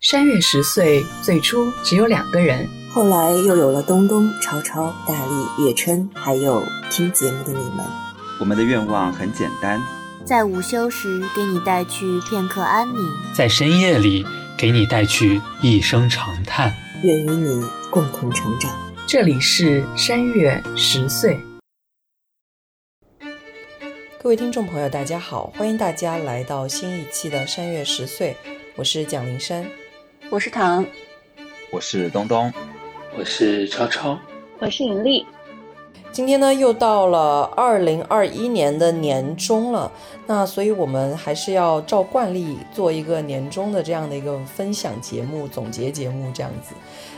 山月十岁最初只有两个人，后来又有了东东、超超、大力、月春，还有听节目的你们。我们的愿望很简单，在午休时给你带去片刻安宁，在深夜里给你带去一声长叹。愿与你共同成长。这里是山月十岁。各位听众朋友，大家好，欢迎大家来到新一期的山月十岁，我是蒋灵山。我是唐，我是东东，我是超超，我是尹丽。今天呢，又到了二零二一年的年终了，那所以我们还是要照惯例做一个年终的这样的一个分享节目、总结节目这样子。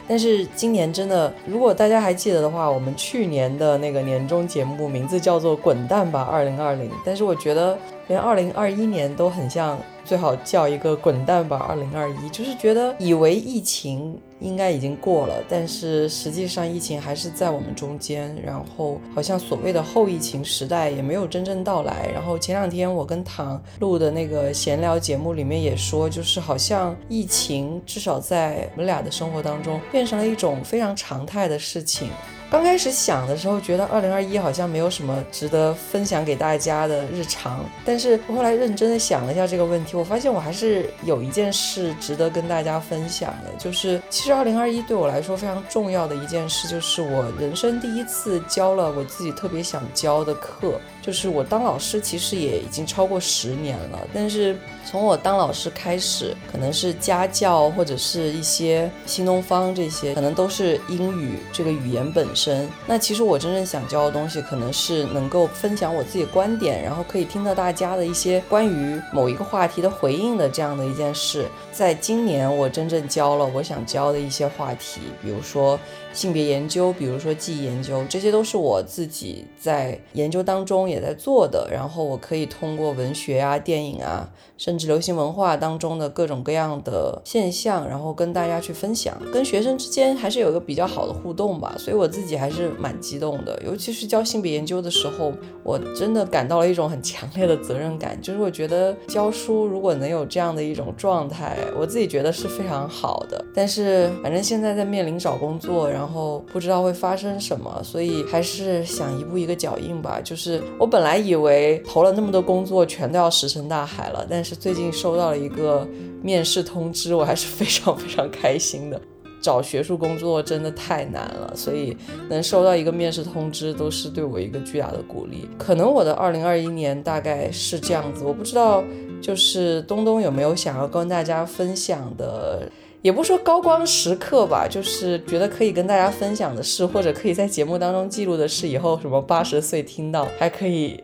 但是今年真的，如果大家还记得的话，我们去年的那个年终节目名字叫做《滚蛋吧二零二零》，但是我觉得连二零二一年都很像。最好叫一个滚蛋吧，二零二一，就是觉得以为疫情应该已经过了，但是实际上疫情还是在我们中间，然后好像所谓的后疫情时代也没有真正到来。然后前两天我跟唐录的那个闲聊节目里面也说，就是好像疫情至少在我们俩的生活当中变成了一种非常常态的事情。刚开始想的时候，觉得二零二一好像没有什么值得分享给大家的日常。但是我后来认真的想了一下这个问题，我发现我还是有一件事值得跟大家分享的，就是其实二零二一对我来说非常重要的一件事，就是我人生第一次教了我自己特别想教的课。就是我当老师其实也已经超过十年了，但是从我当老师开始，可能是家教或者是一些新东方这些，可能都是英语这个语言本身。那其实我真正想教的东西，可能是能够分享我自己观点，然后可以听到大家的一些关于某一个话题的回应的这样的一件事。在今年，我真正教了我想教的一些话题，比如说。性别研究，比如说记忆研究，这些都是我自己在研究当中也在做的。然后我可以通过文学啊、电影啊，甚至流行文化当中的各种各样的现象，然后跟大家去分享，跟学生之间还是有一个比较好的互动吧。所以我自己还是蛮激动的，尤其是教性别研究的时候，我真的感到了一种很强烈的责任感。就是我觉得教书如果能有这样的一种状态，我自己觉得是非常好的。但是反正现在在面临找工作，然后。不知道会发生什么，所以还是想一步一个脚印吧。就是我本来以为投了那么多工作，全都要石沉大海了。但是最近收到了一个面试通知，我还是非常非常开心的。找学术工作真的太难了，所以能收到一个面试通知，都是对我一个巨大的鼓励。可能我的二零二一年大概是这样子，我不知道，就是东东有没有想要跟大家分享的。也不说高光时刻吧，就是觉得可以跟大家分享的事，或者可以在节目当中记录的事，以后什么八十岁听到还可以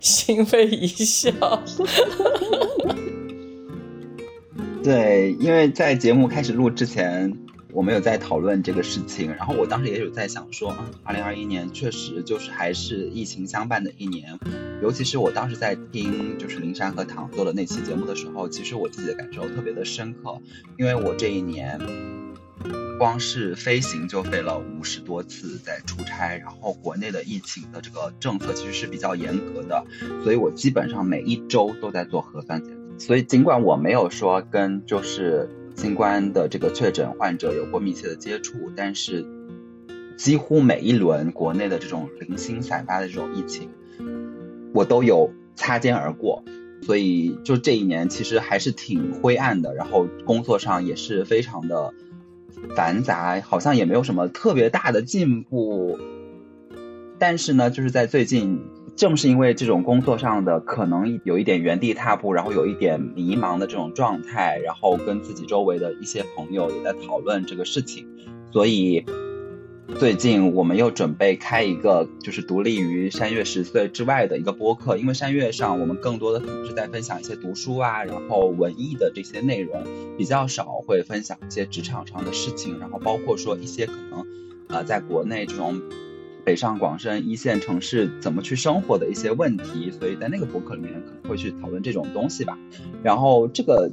欣慰一笑。对，因为在节目开始录之前。我们有在讨论这个事情，然后我当时也有在想说，二零二一年确实就是还是疫情相伴的一年，尤其是我当时在听就是灵山和唐做的那期节目的时候，其实我自己的感受特别的深刻，因为我这一年光是飞行就飞了五十多次在出差，然后国内的疫情的这个政策其实是比较严格的，所以我基本上每一周都在做核酸检测，所以尽管我没有说跟就是。新冠的这个确诊患者有过密切的接触，但是几乎每一轮国内的这种零星散发的这种疫情，我都有擦肩而过，所以就这一年其实还是挺灰暗的，然后工作上也是非常的繁杂，好像也没有什么特别大的进步，但是呢，就是在最近。正是因为这种工作上的可能有一点原地踏步，然后有一点迷茫的这种状态，然后跟自己周围的一些朋友也在讨论这个事情，所以最近我们又准备开一个就是独立于山月十岁之外的一个播客，因为山月上我们更多的可能是在分享一些读书啊，然后文艺的这些内容，比较少会分享一些职场上的事情，然后包括说一些可能呃在国内这种。北上广深一线城市怎么去生活的一些问题，所以在那个博客里面可能会去讨论这种东西吧。然后这个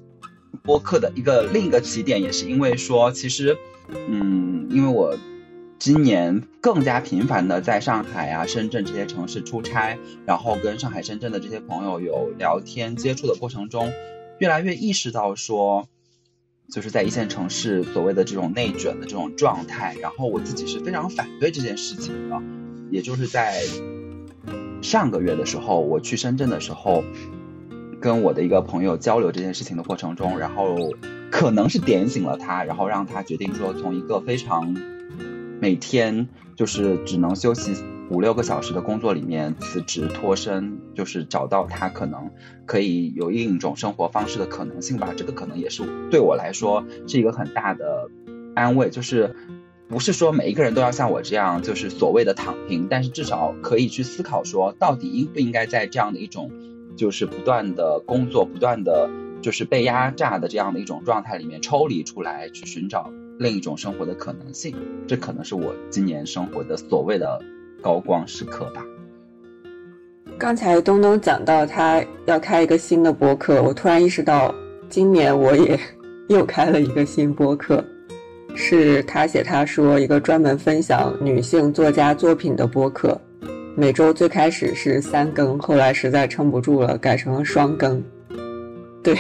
播客的一个另一个起点也是因为说，其实，嗯，因为我今年更加频繁的在上海啊、深圳这些城市出差，然后跟上海、深圳的这些朋友有聊天接触的过程中，越来越意识到说。就是在一线城市所谓的这种内卷的这种状态，然后我自己是非常反对这件事情的。也就是在上个月的时候，我去深圳的时候，跟我的一个朋友交流这件事情的过程中，然后可能是点醒了他，然后让他决定说，从一个非常每天就是只能休息五六个小时的工作里面辞职脱身，就是找到他可能可以有另一种生活方式的可能性吧。这个可能也是对我来说是一个很大的安慰，就是。不是说每一个人都要像我这样，就是所谓的躺平，但是至少可以去思考说，到底应不应该在这样的一种，就是不断的工作、不断的就是被压榨的这样的一种状态里面抽离出来，去寻找另一种生活的可能性。这可能是我今年生活的所谓的高光时刻吧。刚才东东讲到他要开一个新的播客，我突然意识到，今年我也 又开了一个新播客。是他写他说一个专门分享女性作家作品的播客，每周最开始是三更，后来实在撑不住了，改成了双更。对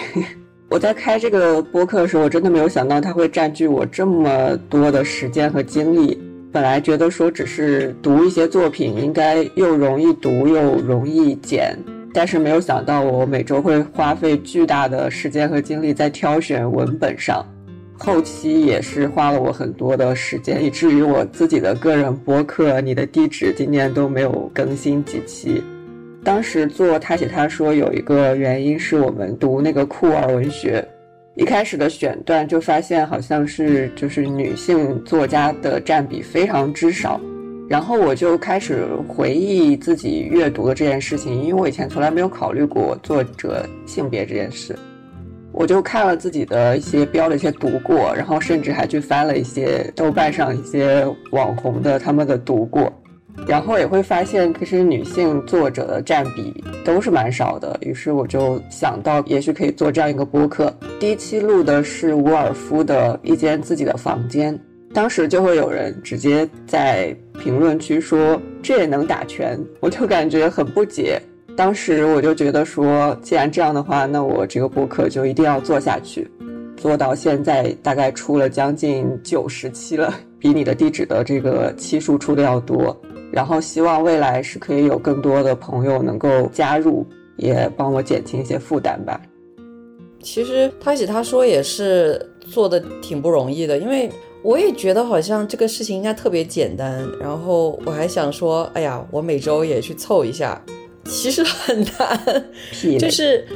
我在开这个播客的时候，我真的没有想到它会占据我这么多的时间和精力。本来觉得说只是读一些作品，应该又容易读又容易剪，但是没有想到我每周会花费巨大的时间和精力在挑选文本上。后期也是花了我很多的时间，以至于我自己的个人播客《你的地址》今年都没有更新几期。当时做他写他说有一个原因是我们读那个酷儿文学，一开始的选段就发现好像是就是女性作家的占比非常之少，然后我就开始回忆自己阅读的这件事情，因为我以前从来没有考虑过作者性别这件事。我就看了自己的一些标的一些读过，然后甚至还去翻了一些豆瓣上一些网红的他们的读过，然后也会发现其实女性作者的占比都是蛮少的。于是我就想到，也许可以做这样一个播客。第一期录的是伍尔夫的一间自己的房间，当时就会有人直接在评论区说这也能打拳，我就感觉很不解。当时我就觉得说，既然这样的话，那我这个播客就一定要做下去，做到现在大概出了将近九十期了，比你的地址的这个期数出的要多。然后希望未来是可以有更多的朋友能够加入，也帮我减轻一些负担吧。其实他写他说也是做的挺不容易的，因为我也觉得好像这个事情应该特别简单。然后我还想说，哎呀，我每周也去凑一下。其实很难，就是，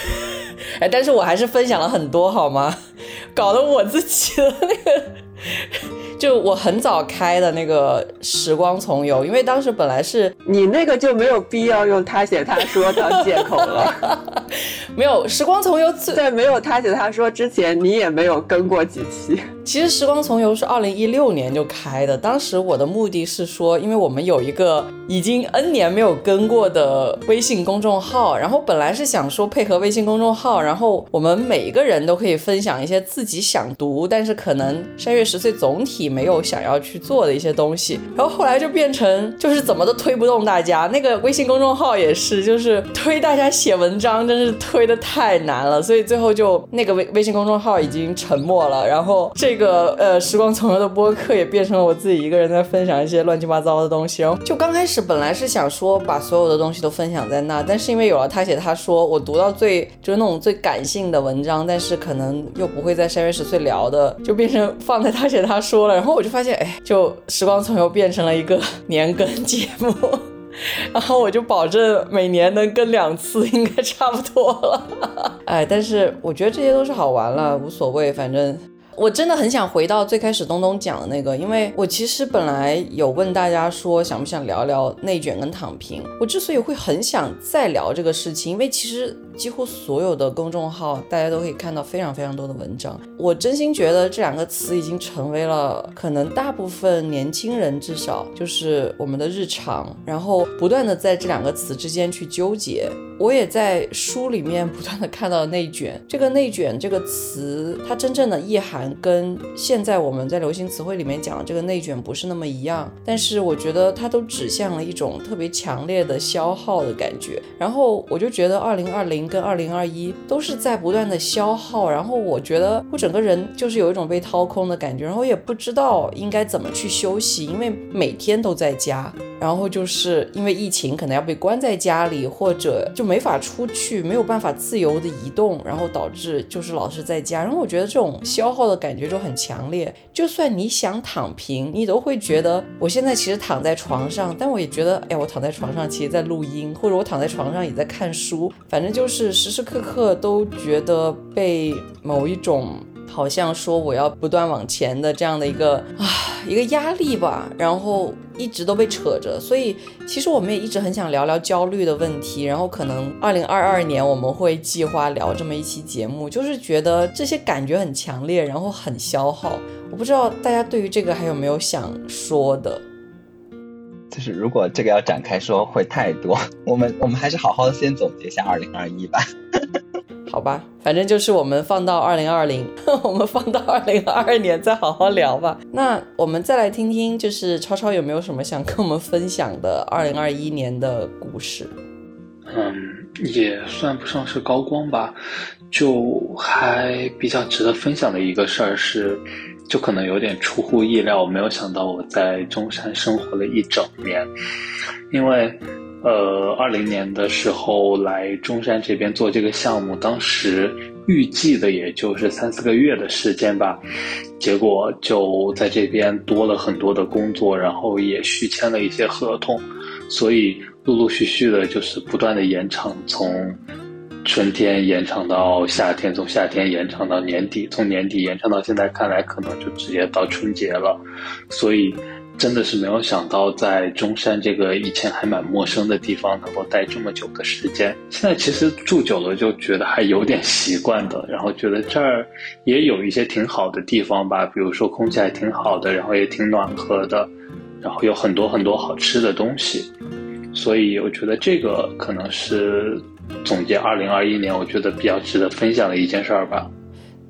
哎，但是我还是分享了很多，好吗？搞得我自己的那个。就我很早开的那个时光从游，因为当时本来是你那个就没有必要用他写他说当借口了。没有时光从游在没有他写他说之前，你也没有更过几期。其实时光从游是二零一六年就开的，当时我的目的是说，因为我们有一个已经 N 年没有更过的微信公众号，然后本来是想说配合微信公众号，然后我们每一个人都可以分享一些自己想读，但是可能山月十岁总体。没有想要去做的一些东西，然后后来就变成就是怎么都推不动大家。那个微信公众号也是，就是推大家写文章，真是推的太难了，所以最后就那个微微信公众号已经沉默了。然后这个呃时光从游的播客也变成了我自己一个人在分享一些乱七八糟的东西。然后就刚开始本来是想说把所有的东西都分享在那，但是因为有了他写他说，我读到最就是那种最感性的文章，但是可能又不会在三月十岁聊的，就变成放在他写他说了。然后我就发现，哎，就时光从又变成了一个年更节目，然后我就保证每年能更两次，应该差不多了。哎，但是我觉得这些都是好玩了，无所谓，反正。我真的很想回到最开始东东讲的那个，因为我其实本来有问大家说想不想聊聊内卷跟躺平。我之所以会很想再聊这个事情，因为其实几乎所有的公众号大家都可以看到非常非常多的文章。我真心觉得这两个词已经成为了可能大部分年轻人至少就是我们的日常，然后不断的在这两个词之间去纠结。我也在书里面不断的看到内卷，这个内卷这个词，它真正的意涵跟现在我们在流行词汇里面讲的这个内卷不是那么一样，但是我觉得它都指向了一种特别强烈的消耗的感觉。然后我就觉得二零二零跟二零二一都是在不断的消耗，然后我觉得我整个人就是有一种被掏空的感觉，然后也不知道应该怎么去休息，因为每天都在家。然后就是因为疫情，可能要被关在家里，或者就没法出去，没有办法自由的移动，然后导致就是老是在家。然后我觉得这种消耗的感觉就很强烈。就算你想躺平，你都会觉得我现在其实躺在床上，但我也觉得，哎，我躺在床上其实在录音，或者我躺在床上也在看书，反正就是是时时刻刻都觉得被某一种。好像说我要不断往前的这样的一个啊一个压力吧，然后一直都被扯着，所以其实我们也一直很想聊聊焦虑的问题，然后可能二零二二年我们会计划聊这么一期节目，就是觉得这些感觉很强烈，然后很消耗。我不知道大家对于这个还有没有想说的？就是如果这个要展开说会太多，我们我们还是好好的先总结一下二零二一吧。好吧，反正就是我们放到二零二零，我们放到二零二二年再好好聊吧。那我们再来听听，就是超超有没有什么想跟我们分享的二零二一年的故事？嗯，也算不上是高光吧，就还比较值得分享的一个事儿是，就可能有点出乎意料，我没有想到我在中山生活了一整年，因为。呃，二零年的时候来中山这边做这个项目，当时预计的也就是三四个月的时间吧，结果就在这边多了很多的工作，然后也续签了一些合同，所以陆陆续续的就是不断的延长，从春天延长到夏天，从夏天延长到年底，从年底延长到现在，看来可能就直接到春节了，所以。真的是没有想到，在中山这个以前还蛮陌生的地方，能够待这么久的时间。现在其实住久了，就觉得还有点习惯的。然后觉得这儿也有一些挺好的地方吧，比如说空气还挺好的，然后也挺暖和的，然后有很多很多好吃的东西。所以我觉得这个可能是总结二零二一年，我觉得比较值得分享的一件事儿吧。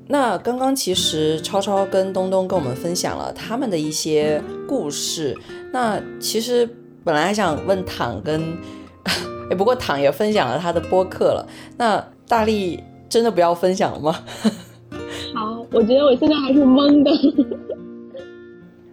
那刚刚其实超超跟东东跟我们分享了他们的一些故事。那其实本来还想问躺跟，哎，不过躺也分享了他的播客了。那大力真的不要分享了吗？好，我觉得我现在还是懵的。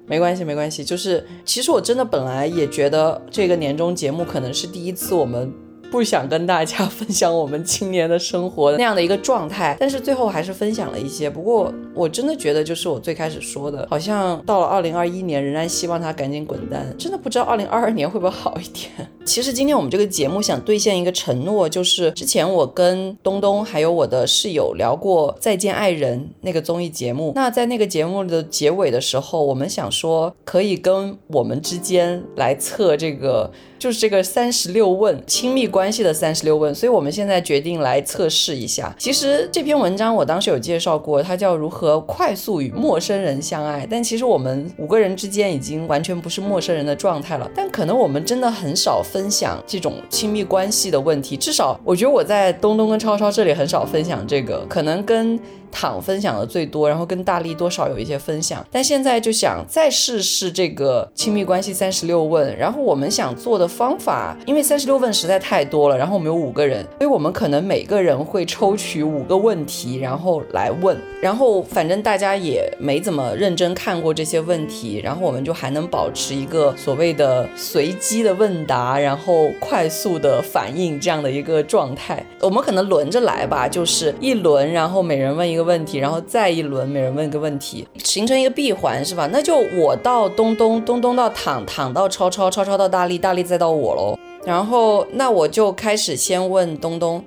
没关系，没关系。就是其实我真的本来也觉得这个年终节目可能是第一次我们。不想跟大家分享我们今年的生活那样的一个状态，但是最后还是分享了一些。不过我真的觉得，就是我最开始说的，好像到了二零二一年，仍然希望他赶紧滚蛋。真的不知道二零二二年会不会好一点。其实今天我们这个节目想兑现一个承诺，就是之前我跟东东还有我的室友聊过《再见爱人》那个综艺节目。那在那个节目的结尾的时候，我们想说可以跟我们之间来测这个。就是这个三十六问亲密关系的三十六问，所以我们现在决定来测试一下。其实这篇文章我当时有介绍过，它叫如何快速与陌生人相爱。但其实我们五个人之间已经完全不是陌生人的状态了。但可能我们真的很少分享这种亲密关系的问题，至少我觉得我在东东跟超超这里很少分享这个，可能跟。躺分享的最多，然后跟大力多少有一些分享，但现在就想再试试这个亲密关系三十六问。然后我们想做的方法，因为三十六问实在太多了，然后我们有五个人，所以我们可能每个人会抽取五个问题，然后来问。然后反正大家也没怎么认真看过这些问题，然后我们就还能保持一个所谓的随机的问答，然后快速的反应这样的一个状态。我们可能轮着来吧，就是一轮，然后每人问一。个问题，然后再一轮，每人问一个问题，形成一个闭环，是吧？那就我到东东，东东到躺，躺到超超，超超到大力，大力再到我喽。然后那我就开始先问东东，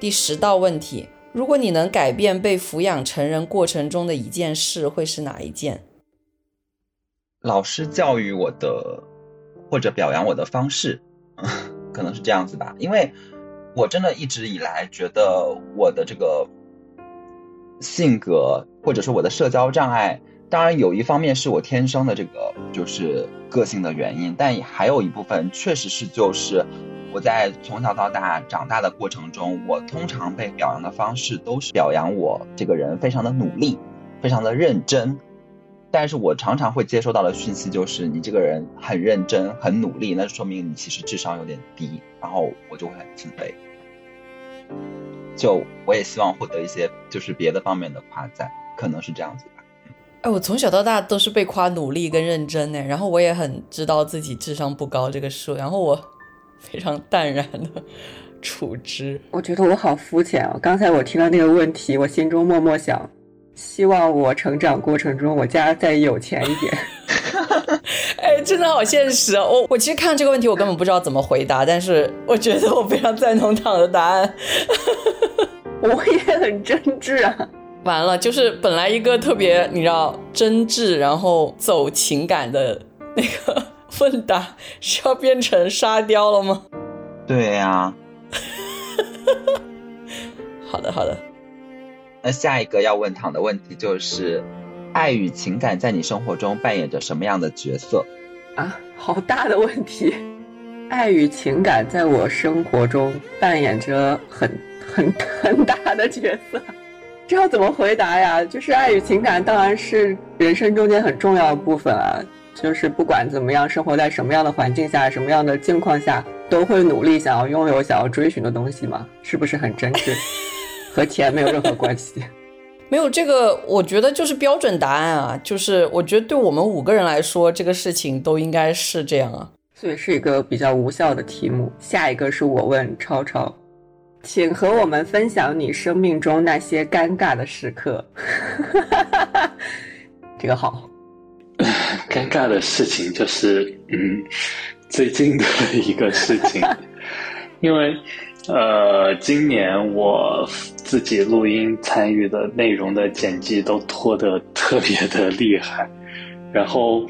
第十道问题：如果你能改变被抚养成人过程中的一件事，会是哪一件？老师教育我的，或者表扬我的方式，可能是这样子吧。因为我真的一直以来觉得我的这个。性格或者说我的社交障碍，当然有一方面是我天生的这个就是个性的原因，但也还有一部分确实是就是我在从小到大长大的过程中，我通常被表扬的方式都是表扬我这个人非常的努力，非常的认真，但是我常常会接收到的讯息就是你这个人很认真很努力，那说明你其实智商有点低，然后我就会很自卑。就我也希望获得一些就是别的方面的夸赞，可能是这样子。哎，我从小到大都是被夸努力跟认真呢，然后我也很知道自己智商不高这个事，然后我 非常淡然的处之。我觉得我好肤浅啊！刚才我听到那个问题，我心中默默想，希望我成长过程中我家再有钱一点。哎，真的好现实啊！我我其实看这个问题，我根本不知道怎么回答，但是我觉得我非常赞同躺的答案。我也很真挚啊！完了，就是本来一个特别你知道真挚，然后走情感的那个问答，是要变成沙雕了吗？对呀。好的，好的。那下一个要问躺的问题就是。爱与情感在你生活中扮演着什么样的角色？啊，好大的问题！爱与情感在我生活中扮演着很很很大的角色，这要怎么回答呀？就是爱与情感当然是人生中间很重要的部分啊，就是不管怎么样，生活在什么样的环境下，什么样的境况下，都会努力想要拥有、想要追寻的东西嘛，是不是很真挚？和钱没有任何关系。没有这个，我觉得就是标准答案啊，就是我觉得对我们五个人来说，这个事情都应该是这样啊，所以是一个比较无效的题目。下一个是我问超超，请和我们分享你生命中那些尴尬的时刻。这个好，尴尬的事情就是嗯，最近的一个事情，因为。呃，今年我自己录音参与的内容的剪辑都拖得特别的厉害，然后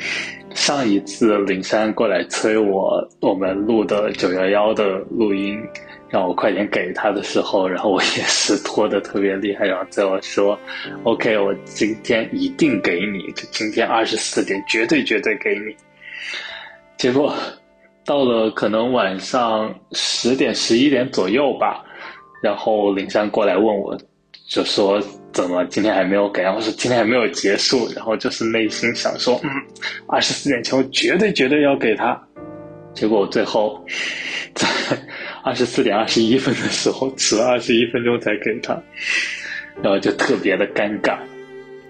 上一次林珊过来催我，我们录的九幺幺的录音，让我快点给他的时候，然后我也是拖得特别厉害，然后最后说，OK，我今天一定给你，就今天二十四点绝对绝对给你，结果。到了可能晚上十点十一点左右吧，然后林珊过来问我，就说怎么今天还没有给？然后说今天还没有结束，然后就是内心想说，嗯，二十四点前我绝对绝对要给他。结果我最后在二十四点二十一分的时候迟了二十一分钟才给他，然后就特别的尴尬。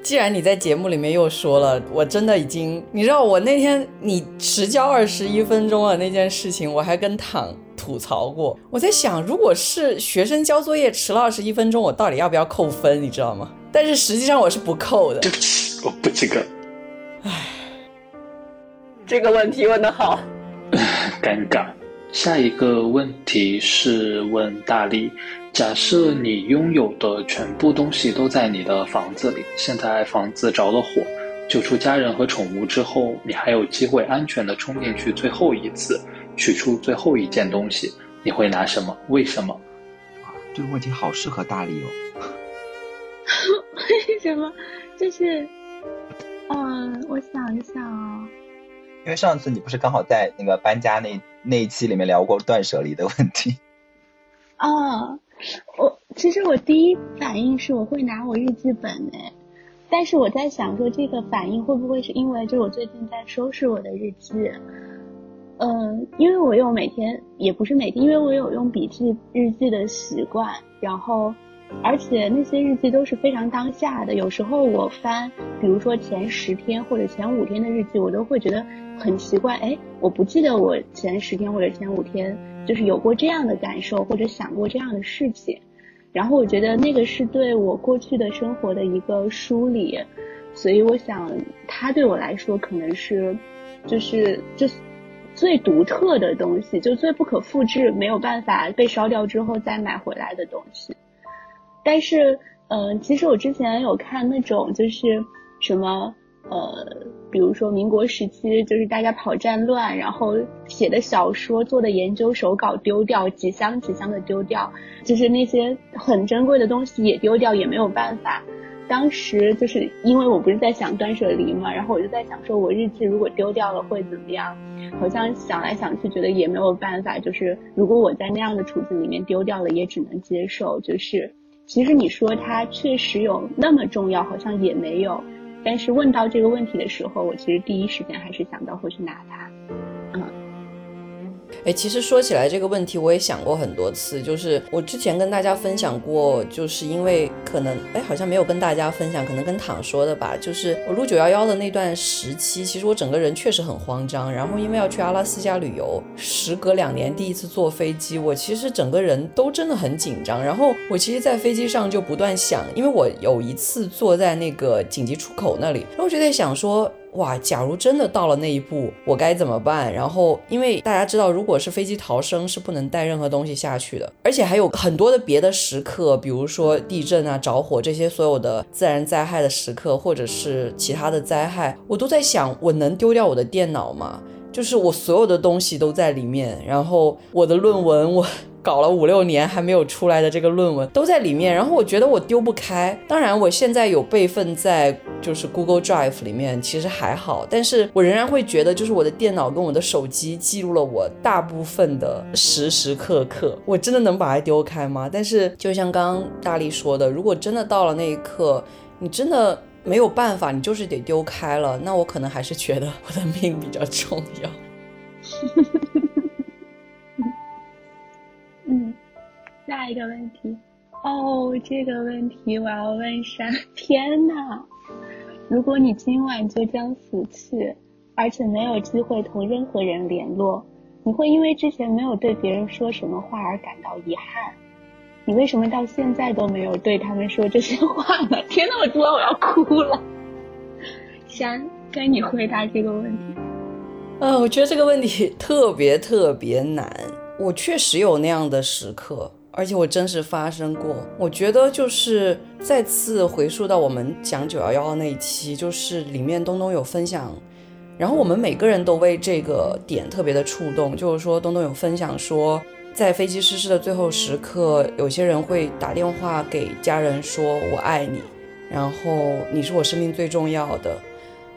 既然你在节目里面又说了，我真的已经，你知道我那天你迟交二十一分钟的那件事情，我还跟躺吐槽过。我在想，如果是学生交作业迟了二十一分钟，我到底要不要扣分，你知道吗？但是实际上我是不扣的。对不起，我不及格。唉，这个问题问的好。尴尬。下一个问题是问大力。假设你拥有的全部东西都在你的房子里，现在房子着了火，救出家人和宠物之后，你还有机会安全的冲进去最后一次，取出最后一件东西，你会拿什么？为什么？这个问题好适合大力哦。为什么？就是，嗯，我想一想啊。因为上次你不是刚好在那个搬家那那一期里面聊过断舍离的问题。啊。我其实我第一反应是我会拿我日记本哎，但是我在想说这个反应会不会是因为就是我最近在收拾我的日记，嗯，因为我有每天也不是每天，因为我有用笔记日记的习惯，然后而且那些日记都是非常当下的，有时候我翻，比如说前十天或者前五天的日记，我都会觉得很奇怪，哎，我不记得我前十天或者前五天。就是有过这样的感受，或者想过这样的事情，然后我觉得那个是对我过去的生活的一个梳理，所以我想，它对我来说可能是，就是就最独特的东西，就最不可复制，没有办法被烧掉之后再买回来的东西。但是，嗯，其实我之前有看那种就是什么。呃，比如说民国时期，就是大家跑战乱，然后写的小说、做的研究手稿丢掉，几箱几箱的丢掉，就是那些很珍贵的东西也丢掉，也没有办法。当时就是因为我不是在想断舍离嘛，然后我就在想说，我日记如果丢掉了会怎么样？好像想来想去，觉得也没有办法。就是如果我在那样的处境里面丢掉了，也只能接受。就是其实你说它确实有那么重要，好像也没有。但是问到这个问题的时候，我其实第一时间还是想到会去拿它。嗯，哎，其实说起来这个问题，我也想过很多次。就是我之前跟大家分享过，就是因为可能哎，好像没有跟大家分享，可能跟躺说的吧。就是我录九幺幺的那段时期，其实我整个人确实很慌张。然后因为要去阿拉斯加旅游，时隔两年第一次坐飞机，我其实整个人都真的很紧张。然后我其实，在飞机上就不断想，因为我有一次坐在那个紧急出口那里，然后我就在想说。哇，假如真的到了那一步，我该怎么办？然后，因为大家知道，如果是飞机逃生，是不能带任何东西下去的，而且还有很多的别的时刻，比如说地震啊、着火这些所有的自然灾害的时刻，或者是其他的灾害，我都在想，我能丢掉我的电脑吗？就是我所有的东西都在里面，然后我的论文我。搞了五六年还没有出来的这个论文都在里面，然后我觉得我丢不开。当然，我现在有备份在就是 Google Drive 里面，其实还好。但是我仍然会觉得，就是我的电脑跟我的手机记录了我大部分的时时刻刻。我真的能把它丢开吗？但是就像刚刚大力说的，如果真的到了那一刻，你真的没有办法，你就是得丢开了，那我可能还是觉得我的命比较重要。嗯下一个问题，哦，这个问题我要问山。天呐，如果你今晚就将死去，而且没有机会同任何人联络，你会因为之前没有对别人说什么话而感到遗憾？你为什么到现在都没有对他们说这些话呢？天呐，我突然我要哭了。山，该你回答这个问题。嗯，我觉得这个问题特别特别难。我确实有那样的时刻。而且我真实发生过，我觉得就是再次回溯到我们讲九幺幺那一期，就是里面东东有分享，然后我们每个人都为这个点特别的触动，就是说东东有分享说，在飞机失事的最后时刻，有些人会打电话给家人说我爱你，然后你是我生命最重要的。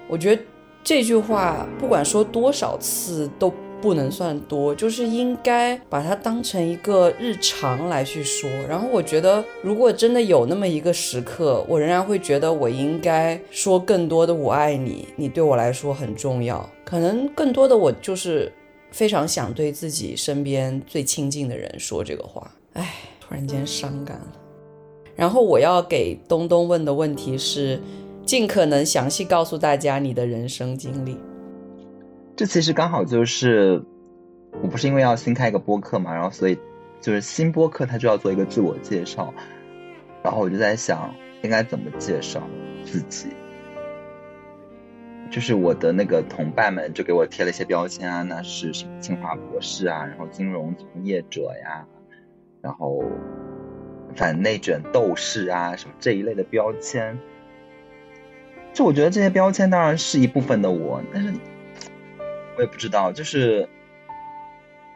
我觉得这句话不管说多少次都。不能算多，就是应该把它当成一个日常来去说。然后我觉得，如果真的有那么一个时刻，我仍然会觉得我应该说更多的“我爱你”，你对我来说很重要。可能更多的我就是非常想对自己身边最亲近的人说这个话。哎，突然间伤感了。然后我要给东东问的问题是，尽可能详细告诉大家你的人生经历。这其实刚好就是，我不是因为要新开一个播客嘛，然后所以就是新播客它就要做一个自我介绍，然后我就在想应该怎么介绍自己，就是我的那个同伴们就给我贴了一些标签啊，那是什么清华博士啊，然后金融从业者呀，然后反内卷斗士啊什么这一类的标签，就我觉得这些标签当然是一部分的我，但是。我也不知道，就是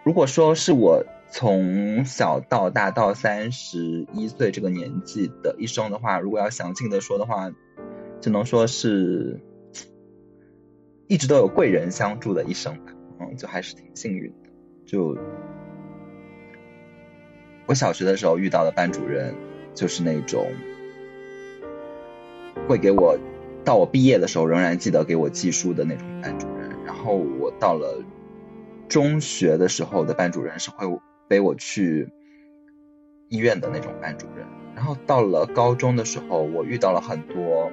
如果说是我从小到大到三十一岁这个年纪的一生的话，如果要详尽的说的话，只能说是一直都有贵人相助的一生吧。嗯，就还是挺幸运的。就我小学的时候遇到的班主任，就是那种会给我到我毕业的时候仍然记得给我寄书的那种班主任。然后我到了中学的时候的班主任是会背我去医院的那种班主任，然后到了高中的时候，我遇到了很多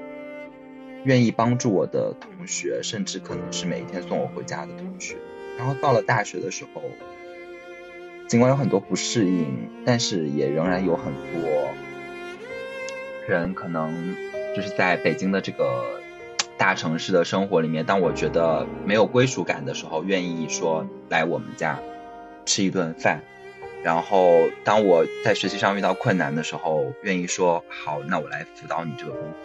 愿意帮助我的同学，甚至可能是每一天送我回家的同学。然后到了大学的时候，尽管有很多不适应，但是也仍然有很多人可能就是在北京的这个。大城市的生活里面，当我觉得没有归属感的时候，愿意说来我们家吃一顿饭；然后当我在学习上遇到困难的时候，愿意说好，那我来辅导你这个功课。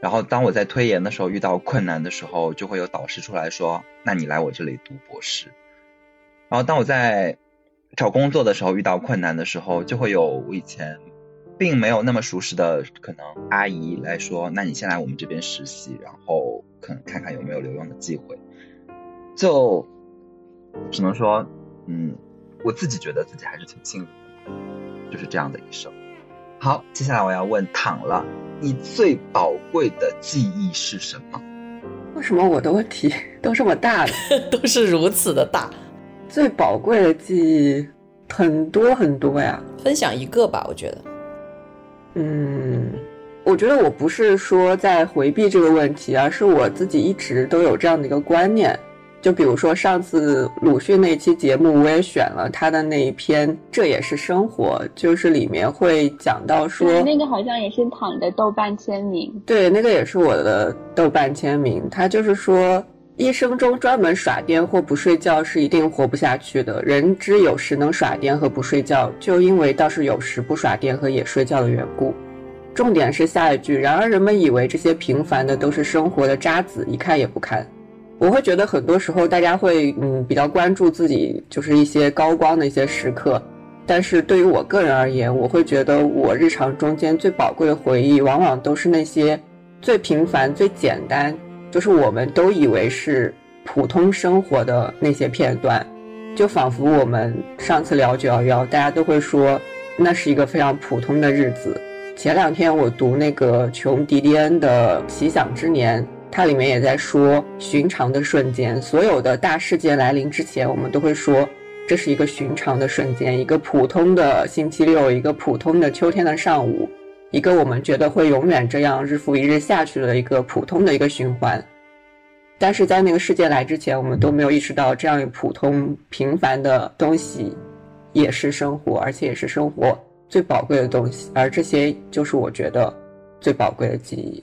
然后当我在推研的时候遇到困难的时候，就会有导师出来说，那你来我这里读博士。然后当我在找工作的时候遇到困难的时候，就会有我以前。并没有那么熟识的可能阿姨来说，那你先来我们这边实习，然后可能看看有没有留用的机会。就只能说，嗯，我自己觉得自己还是挺幸运的，就是这样的一生。好，接下来我要问躺了，你最宝贵的记忆是什么？为什么我的问题 都这么大呢？都是如此的大。最宝贵的记忆很多很多呀，分享一个吧，我觉得。嗯，我觉得我不是说在回避这个问题，而是我自己一直都有这样的一个观念。就比如说上次鲁迅那期节目，我也选了他的那一篇，这也是生活，就是里面会讲到说，那个好像也是躺的豆瓣签名，对，那个也是我的豆瓣签名。他就是说，一生中专门耍癫或不睡觉是一定活不下去的。人之有时能耍癫和不睡觉，就因为倒是有时不耍癫和也睡觉的缘故。重点是下一句，然而人们以为这些平凡的都是生活的渣子，一看也不看。我会觉得很多时候大家会嗯比较关注自己就是一些高光的一些时刻，但是对于我个人而言，我会觉得我日常中间最宝贵的回忆，往往都是那些最平凡、最简单，就是我们都以为是普通生活的那些片段，就仿佛我们上次聊九幺幺，大家都会说那是一个非常普通的日子。前两天我读那个琼·迪迪恩的《奇想之年》。它里面也在说寻常的瞬间，所有的大事件来临之前，我们都会说这是一个寻常的瞬间，一个普通的星期六，一个普通的秋天的上午，一个我们觉得会永远这样日复一日下去的一个普通的一个循环。但是在那个世界来之前，我们都没有意识到这样一普通平凡的东西也是生活，而且也是生活最宝贵的东西，而这些就是我觉得最宝贵的记忆。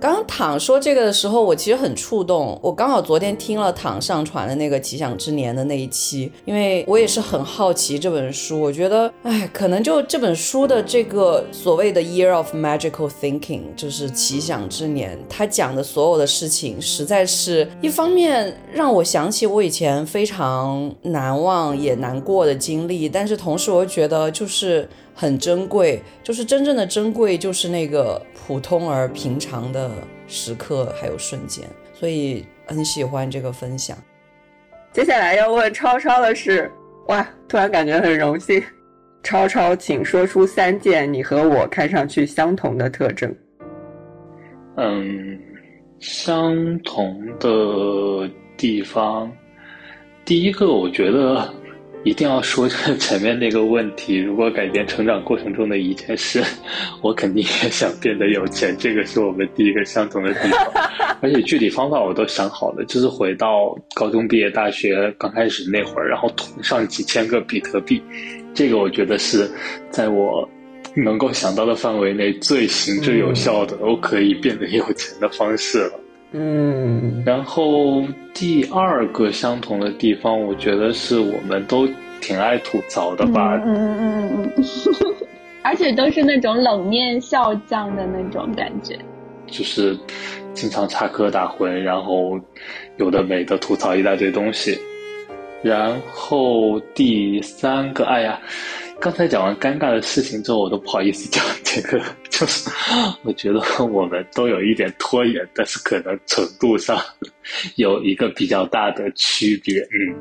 刚刚躺说这个的时候，我其实很触动。我刚好昨天听了躺上传的那个《奇想之年》的那一期，因为我也是很好奇这本书。我觉得，哎，可能就这本书的这个所谓的 Year of Magical Thinking，就是奇想之年，他讲的所有的事情，实在是一方面让我想起我以前非常难忘也难过的经历，但是同时我又觉得就是。很珍贵，就是真正的珍贵，就是那个普通而平常的时刻还有瞬间，所以很喜欢这个分享。接下来要问超超的是，哇，突然感觉很荣幸。超超，请说出三件你和我看上去相同的特征。嗯，相同的地方，第一个，我觉得。一定要说前面那个问题。如果改变成长过程中的一件事，我肯定也想变得有钱。这个是我们第一个相同的地方，而且具体方法我都想好了，就是回到高中毕业、大学刚开始那会儿，然后囤上几千个比特币。这个我觉得是在我能够想到的范围内最行之有效的，我可以变得有钱的方式了。嗯，然后第二个相同的地方，我觉得是我们都挺爱吐槽的吧。嗯嗯嗯嗯，而且都是那种冷面笑匠的那种感觉，就是经常插科打诨，然后有的没的吐槽一大堆东西。然后第三个，哎呀。刚才讲完尴尬的事情之后，我都不好意思讲这个。就是我觉得我们都有一点拖延，但是可能程度上有一个比较大的区别。嗯，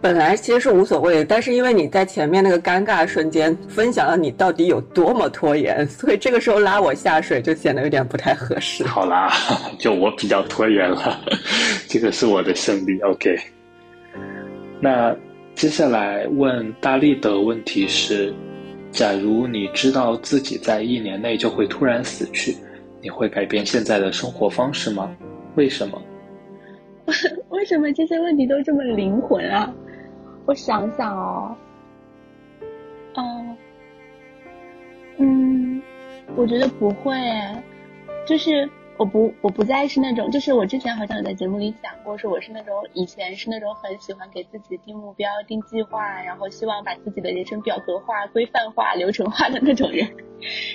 本来其实是无所谓的，但是因为你在前面那个尴尬瞬间分享了你到底有多么拖延，所以这个时候拉我下水就显得有点不太合适。好啦，就我比较拖延了，这个是我的胜利。OK，那。接下来问大力的问题是：假如你知道自己在一年内就会突然死去，你会改变现在的生活方式吗？为什么？为什么这些问题都这么灵魂啊？我想想哦，嗯，嗯，我觉得不会，就是。我不，我不再是那种，就是我之前好像有在节目里讲过，说我是那种以前是那种很喜欢给自己定目标、定计划，然后希望把自己的人生表格化、规范化、流程化的那种人。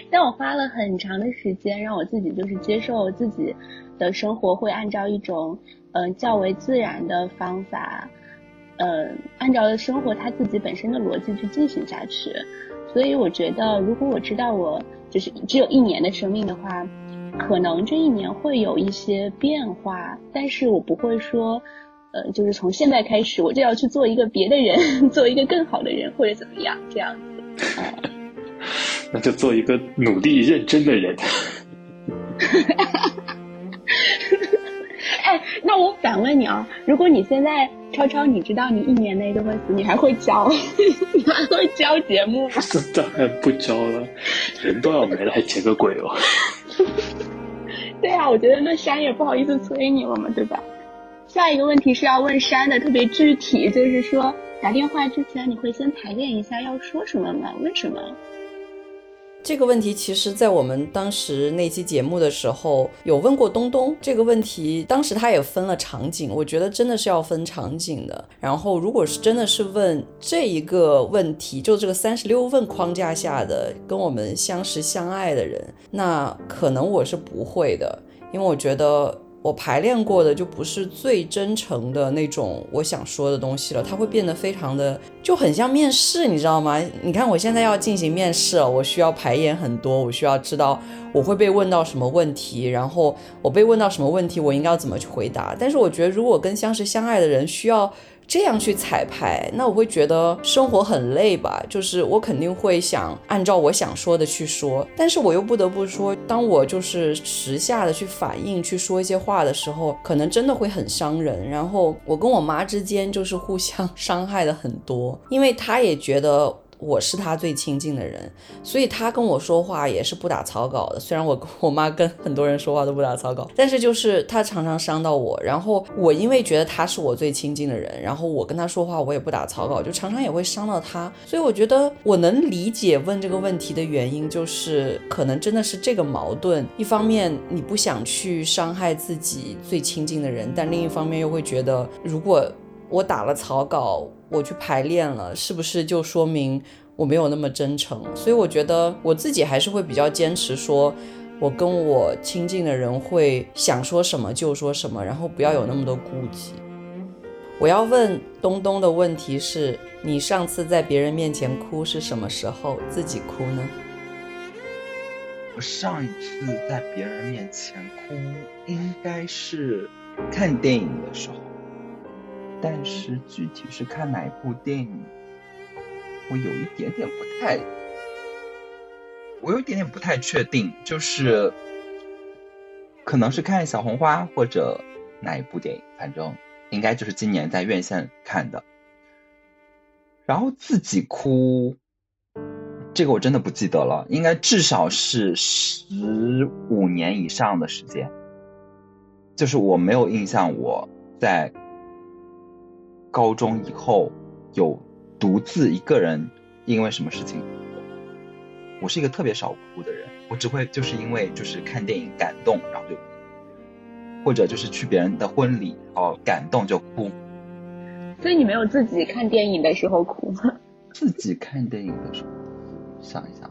但我花了很长的时间，让我自己就是接受自己的生活会按照一种嗯较为自然的方法，嗯，按照生活它自己本身的逻辑去进行下去。所以我觉得，如果我知道我就是只有一年的生命的话。可能这一年会有一些变化，但是我不会说，呃，就是从现在开始我就要去做一个别的人，做一个更好的人或者怎么样这样子。那就做一个努力认真的人。哎，那我反问你啊，如果你现在超超，你知道你一年内都会死，你还会教？你还会教节目吗？当然不教了，人都要没了，还结个鬼哦！对啊，我觉得那山也不好意思催你了嘛，对吧？下一个问题是要问山的，特别具体，就是说打电话之前你会先排练一下要说什么吗？为什么？这个问题其实，在我们当时那期节目的时候有问过东东这个问题，当时他也分了场景，我觉得真的是要分场景的。然后，如果是真的是问这一个问题，就这个三十六问框架下的跟我们相识相爱的人，那可能我是不会的，因为我觉得。我排练过的就不是最真诚的那种我想说的东西了，它会变得非常的就很像面试，你知道吗？你看我现在要进行面试了，我需要排演很多，我需要知道我会被问到什么问题，然后我被问到什么问题，我应该要怎么去回答。但是我觉得，如果跟相识相爱的人需要。这样去彩排，那我会觉得生活很累吧？就是我肯定会想按照我想说的去说，但是我又不得不说，当我就是时下的去反应去说一些话的时候，可能真的会很伤人。然后我跟我妈之间就是互相 伤害的很多，因为她也觉得。我是他最亲近的人，所以他跟我说话也是不打草稿的。虽然我 我妈跟很多人说话都不打草稿，但是就是他常常伤到我。然后我因为觉得他是我最亲近的人，然后我跟他说话我也不打草稿，就常常也会伤到他。所以我觉得我能理解问这个问题的原因，就是可能真的是这个矛盾。一方面你不想去伤害自己最亲近的人，但另一方面又会觉得如果。我打了草稿，我去排练了，是不是就说明我没有那么真诚？所以我觉得我自己还是会比较坚持，说我跟我亲近的人会想说什么就说什么，然后不要有那么多顾忌。我要问东东的问题是：你上次在别人面前哭是什么时候？自己哭呢？我上一次在别人面前哭，应该是看电影的时候。但是具体是看哪部电影，我有一点点不太，我有一点点不太确定，就是可能是看小红花或者哪一部电影，反正应该就是今年在院线看的。然后自己哭，这个我真的不记得了，应该至少是十五年以上的时间，就是我没有印象我在。高中以后有独自一个人因为什么事情？我是一个特别少哭的人，我只会就是因为就是看电影感动然后就，或者就是去别人的婚礼哦感动就哭。所以你没有自己看电影的时候哭吗？自己看电影的时候，想一想，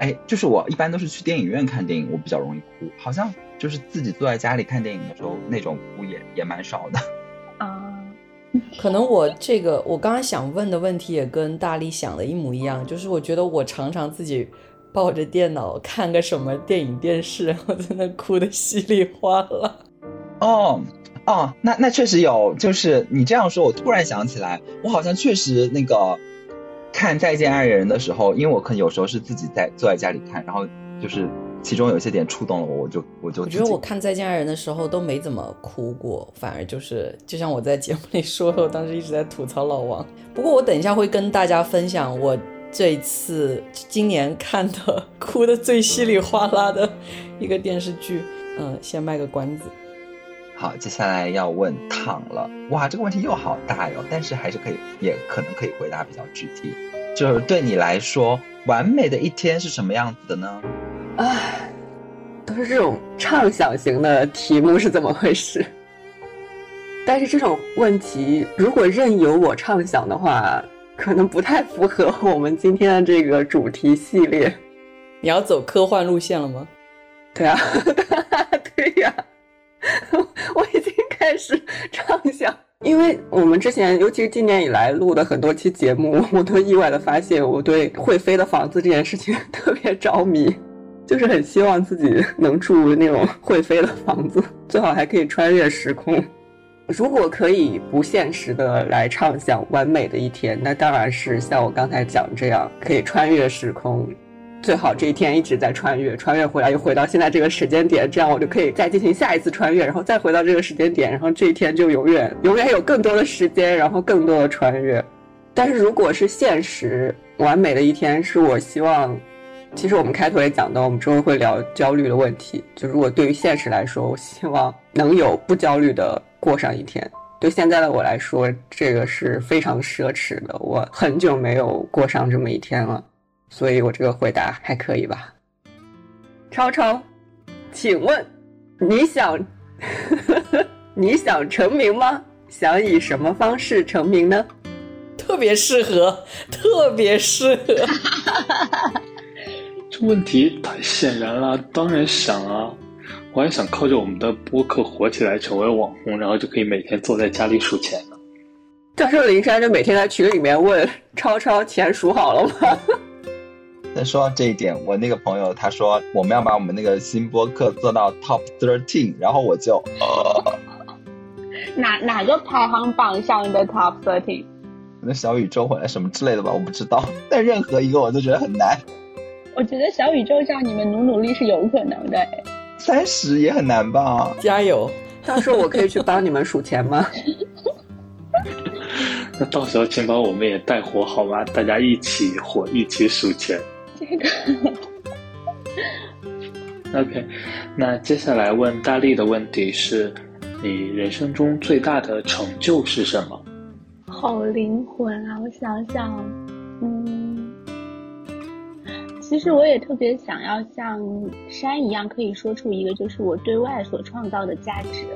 哎，就是我一般都是去电影院看电影，我比较容易哭，好像就是自己坐在家里看电影的时候那种哭也也蛮少的。可能我这个我刚刚想问的问题也跟大力想的一模一样，就是我觉得我常常自己抱着电脑看个什么电影电视，我在那哭的稀里哗啦。哦哦，那那确实有，就是你这样说，我突然想起来，我好像确实那个看《再见爱人》的时候，因为我可能有时候是自己在坐在家里看，然后就是。其中有些点触动了我，我就我就我觉得我看《再见爱人》的时候都没怎么哭过，反而就是就像我在节目里说的，我当时一直在吐槽老王。不过我等一下会跟大家分享我这一次今年看的哭的最稀里哗啦的一个电视剧。嗯，先卖个关子。好，接下来要问躺了。哇，这个问题又好大哟，但是还是可以，也可能可以回答比较具体。就是对你来说，完美的一天是什么样子的呢？唉，都是这种畅想型的题目是怎么回事？但是这种问题，如果任由我畅想的话，可能不太符合我们今天的这个主题系列。你要走科幻路线了吗？对啊，对呀，我已经开始畅想，因为我们之前，尤其是今年以来录的很多期节目，我都意外的发现，我对会飞的房子这件事情特别着迷。就是很希望自己能住那种会飞的房子，最好还可以穿越时空。如果可以不现实的来畅想完美的一天，那当然是像我刚才讲这样，可以穿越时空，最好这一天一直在穿越，穿越回来又回到现在这个时间点，这样我就可以再进行下一次穿越，然后再回到这个时间点，然后这一天就永远永远有更多的时间，然后更多的穿越。但是如果是现实完美的一天，是我希望。其实我们开头也讲到，我们之后会聊焦虑的问题。就如果对于现实来说，我希望能有不焦虑的过上一天。对现在的我来说，这个是非常奢侈的。我很久没有过上这么一天了。所以我这个回答还可以吧？超超，请问你想 你想成名吗？想以什么方式成名呢？特别适合，特别适合。这问题太显然了，当然想啊！我还想靠着我们的播客火起来，成为网红，然后就可以每天坐在家里数钱呢。教授林珊就每天在群里面问超超钱数好了吗？再说到这一点，我那个朋友他说我们要把我们那个新播客做到 top thirteen，然后我就呃，哪哪个排行榜上的 top thirteen？那小宇宙或者什么之类的吧，我不知道。但任何一个我都觉得很难。我觉得小宇宙上你们努努力是有可能的。三十也很难吧？加油！到时候我可以去帮你们数钱吗？那到时候请把我们也带火好吗？大家一起火，一起数钱。这个 OK，那接下来问大力的问题是：你人生中最大的成就是什么？好灵魂啊！我想想，嗯，其实我也特别想要像山一样，可以说出一个就是我对外所创造的价值。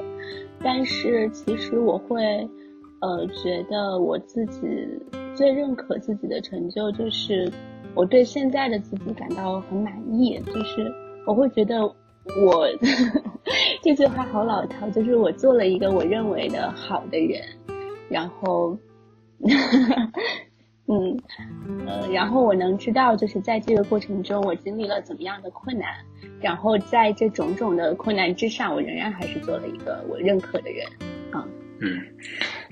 但是其实我会，呃，觉得我自己最认可自己的成就就是。我对现在的自己感到很满意，就是我会觉得我 这句话好老套，就是我做了一个我认为的好的人，然后，嗯，呃，然后我能知道，就是在这个过程中我经历了怎么样的困难，然后在这种种的困难之上，我仍然还是做了一个我认可的人，啊，嗯，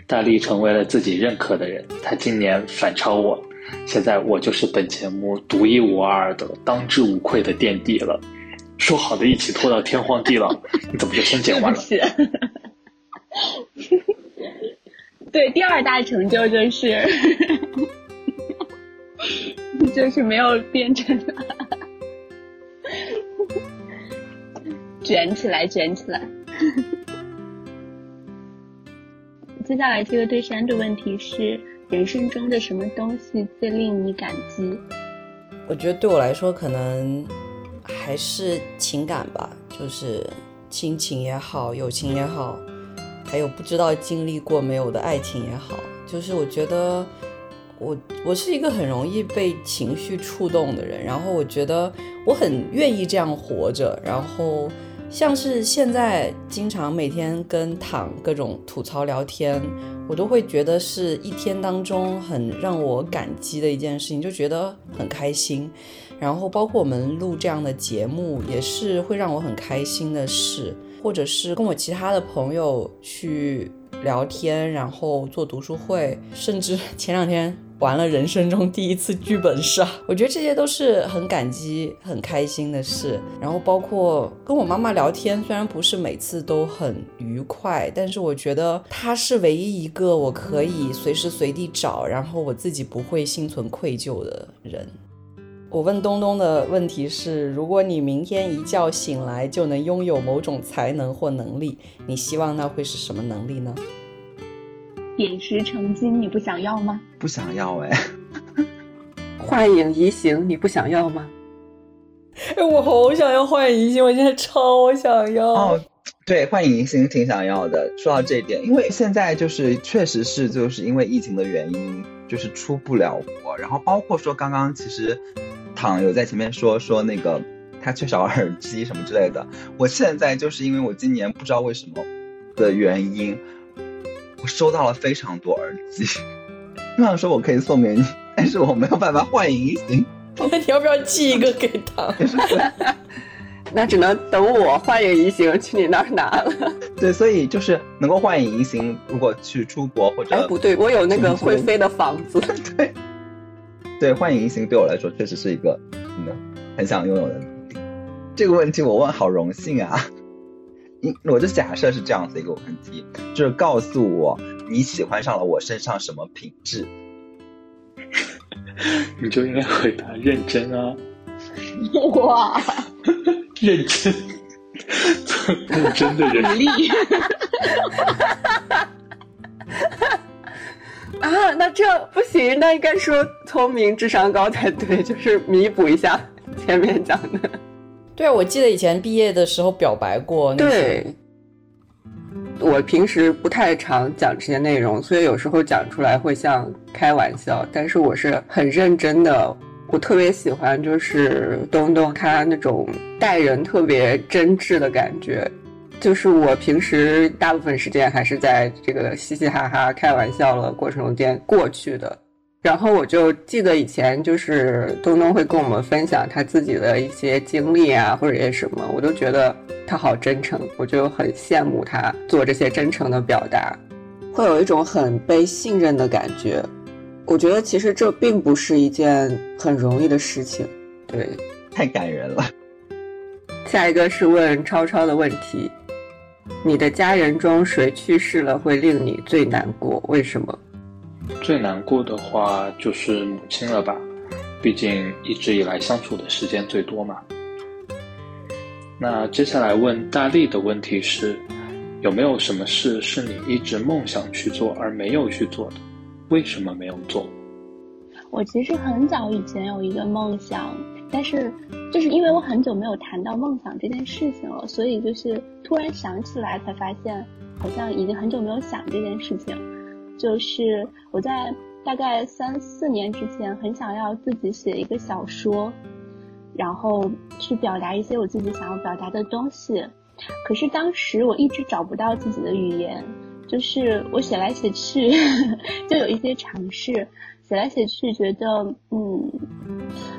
大力成为了自己认可的人，他今年反超我。现在我就是本节目独一无二的、当之无愧的垫底了。说好的一起拖到天荒地老，你怎么就先剪完了？对，第二大成就就是，就是没有变成，卷起来，卷起来。接下来这个对山的问题是。人生中的什么东西最令你感激？我觉得对我来说，可能还是情感吧，就是亲情也好，友情也好，还有不知道经历过没有的爱情也好。就是我觉得，我我是一个很容易被情绪触动的人，然后我觉得我很愿意这样活着，然后。像是现在经常每天跟躺各种吐槽聊天，我都会觉得是一天当中很让我感激的一件事情，就觉得很开心。然后包括我们录这样的节目，也是会让我很开心的事，或者是跟我其他的朋友去聊天，然后做读书会，甚至 前两天。玩了人生中第一次剧本杀，我觉得这些都是很感激、很开心的事。然后包括跟我妈妈聊天，虽然不是每次都很愉快，但是我觉得她是唯一一个我可以随时随地找，然后我自己不会心存愧疚的人。我问东东的问题是：如果你明天一觉醒来就能拥有某种才能或能力，你希望那会是什么能力呢？点石成金，你不想要吗？不想要哎。幻影移形，你不想要吗？哎，我好想要幻影移形，我现在超想要。哦，对，幻影移形挺想要的。说到这一点，因为现在就是确实是就是因为疫情的原因，就是出不了国。然后包括说刚刚其实躺有在前面说说那个他缺少耳机什么之类的。我现在就是因为我今年不知道为什么的原因。我收到了非常多耳机，我想说我可以送给你，但是我没有办法幻影移形。那你要不要寄一个给他？那只能等我幻影移形去你那儿拿了。对，所以就是能够幻影移形，如果去出国或者……哎，不对，我有那个会飞的房子。对，对，幻影移形对我来说确实是一个，嗯，很想拥有的能力？这个问题我问好荣幸啊！你我就假设是这样子一个问题，就是告诉我你喜欢上了我身上什么品质？你就应该回答认真啊！哇，认真，认真的人力 啊，那这不行，那应该说聪明、智商高才对，就是弥补一下前面讲的。对啊，我记得以前毕业的时候表白过。对，我平时不太常讲这些内容，所以有时候讲出来会像开玩笑，但是我是很认真的。我特别喜欢就是东东他那种待人特别真挚的感觉，就是我平时大部分时间还是在这个嘻嘻哈哈开玩笑的过程中间过去的。然后我就记得以前就是东东会跟我们分享他自己的一些经历啊，或者一些什么，我都觉得他好真诚，我就很羡慕他做这些真诚的表达，会有一种很被信任的感觉。我觉得其实这并不是一件很容易的事情，对，太感人了。下一个是问超超的问题：你的家人中谁去世了会令你最难过？为什么？最难过的话就是母亲了吧，毕竟一直以来相处的时间最多嘛。那接下来问大力的问题是：有没有什么事是你一直梦想去做而没有去做的？为什么没有做？我其实很早以前有一个梦想，但是就是因为我很久没有谈到梦想这件事情了，所以就是突然想起来才发现，好像已经很久没有想这件事情。就是我在大概三四年之前，很想要自己写一个小说，然后去表达一些我自己想要表达的东西。可是当时我一直找不到自己的语言，就是我写来写去，就有一些尝试，写来写去觉得嗯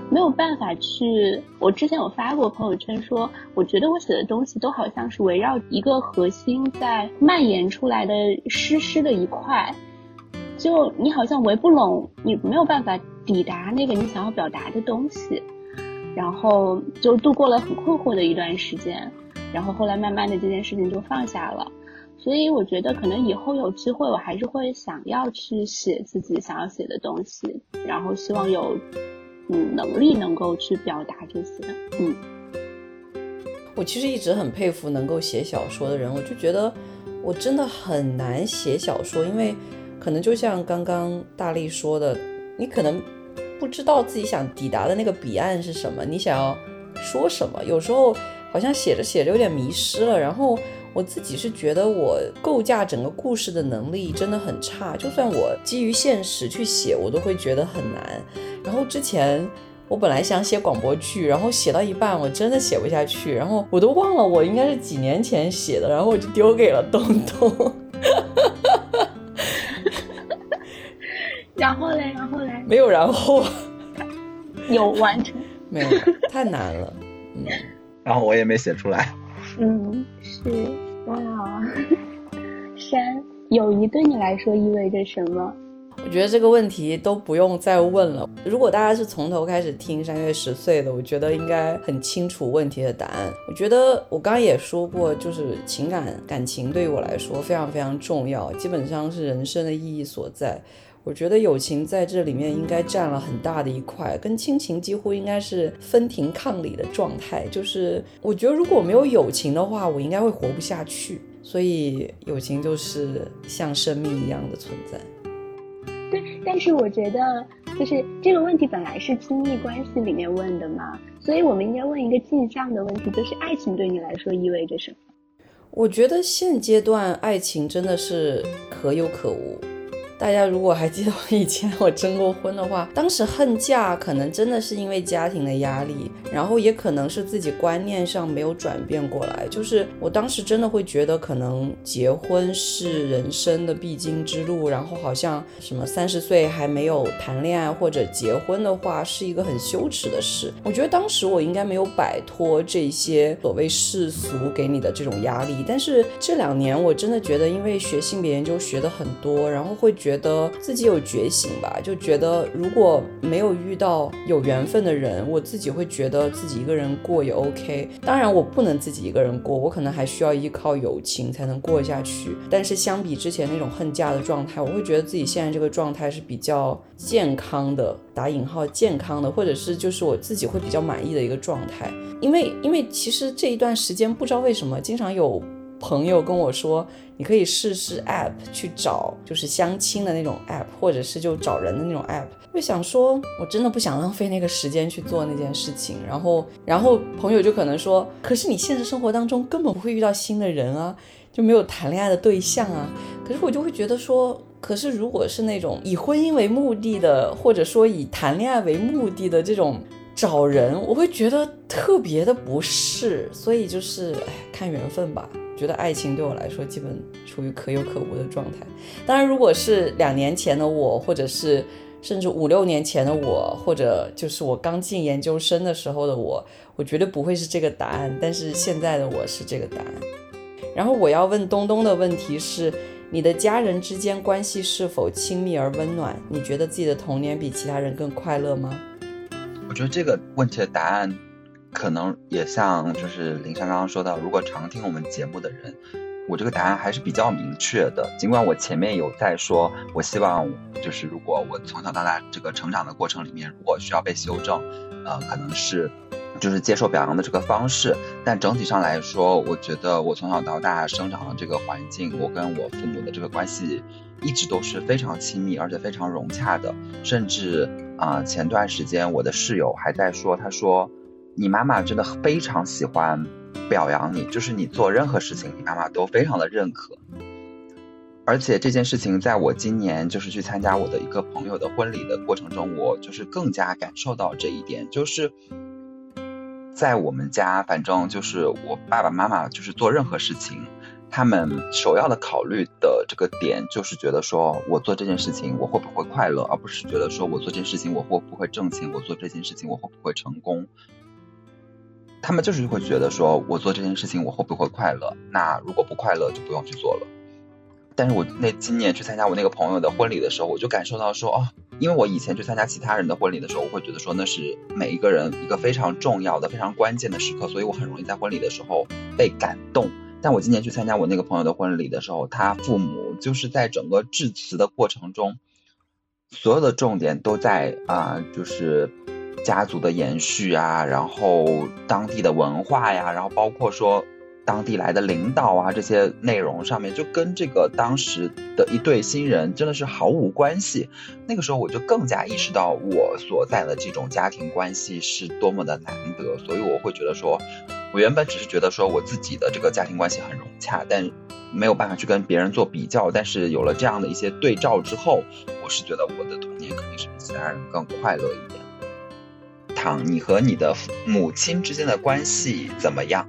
没有办法去。我之前有发过朋友圈说，我觉得我写的东西都好像是围绕一个核心在蔓延出来的湿湿的一块。就你好像围不拢，你没有办法抵达那个你想要表达的东西，然后就度过了很困惑的一段时间，然后后来慢慢的这件事情就放下了，所以我觉得可能以后有机会我还是会想要去写自己想要写的东西，然后希望有嗯能力能够去表达这些，嗯。我其实一直很佩服能够写小说的人，我就觉得我真的很难写小说，因为。可能就像刚刚大力说的，你可能不知道自己想抵达的那个彼岸是什么，你想要说什么，有时候好像写着写着有点迷失了。然后我自己是觉得我构架整个故事的能力真的很差，就算我基于现实去写，我都会觉得很难。然后之前我本来想写广播剧，然后写到一半我真的写不下去，然后我都忘了我应该是几年前写的，然后我就丢给了东东。然后嘞，然后嘞，没有然后，有完成，没有，太难了，嗯，然后我也没写出来，嗯，是哇，山，友谊对你来说意味着什么？我觉得这个问题都不用再问了。如果大家是从头开始听三月十岁的，我觉得应该很清楚问题的答案。我觉得我刚刚也说过，就是情感感情对于我来说非常非常重要，基本上是人生的意义所在。我觉得友情在这里面应该占了很大的一块，跟亲情几乎应该是分庭抗礼的状态。就是我觉得如果没有友情的话，我应该会活不下去。所以友情就是像生命一样的存在。对，但是我觉得就是这个问题本来是亲密关系里面问的嘛，所以我们应该问一个镜像的问题，就是爱情对你来说意味着什么？我觉得现阶段爱情真的是可有可无。大家如果还记得我以前我征过婚的话，当时恨嫁可能真的是因为家庭的压力，然后也可能是自己观念上没有转变过来。就是我当时真的会觉得，可能结婚是人生的必经之路，然后好像什么三十岁还没有谈恋爱或者结婚的话，是一个很羞耻的事。我觉得当时我应该没有摆脱这些所谓世俗给你的这种压力，但是这两年我真的觉得，因为学性别研究学的很多，然后会觉。觉得自己有觉醒吧，就觉得如果没有遇到有缘分的人，我自己会觉得自己一个人过也 OK。当然，我不能自己一个人过，我可能还需要依靠友情才能过下去。但是相比之前那种恨嫁的状态，我会觉得自己现在这个状态是比较健康的，打引号健康的，或者是就是我自己会比较满意的一个状态。因为因为其实这一段时间不知道为什么，经常有。朋友跟我说，你可以试试 app 去找，就是相亲的那种 app，或者是就找人的那种 app。我想说，我真的不想浪费那个时间去做那件事情。然后，然后朋友就可能说，可是你现实生活当中根本不会遇到新的人啊，就没有谈恋爱的对象啊。可是我就会觉得说，可是如果是那种以婚姻为目的的，或者说以谈恋爱为目的的这种找人，我会觉得特别的不适。所以就是，哎，看缘分吧。觉得爱情对我来说基本处于可有可无的状态。当然，如果是两年前的我，或者是甚至五六年前的我，或者就是我刚进研究生的时候的我，我绝对不会是这个答案。但是现在的我是这个答案。然后我要问东东的问题是：你的家人之间关系是否亲密而温暖？你觉得自己的童年比其他人更快乐吗？我觉得这个问题的答案。可能也像就是林珊刚刚说到，如果常听我们节目的人，我这个答案还是比较明确的。尽管我前面有在说，我希望就是如果我从小到大这个成长的过程里面，如果需要被修正，呃，可能是就是接受表扬的这个方式。但整体上来说，我觉得我从小到大生长的这个环境，我跟我父母的这个关系一直都是非常亲密，而且非常融洽的。甚至啊，前段时间我的室友还在说，他说。你妈妈真的非常喜欢表扬你，就是你做任何事情，你妈妈都非常的认可。而且这件事情，在我今年就是去参加我的一个朋友的婚礼的过程中，我就是更加感受到这一点。就是在我们家，反正就是我爸爸妈妈就是做任何事情，他们首要的考虑的这个点，就是觉得说我做这件事情我会不会快乐，而不是觉得说我做这件事情我会不会挣钱，我做这件事情我会不会成功。他们就是会觉得说，我做这件事情我会不会快乐？那如果不快乐，就不用去做了。但是我那今年去参加我那个朋友的婚礼的时候，我就感受到说，哦，因为我以前去参加其他人的婚礼的时候，我会觉得说那是每一个人一个非常重要的、非常关键的时刻，所以我很容易在婚礼的时候被感动。但我今年去参加我那个朋友的婚礼的时候，他父母就是在整个致辞的过程中，所有的重点都在啊，就是。家族的延续啊，然后当地的文化呀，然后包括说当地来的领导啊，这些内容上面就跟这个当时的一对新人真的是毫无关系。那个时候我就更加意识到我所在的这种家庭关系是多么的难得，所以我会觉得说，我原本只是觉得说我自己的这个家庭关系很融洽，但没有办法去跟别人做比较。但是有了这样的一些对照之后，我是觉得我的童年肯定是比其他人更快乐一点。你和你的母亲之间的关系怎么样？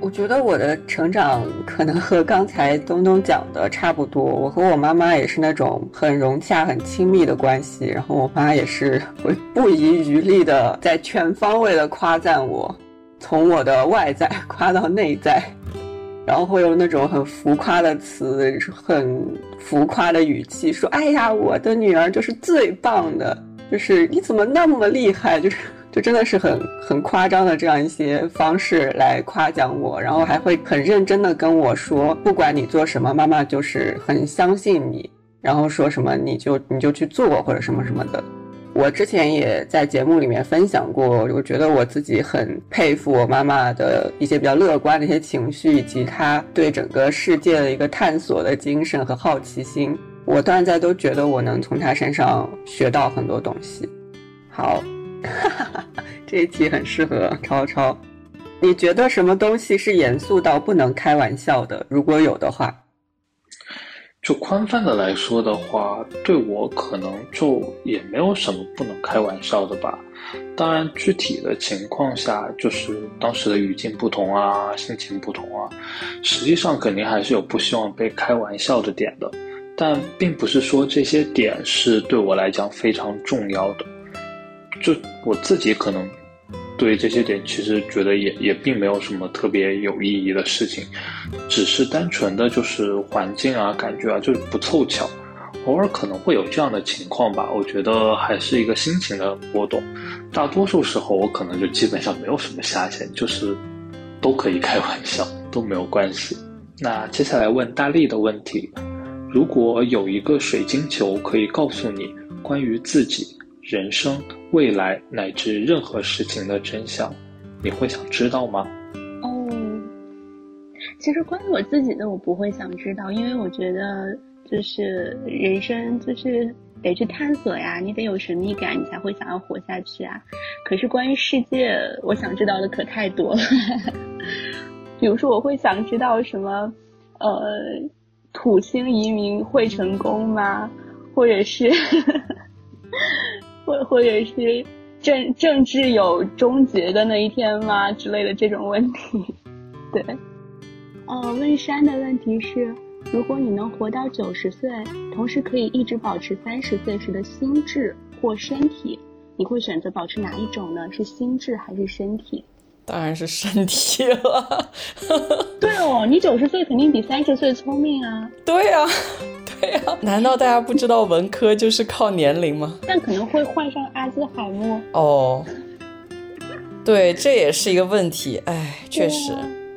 我觉得我的成长可能和刚才东东讲的差不多。我和我妈妈也是那种很融洽、很亲密的关系。然后我妈也是会不遗余力的在全方位的夸赞我，从我的外在夸到内在，然后会用那种很浮夸的词、很浮夸的语气说：“哎呀，我的女儿就是最棒的。”就是你怎么那么厉害？就是就真的是很很夸张的这样一些方式来夸奖我，然后还会很认真的跟我说，不管你做什么，妈妈就是很相信你，然后说什么你就你就去做或者什么什么的。我之前也在节目里面分享过，我觉得我自己很佩服我妈妈的一些比较乐观的一些情绪，以及她对整个世界的一个探索的精神和好奇心。我到现在都觉得我能从他身上学到很多东西。好，这一题很适合超超。你觉得什么东西是严肃到不能开玩笑的？如果有的话，就宽泛的来说的话，对我可能就也没有什么不能开玩笑的吧。当然，具体的情况下，就是当时的语境不同啊，心情不同啊，实际上肯定还是有不希望被开玩笑的点的。但并不是说这些点是对我来讲非常重要的，就我自己可能对这些点其实觉得也也并没有什么特别有意义的事情，只是单纯的就是环境啊、感觉啊就是不凑巧，偶尔可能会有这样的情况吧，我觉得还是一个心情的波动。大多数时候，我可能就基本上没有什么下限，就是都可以开玩笑，都没有关系。那接下来问大力的问题：如果有一个水晶球可以告诉你关于自己、人生、未来乃至任何事情的真相，你会想知道吗？哦，其实关于我自己的，我不会想知道，因为我觉得就是人生就是得去探索呀，你得有神秘感，你才会想要活下去啊。可是关于世界，我想知道的可太多了。比如说，我会想知道什么，呃，土星移民会成功吗？或者是，或或者是政政治有终结的那一天吗？之类的这种问题。对，哦，问山的问题是：如果你能活到九十岁，同时可以一直保持三十岁时的心智或身体，你会选择保持哪一种呢？是心智还是身体？当然是身体了。对哦，你九十岁肯定比三十岁聪明啊。对呀，对呀。难道大家不知道文科就是靠年龄吗？但可能会患上阿兹海默。哦，对，这也是一个问题。哎，确实，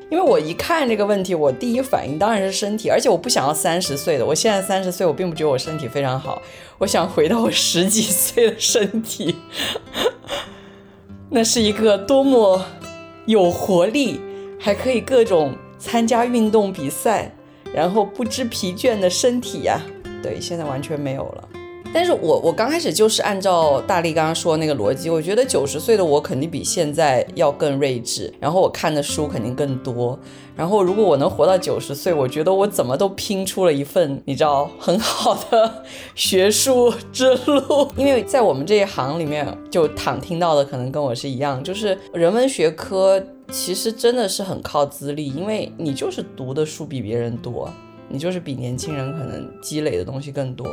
因为我一看这个问题，我第一反应当然是身体，而且我不想要三十岁的。我现在三十岁，我并不觉得我身体非常好，我想回到我十几岁的身体。那是一个多么……有活力，还可以各种参加运动比赛，然后不知疲倦的身体呀。对，现在完全没有了。但是我我刚开始就是按照大力刚刚说那个逻辑，我觉得九十岁的我肯定比现在要更睿智，然后我看的书肯定更多。然后如果我能活到九十岁，我觉得我怎么都拼出了一份你知道很好的学术之路。因为在我们这一行里面，就躺听到的可能跟我是一样，就是人文学科其实真的是很靠资历，因为你就是读的书比别人多。你就是比年轻人可能积累的东西更多，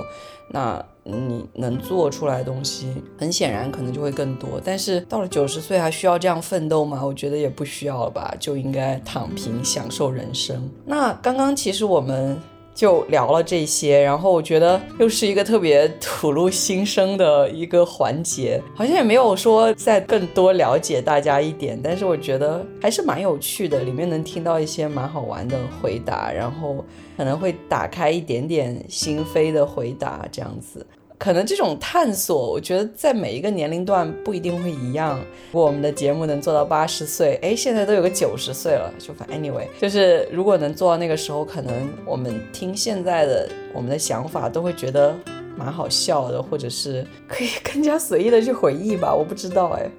那你能做出来的东西，很显然可能就会更多。但是到了九十岁还需要这样奋斗吗？我觉得也不需要了吧，就应该躺平享受人生。那刚刚其实我们。就聊了这些，然后我觉得又是一个特别吐露心声的一个环节，好像也没有说再更多了解大家一点，但是我觉得还是蛮有趣的，里面能听到一些蛮好玩的回答，然后可能会打开一点点心扉的回答，这样子。可能这种探索，我觉得在每一个年龄段不一定会一样。如果我们的节目能做到八十岁，哎，现在都有个九十岁了，就反 anyway，就是如果能做到那个时候，可能我们听现在的我们的想法都会觉得蛮好笑的，或者是可以更加随意的去回忆吧。我不知道哎。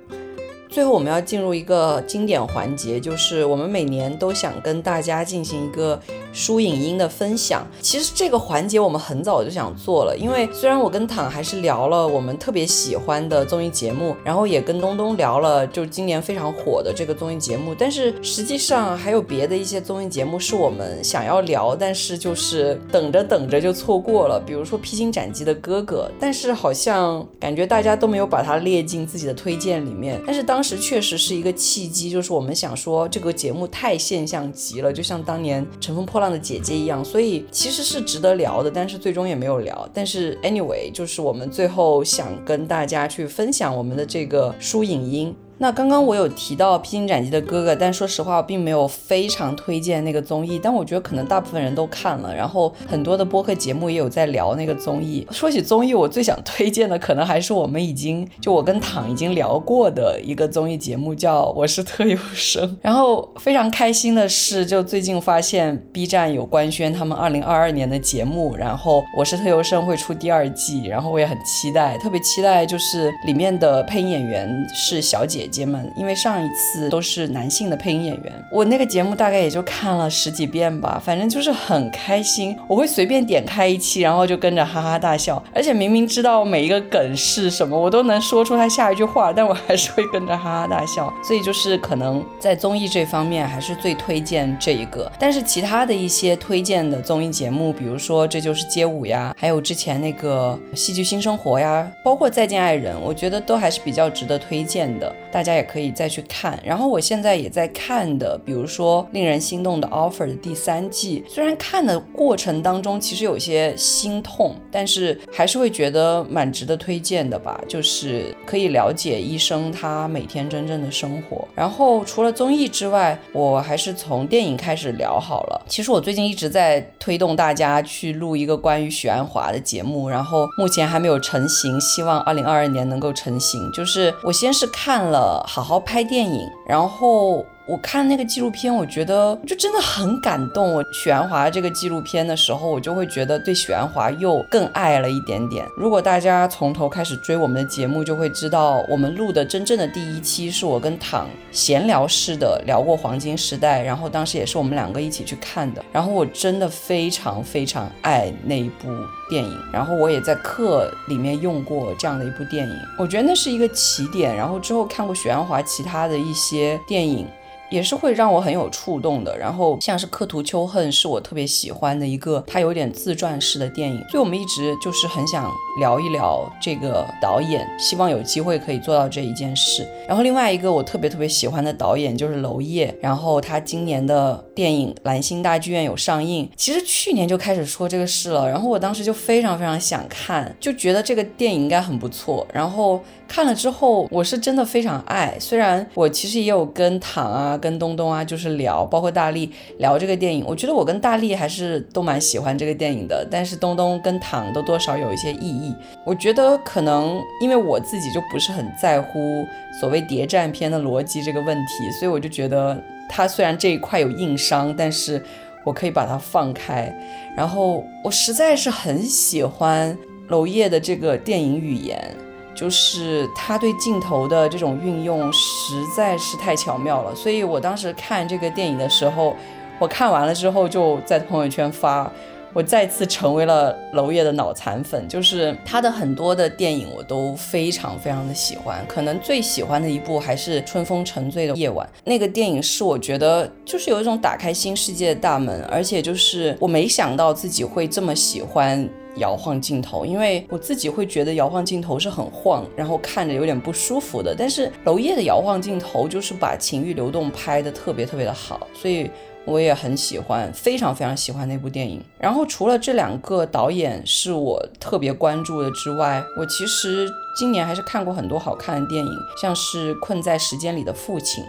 最后我们要进入一个经典环节，就是我们每年都想跟大家进行一个书影音的分享。其实这个环节我们很早就想做了，因为虽然我跟躺还是聊了我们特别喜欢的综艺节目，然后也跟东东聊了就今年非常火的这个综艺节目，但是实际上还有别的一些综艺节目是我们想要聊，但是就是等着等着就错过了。比如说《披荆斩棘的哥哥》，但是好像感觉大家都没有把它列进自己的推荐里面。但是当当时确实是一个契机，就是我们想说这个节目太现象级了，就像当年《乘风破浪的姐姐》一样，所以其实是值得聊的，但是最终也没有聊。但是 anyway，就是我们最后想跟大家去分享我们的这个书影音。那刚刚我有提到《披荆斩棘的哥哥》，但说实话，我并没有非常推荐那个综艺。但我觉得可能大部分人都看了，然后很多的播客节目也有在聊那个综艺。说起综艺，我最想推荐的可能还是我们已经就我跟躺已经聊过的一个综艺节目，叫《我是特优生》。然后非常开心的是，就最近发现 B 站有官宣他们2022年的节目，然后《我是特优生》会出第二季，然后我也很期待，特别期待就是里面的配音演员是小姐。姐们，因为上一次都是男性的配音演员，我那个节目大概也就看了十几遍吧，反正就是很开心。我会随便点开一期，然后就跟着哈哈大笑，而且明明知道每一个梗是什么，我都能说出他下一句话，但我还是会跟着哈哈大笑。所以就是可能在综艺这方面还是最推荐这一个。但是其他的一些推荐的综艺节目，比如说这就是街舞呀，还有之前那个戏剧新生活呀，包括再见爱人，我觉得都还是比较值得推荐的。大家也可以再去看。然后我现在也在看的，比如说令人心动的 offer 的第三季，虽然看的过程当中其实有些心痛，但是还是会觉得蛮值得推荐的吧，就是可以了解医生他每天真正的生活。然后除了综艺之外，我还是从电影开始聊好了。其实我最近一直在推动大家去录一个关于许鞍华的节目，然后目前还没有成型，希望二零二二年能够成型。就是我先是看了《好好拍电影》，然后。我看那个纪录片，我觉得就真的很感动。我许鞍华这个纪录片的时候，我就会觉得对许鞍华又更爱了一点点。如果大家从头开始追我们的节目，就会知道我们录的真正的第一期是我跟躺闲聊式的聊过黄金时代，然后当时也是我们两个一起去看的。然后我真的非常非常爱那一部电影，然后我也在课里面用过这样的一部电影，我觉得那是一个起点。然后之后看过许鞍华其他的一些电影。也是会让我很有触动的。然后像是《刻图秋恨》是我特别喜欢的一个，它有点自传式的电影，所以我们一直就是很想聊一聊这个导演，希望有机会可以做到这一件事。然后另外一个我特别特别喜欢的导演就是娄烨，然后他今年的电影《蓝星大剧院》有上映，其实去年就开始说这个事了，然后我当时就非常非常想看，就觉得这个电影应该很不错，然后。看了之后，我是真的非常爱。虽然我其实也有跟唐啊、跟东东啊，就是聊，包括大力聊这个电影。我觉得我跟大力还是都蛮喜欢这个电影的，但是东东跟唐都多少有一些异议。我觉得可能因为我自己就不是很在乎所谓谍战片的逻辑这个问题，所以我就觉得他虽然这一块有硬伤，但是我可以把它放开。然后我实在是很喜欢娄烨的这个电影语言。就是他对镜头的这种运用实在是太巧妙了，所以我当时看这个电影的时候，我看完了之后就在朋友圈发，我再次成为了娄烨的脑残粉。就是他的很多的电影我都非常非常的喜欢，可能最喜欢的一部还是《春风沉醉的夜晚》。那个电影是我觉得就是有一种打开新世界的大门，而且就是我没想到自己会这么喜欢。摇晃镜头，因为我自己会觉得摇晃镜头是很晃，然后看着有点不舒服的。但是娄烨的摇晃镜头就是把情欲流动拍得特别特别的好，所以我也很喜欢，非常非常喜欢那部电影。然后除了这两个导演是我特别关注的之外，我其实今年还是看过很多好看的电影，像是《困在时间里的父亲》。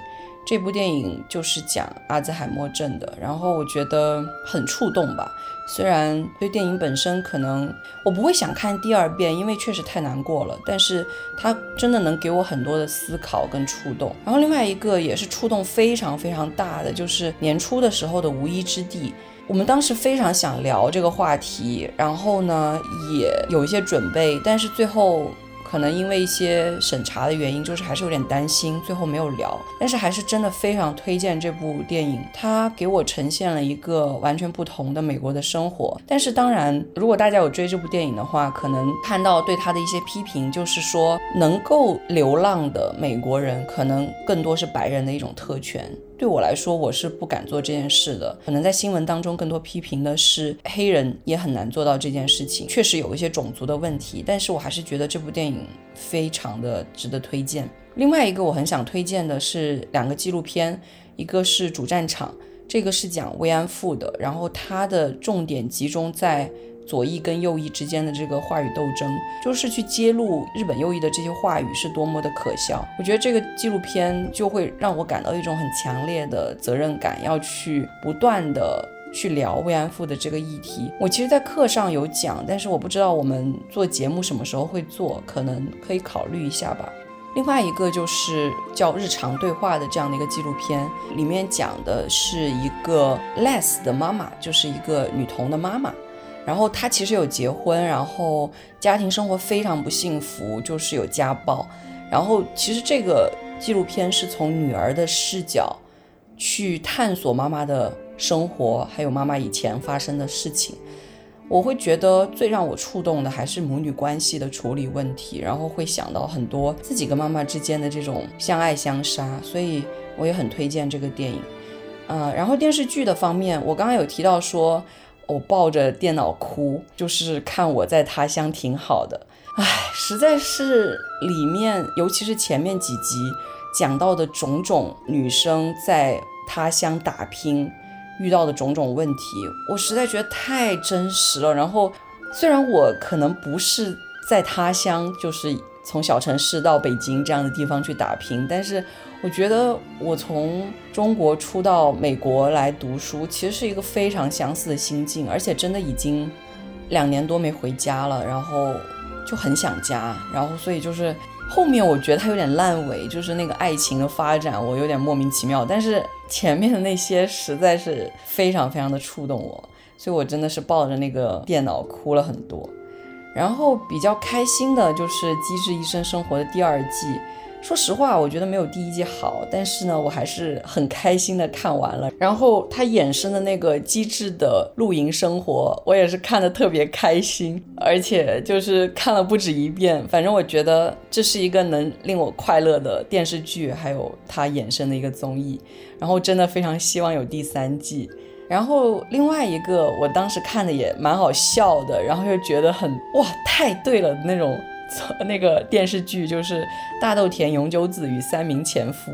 这部电影就是讲阿兹海默症的，然后我觉得很触动吧。虽然对电影本身可能我不会想看第二遍，因为确实太难过了，但是它真的能给我很多的思考跟触动。然后另外一个也是触动非常非常大的，就是年初的时候的《无依之地》，我们当时非常想聊这个话题，然后呢也有一些准备，但是最后。可能因为一些审查的原因，就是还是有点担心，最后没有聊。但是还是真的非常推荐这部电影，它给我呈现了一个完全不同的美国的生活。但是当然，如果大家有追这部电影的话，可能看到对他的一些批评，就是说能够流浪的美国人，可能更多是白人的一种特权。对我来说，我是不敢做这件事的。可能在新闻当中，更多批评的是黑人也很难做到这件事情，确实有一些种族的问题。但是我还是觉得这部电影非常的值得推荐。另外一个我很想推荐的是两个纪录片，一个是《主战场》，这个是讲慰安妇的，然后它的重点集中在。左翼跟右翼之间的这个话语斗争，就是去揭露日本右翼的这些话语是多么的可笑。我觉得这个纪录片就会让我感到一种很强烈的责任感，要去不断的去聊慰安妇的这个议题。我其实，在课上有讲，但是我不知道我们做节目什么时候会做，可能可以考虑一下吧。另外一个就是叫《日常对话》的这样的一个纪录片，里面讲的是一个 less 的妈妈，就是一个女童的妈妈。然后他其实有结婚，然后家庭生活非常不幸福，就是有家暴。然后其实这个纪录片是从女儿的视角去探索妈妈的生活，还有妈妈以前发生的事情。我会觉得最让我触动的还是母女关系的处理问题，然后会想到很多自己跟妈妈之间的这种相爱相杀，所以我也很推荐这个电影。嗯，然后电视剧的方面，我刚刚有提到说。我抱着电脑哭，就是看我在他乡挺好的，唉，实在是里面，尤其是前面几集，讲到的种种女生在他乡打拼遇到的种种问题，我实在觉得太真实了。然后，虽然我可能不是在他乡，就是从小城市到北京这样的地方去打拼，但是我觉得我从中国出到美国来读书，其实是一个非常相似的心境，而且真的已经两年多没回家了，然后就很想家，然后所以就是后面我觉得它有点烂尾，就是那个爱情的发展我有点莫名其妙，但是前面的那些实在是非常非常的触动我，所以我真的是抱着那个电脑哭了很多。然后比较开心的就是《机智医生生活》的第二季。说实话，我觉得没有第一季好，但是呢，我还是很开心的看完了。然后它衍生的那个机智的露营生活，我也是看的特别开心，而且就是看了不止一遍。反正我觉得这是一个能令我快乐的电视剧，还有它衍生的一个综艺。然后真的非常希望有第三季。然后另外一个，我当时看的也蛮好笑的，然后又觉得很哇，太对了那种。那个电视剧就是《大豆田永久子与三名前夫》，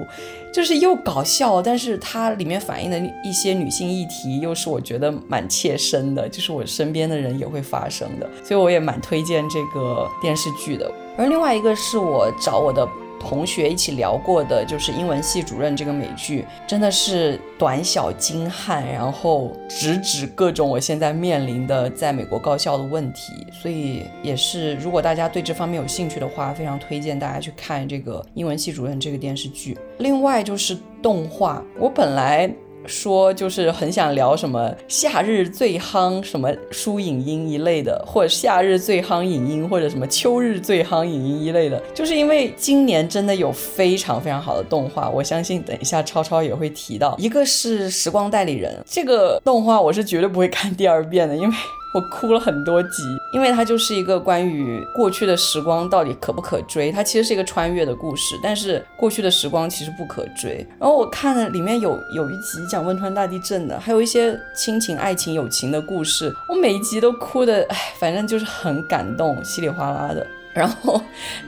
就是又搞笑，但是它里面反映的一些女性议题又是我觉得蛮切身的，就是我身边的人也会发生的，所以我也蛮推荐这个电视剧的。而另外一个是我找我的。同学一起聊过的，就是英文系主任这个美剧，真的是短小精悍，然后直指各种我现在面临的在美国高校的问题，所以也是如果大家对这方面有兴趣的话，非常推荐大家去看这个英文系主任这个电视剧。另外就是动画，我本来。说就是很想聊什么夏日最夯什么书影音一类的，或者夏日最夯影音，或者什么秋日最夯影音一类的，就是因为今年真的有非常非常好的动画，我相信等一下超超也会提到，一个是《时光代理人》这个动画，我是绝对不会看第二遍的，因为。我哭了很多集，因为它就是一个关于过去的时光到底可不可追。它其实是一个穿越的故事，但是过去的时光其实不可追。然后我看了里面有有一集讲汶川大地震的，还有一些亲情、爱情、友情的故事，我每一集都哭的，哎，反正就是很感动，稀里哗啦的。然后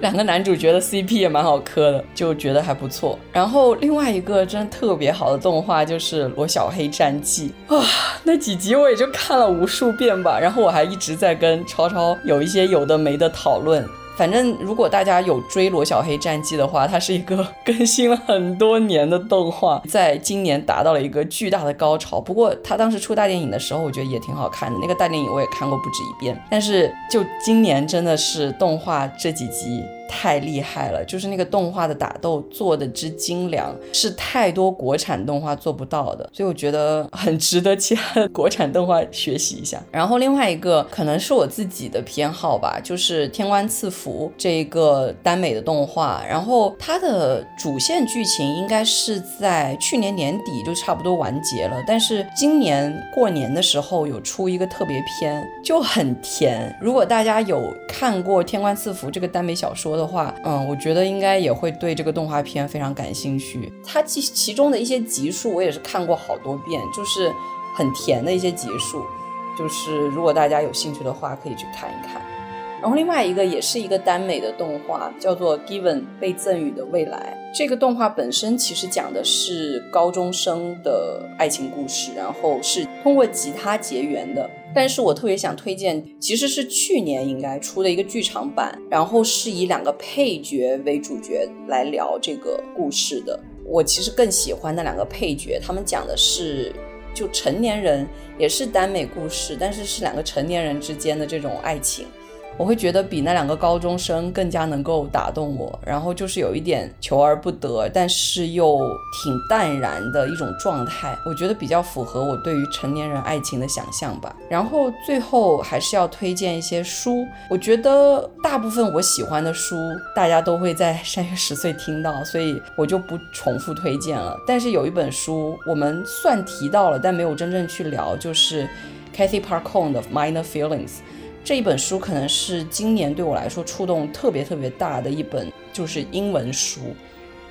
两个男主角的 CP 也蛮好磕的，就觉得还不错。然后另外一个真的特别好的动画就是《罗小黑战记》啊，那几集我也就看了无数遍吧。然后我还一直在跟超超有一些有的没的讨论。反正如果大家有追《罗小黑战记》的话，它是一个更新了很多年的动画，在今年达到了一个巨大的高潮。不过它当时出大电影的时候，我觉得也挺好看的。那个大电影我也看过不止一遍，但是就今年真的是动画这几集。太厉害了，就是那个动画的打斗做的之精良，是太多国产动画做不到的，所以我觉得很值得其他国产动画学习一下。然后另外一个可能是我自己的偏好吧，就是《天官赐福》这一个耽美的动画，然后它的主线剧情应该是在去年年底就差不多完结了，但是今年过年的时候有出一个特别篇，就很甜。如果大家有看过《天官赐福》这个耽美小说，的话，嗯，我觉得应该也会对这个动画片非常感兴趣。它其其中的一些集数，我也是看过好多遍，就是很甜的一些集数。就是如果大家有兴趣的话，可以去看一看。然后另外一个也是一个耽美的动画，叫做《Given 被赠予的未来》。这个动画本身其实讲的是高中生的爱情故事，然后是通过吉他结缘的。但是我特别想推荐，其实是去年应该出的一个剧场版，然后是以两个配角为主角来聊这个故事的。我其实更喜欢那两个配角，他们讲的是就成年人，也是耽美故事，但是是两个成年人之间的这种爱情。我会觉得比那两个高中生更加能够打动我，然后就是有一点求而不得，但是又挺淡然的一种状态，我觉得比较符合我对于成年人爱情的想象吧。然后最后还是要推荐一些书，我觉得大部分我喜欢的书大家都会在三月十岁听到，所以我就不重复推荐了。但是有一本书我们算提到了，但没有真正去聊，就是 Kathy Parkon 的 Minor Feelings。这一本书可能是今年对我来说触动特别特别大的一本，就是英文书。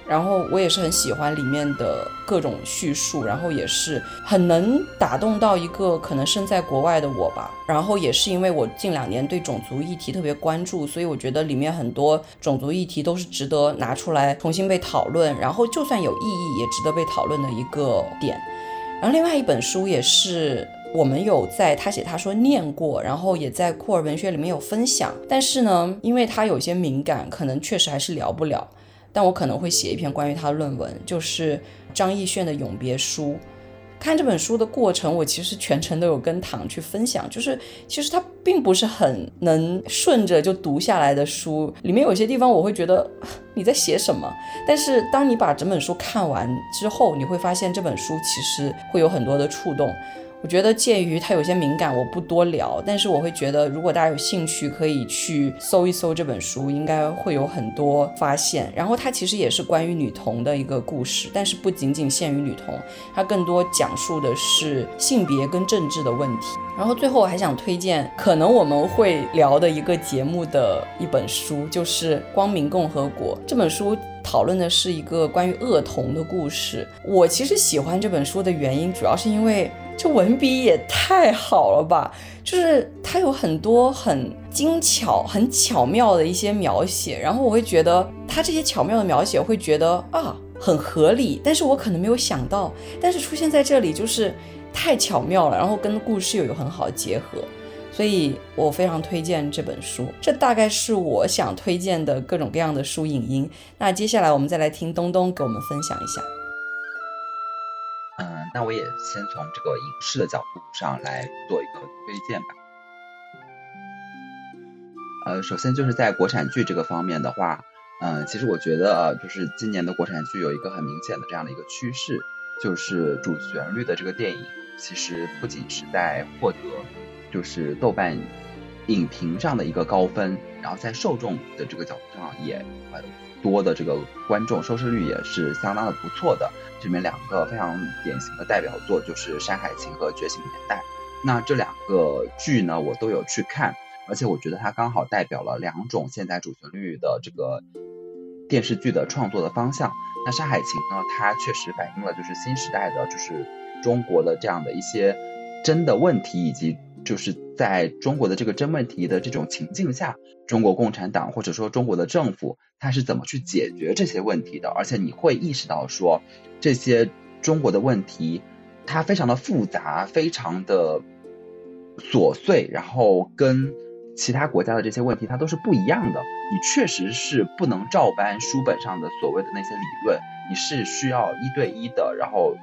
然后我也是很喜欢里面的各种叙述，然后也是很能打动到一个可能身在国外的我吧。然后也是因为我近两年对种族议题特别关注，所以我觉得里面很多种族议题都是值得拿出来重新被讨论，然后就算有意义，也值得被讨论的一个点。然后另外一本书也是。我们有在他写他说念过，然后也在酷儿文学里面有分享，但是呢，因为他有些敏感，可能确实还是聊不了。但我可能会写一篇关于他的论文，就是张艺炫的《永别书》。看这本书的过程，我其实全程都有跟唐去分享，就是其实它并不是很能顺着就读下来的书，里面有些地方我会觉得你在写什么，但是当你把整本书看完之后，你会发现这本书其实会有很多的触动。我觉得鉴于它有些敏感，我不多聊。但是我会觉得，如果大家有兴趣，可以去搜一搜这本书，应该会有很多发现。然后它其实也是关于女童的一个故事，但是不仅仅限于女童，它更多讲述的是性别跟政治的问题。然后最后我还想推荐，可能我们会聊的一个节目的一本书，就是《光明共和国》这本书。讨论的是一个关于恶童的故事。我其实喜欢这本书的原因，主要是因为这文笔也太好了吧！就是它有很多很精巧、很巧妙的一些描写，然后我会觉得它这些巧妙的描写会觉得啊很合理，但是我可能没有想到，但是出现在这里就是太巧妙了，然后跟故事又有很好的结合。所以我非常推荐这本书，这大概是我想推荐的各种各样的书影音。那接下来我们再来听东东给我们分享一下。那我也先从这个影视的角度上来做一个推荐吧。呃，首先就是在国产剧这个方面的话，嗯，其实我觉得就是今年的国产剧有一个很明显的这样的一个趋势，就是主旋律的这个电影，其实不仅是在获得。就是豆瓣影评上的一个高分，然后在受众的这个角度上也呃多的这个观众收视率也是相当的不错的。这里面两个非常典型的代表作就是《山海情》和《觉醒年代》。那这两个剧呢，我都有去看，而且我觉得它刚好代表了两种现在主旋律的这个电视剧的创作的方向。那《山海情》呢，它确实反映了就是新时代的就是中国的这样的一些真的问题以及。就是在中国的这个真问题的这种情境下，中国共产党或者说中国的政府，它是怎么去解决这些问题的？而且你会意识到说，这些中国的问题，它非常的复杂，非常的琐碎，然后跟其他国家的这些问题它都是不一样的。你确实是不能照搬书本上的所谓的那些理论，你是需要一对一的，然后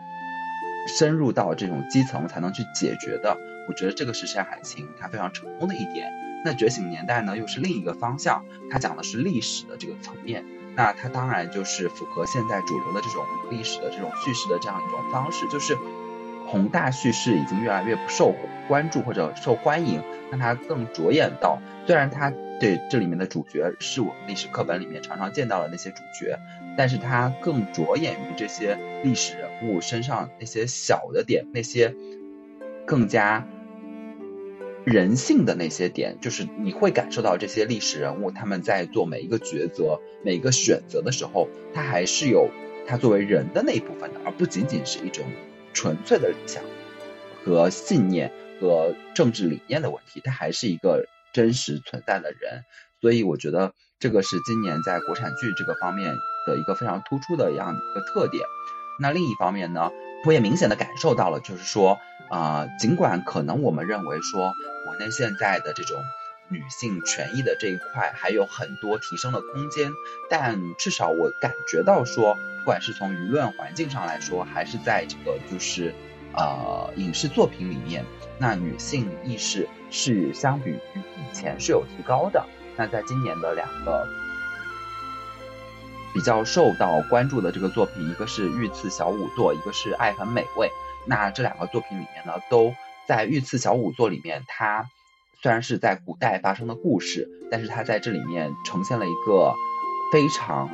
深入到这种基层才能去解决的。我觉得这个是《山海情》它非常成功的一点。那《觉醒年代》呢，又是另一个方向，它讲的是历史的这个层面。那它当然就是符合现在主流的这种历史的这种叙事的这样一种方式，就是宏大叙事已经越来越不受关注或者受欢迎。那它更着眼到，虽然它对这里面的主角是我们历史课本里面常常见到的那些主角，但是它更着眼于这些历史人物身上那些小的点，那些更加。人性的那些点，就是你会感受到这些历史人物他们在做每一个抉择、每一个选择的时候，他还是有他作为人的那一部分的，而不仅仅是一种纯粹的理想和信念和政治理念的问题，他还是一个真实存在的人。所以我觉得这个是今年在国产剧这个方面的一个非常突出的样一个特点。那另一方面呢，我也明显的感受到了，就是说啊，尽管可能我们认为说。国内现在的这种女性权益的这一块还有很多提升的空间，但至少我感觉到说，不管是从舆论环境上来说，还是在这个就是呃影视作品里面，那女性意识是相比于以前是有提高的。那在今年的两个比较受到关注的这个作品，一个是《御赐小仵作》，一个是《爱很美味》。那这两个作品里面呢，都。在御赐小仵作里面，它虽然是在古代发生的故事，但是它在这里面呈现了一个非常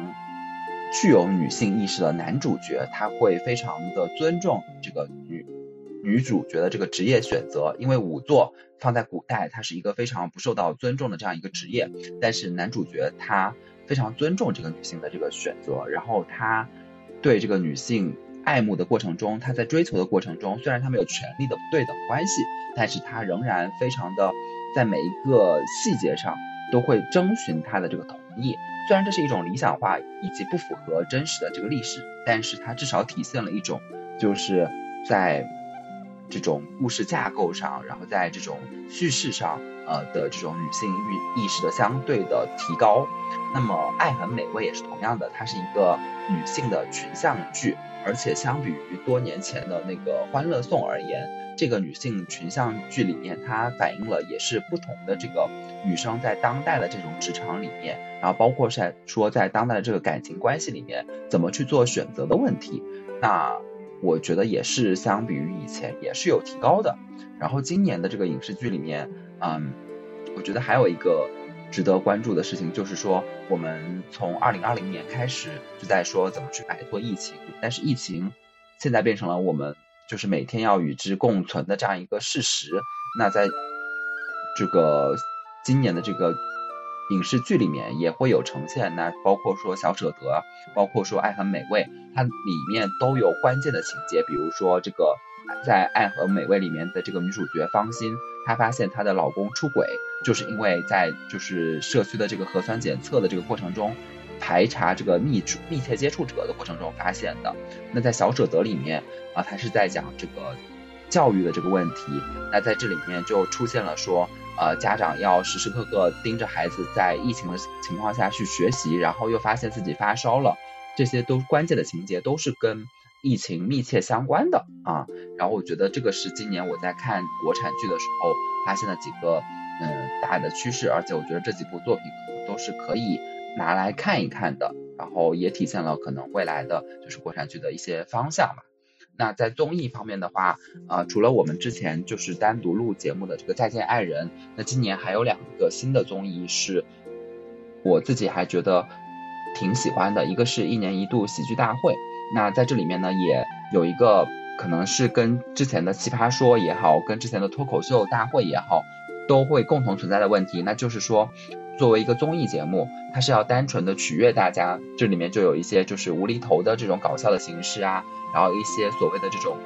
具有女性意识的男主角，他会非常的尊重这个女女主角的这个职业选择，因为仵作放在古代，它是一个非常不受到尊重的这样一个职业，但是男主角他。非常尊重这个女性的这个选择，然后他对这个女性爱慕的过程中，他在追求的过程中，虽然他们有权利的不对等关系，但是他仍然非常的在每一个细节上都会征询他的这个同意。虽然这是一种理想化以及不符合真实的这个历史，但是它至少体现了一种就是在这种故事架构上，然后在这种叙事上。呃的这种女性意意识的相对的提高，那么《爱很美味》也是同样的，它是一个女性的群像剧，而且相比于多年前的那个《欢乐颂》而言，这个女性群像剧里面它反映了也是不同的这个女生在当代的这种职场里面，然后包括在说在当代的这个感情关系里面怎么去做选择的问题，那我觉得也是相比于以前也是有提高的。然后今年的这个影视剧里面。嗯，我觉得还有一个值得关注的事情，就是说我们从二零二零年开始就在说怎么去摆脱疫情，但是疫情现在变成了我们就是每天要与之共存的这样一个事实。那在这个今年的这个影视剧里面也会有呈现，那包括说小舍得，包括说爱很美味，它里面都有关键的情节，比如说这个。在《爱和美味》里面的这个女主角方心，她发现她的老公出轨，就是因为在就是社区的这个核酸检测的这个过程中，排查这个密密切接触者的过程中发现的。那在《小舍得》里面啊，他是在讲这个教育的这个问题。那在这里面就出现了说，呃，家长要时时刻刻盯着孩子在疫情的情况下去学习，然后又发现自己发烧了，这些都关键的情节都是跟。疫情密切相关的啊，然后我觉得这个是今年我在看国产剧的时候发现了几个嗯大的趋势，而且我觉得这几部作品都是可以拿来看一看的，然后也体现了可能未来的就是国产剧的一些方向吧。那在综艺方面的话，啊，除了我们之前就是单独录节目的这个《再见爱人》，那今年还有两个新的综艺是我自己还觉得挺喜欢的，一个是一年一度喜剧大会。那在这里面呢，也有一个可能是跟之前的奇葩说也好，跟之前的脱口秀大会也好，都会共同存在的问题，那就是说，作为一个综艺节目，它是要单纯的取悦大家，这里面就有一些就是无厘头的这种搞笑的形式啊，然后一些所谓的这种，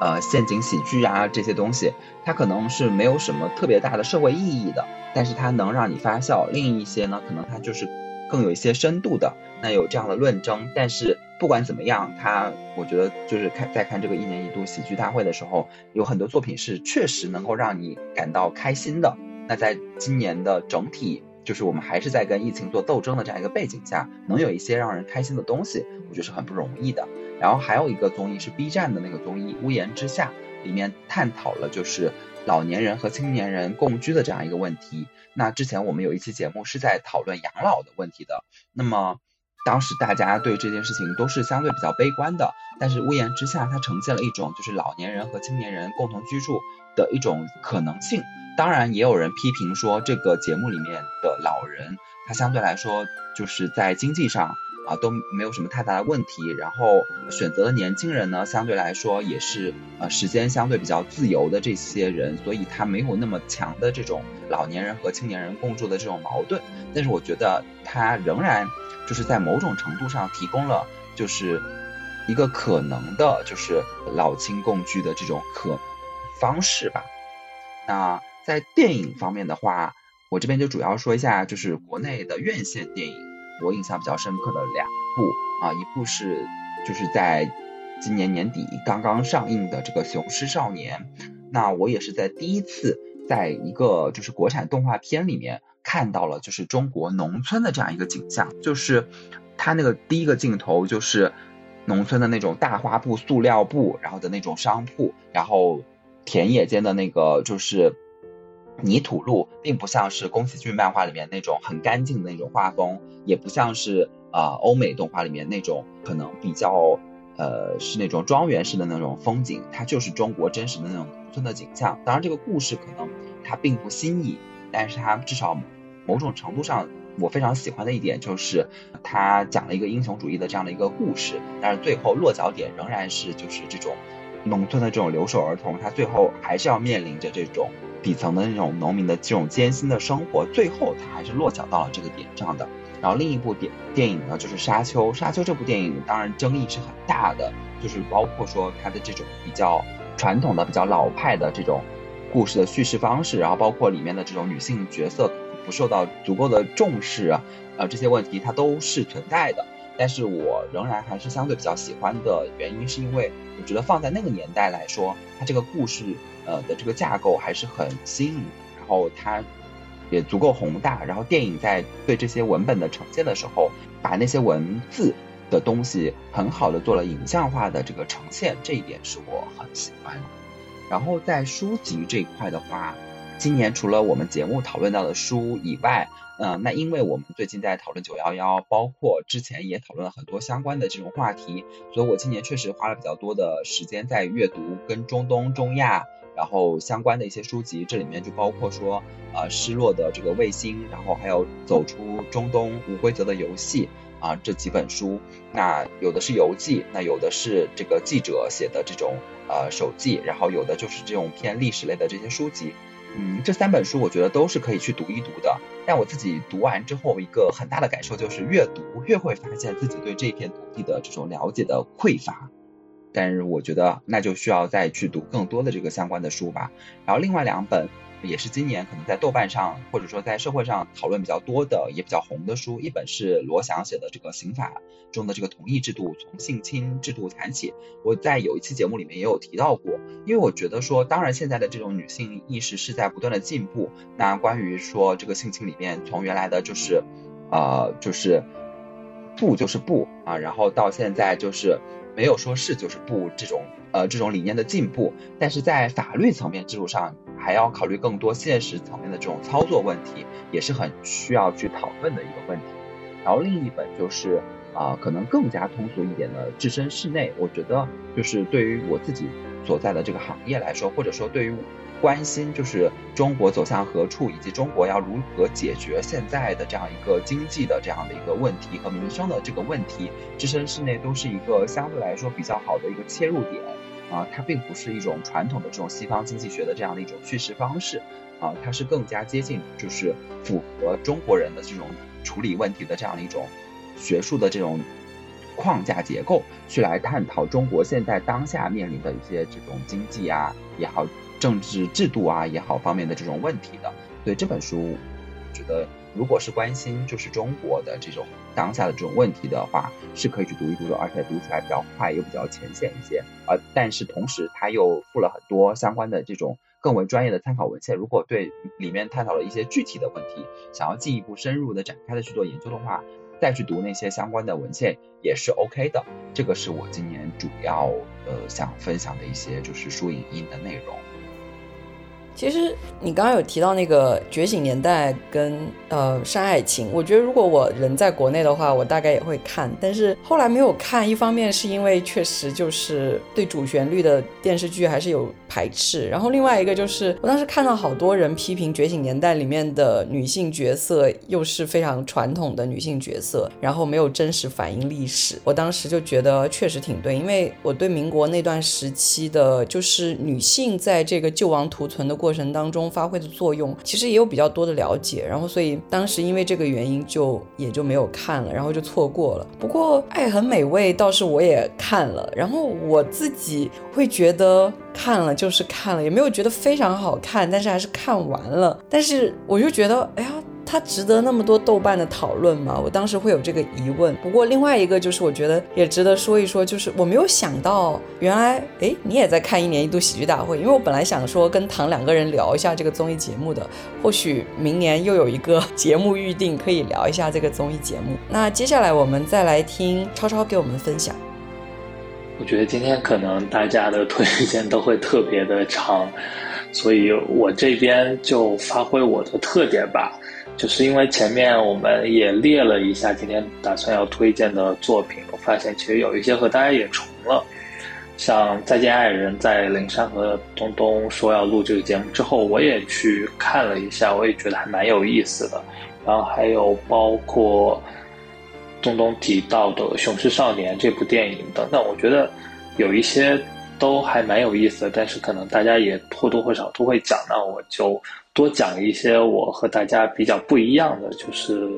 呃陷阱喜剧啊这些东西，它可能是没有什么特别大的社会意义的，但是它能让你发笑。另一些呢，可能它就是更有一些深度的，那有这样的论争，但是。不管怎么样，他我觉得就是看在看这个一年一度喜剧大会的时候，有很多作品是确实能够让你感到开心的。那在今年的整体，就是我们还是在跟疫情做斗争的这样一个背景下，能有一些让人开心的东西，我觉得是很不容易的。然后还有一个综艺是 B 站的那个综艺《屋檐之下》，里面探讨了就是老年人和青年人共居的这样一个问题。那之前我们有一期节目是在讨论养老的问题的，那么。当时大家对这件事情都是相对比较悲观的，但是屋檐之下它呈现了一种就是老年人和青年人共同居住的一种可能性。当然，也有人批评说这个节目里面的老人他相对来说就是在经济上啊都没有什么太大的问题，然后选择的年轻人呢相对来说也是呃时间相对比较自由的这些人，所以他没有那么强的这种老年人和青年人共住的这种矛盾。但是我觉得他仍然。就是在某种程度上提供了，就是一个可能的，就是老青共居的这种可方式吧。那在电影方面的话，我这边就主要说一下，就是国内的院线电影，我印象比较深刻的两部啊，一部是就是在今年年底刚刚上映的这个《雄狮少年》，那我也是在第一次在一个就是国产动画片里面。看到了，就是中国农村的这样一个景象，就是它那个第一个镜头就是农村的那种大花布、塑料布，然后的那种商铺，然后田野间的那个就是泥土路，并不像是宫崎骏漫画里面那种很干净的那种画风，也不像是呃欧美动画里面那种可能比较呃是那种庄园式的那种风景，它就是中国真实的那种农村的景象。当然，这个故事可能它并不新颖。但是它至少某种程度上，我非常喜欢的一点就是，它讲了一个英雄主义的这样的一个故事。但是最后落脚点仍然是就是这种农村的这种留守儿童，他最后还是要面临着这种底层的那种农民的这种艰辛的生活。最后他还是落脚到了这个点上的。然后另一部电电影呢就是《沙丘》，《沙丘》这部电影当然争议是很大的，就是包括说它的这种比较传统的、比较老派的这种故事的叙事方式，然后包括里面的这种女性角色不受到足够的重视啊，呃这些问题它都是存在的。但是我仍然还是相对比较喜欢的原因，是因为我觉得放在那个年代来说，它这个故事呃的这个架构还是很新颖，然后它也足够宏大，然后电影在对这些文本的呈现的时候，把那些文字的东西很好的做了影像化的这个呈现，这一点是我很喜欢的。然后在书籍这一块的话，今年除了我们节目讨论到的书以外，嗯，那因为我们最近在讨论九幺幺，包括之前也讨论了很多相关的这种话题，所以我今年确实花了比较多的时间在阅读跟中东、中亚，然后相关的一些书籍。这里面就包括说，呃，失落的这个卫星，然后还有走出中东无规则的游戏啊这几本书。那有的是游记，那有的是这个记者写的这种呃手记，然后有的就是这种偏历史类的这些书籍。嗯，这三本书我觉得都是可以去读一读的。但我自己读完之后，一个很大的感受就是，越读越会发现自己对这片土地的这种了解的匮乏。但是我觉得那就需要再去读更多的这个相关的书吧。然后另外两本。也是今年可能在豆瓣上或者说在社会上讨论比较多的也比较红的书，一本是罗翔写的这个刑法中的这个同意制度，从性侵制度谈起。我在有一期节目里面也有提到过，因为我觉得说，当然现在的这种女性意识是在不断的进步。那关于说这个性侵里面，从原来的就是，呃，就是不就是不啊，然后到现在就是没有说是就是不这种呃这种理念的进步，但是在法律层面制度上。还要考虑更多现实层面的这种操作问题，也是很需要去讨论的一个问题。然后另一本就是啊，可能更加通俗一点的《置身事内》，我觉得就是对于我自己所在的这个行业来说，或者说对于关心就是中国走向何处，以及中国要如何解决现在的这样一个经济的这样的一个问题和民生的这个问题，《置身事内》都是一个相对来说比较好的一个切入点。啊，它并不是一种传统的这种西方经济学的这样的一种叙事方式，啊，它是更加接近，就是符合中国人的这种处理问题的这样的一种学术的这种框架结构，去来探讨中国现在当下面临的一些这种经济啊也好，政治制度啊也好方面的这种问题的。所以这本书，觉得。如果是关心就是中国的这种当下的这种问题的话，是可以去读一读的，而且读起来比较快，也比较浅显一些。呃，但是同时它又附了很多相关的这种更为专业的参考文献。如果对里面探讨了一些具体的问题，想要进一步深入的展开的去做研究的话，再去读那些相关的文献也是 OK 的。这个是我今年主要呃想分享的一些就是书影音的内容。其实你刚刚有提到那个《觉醒年代》跟呃《山海情》，我觉得如果我人在国内的话，我大概也会看，但是后来没有看。一方面是因为确实就是对主旋律的电视剧还是有排斥，然后另外一个就是我当时看到好多人批评《觉醒年代》里面的女性角色又是非常传统的女性角色，然后没有真实反映历史。我当时就觉得确实挺对，因为我对民国那段时期的，就是女性在这个救亡图存的过。过程当中发挥的作用，其实也有比较多的了解，然后所以当时因为这个原因就也就没有看了，然后就错过了。不过《爱很美味》倒是我也看了，然后我自己会觉得看了就是看了，也没有觉得非常好看，但是还是看完了。但是我就觉得，哎呀。它值得那么多豆瓣的讨论吗？我当时会有这个疑问。不过另外一个就是，我觉得也值得说一说，就是我没有想到，原来哎，你也在看一年一度喜剧大会。因为我本来想说跟唐两个人聊一下这个综艺节目的，或许明年又有一个节目预定，可以聊一下这个综艺节目。那接下来我们再来听超超给我们分享。我觉得今天可能大家的推荐都会特别的长，所以我这边就发挥我的特点吧。就是因为前面我们也列了一下今天打算要推荐的作品，我发现其实有一些和大家也重了，像《再见爱人》在灵山和东东说要录这个节目之后，我也去看了一下，我也觉得还蛮有意思的。然后还有包括东东提到的《雄狮少年》这部电影等等，我觉得有一些都还蛮有意思的，但是可能大家也或多或少都会讲，那我就。多讲一些我和大家比较不一样的，就是，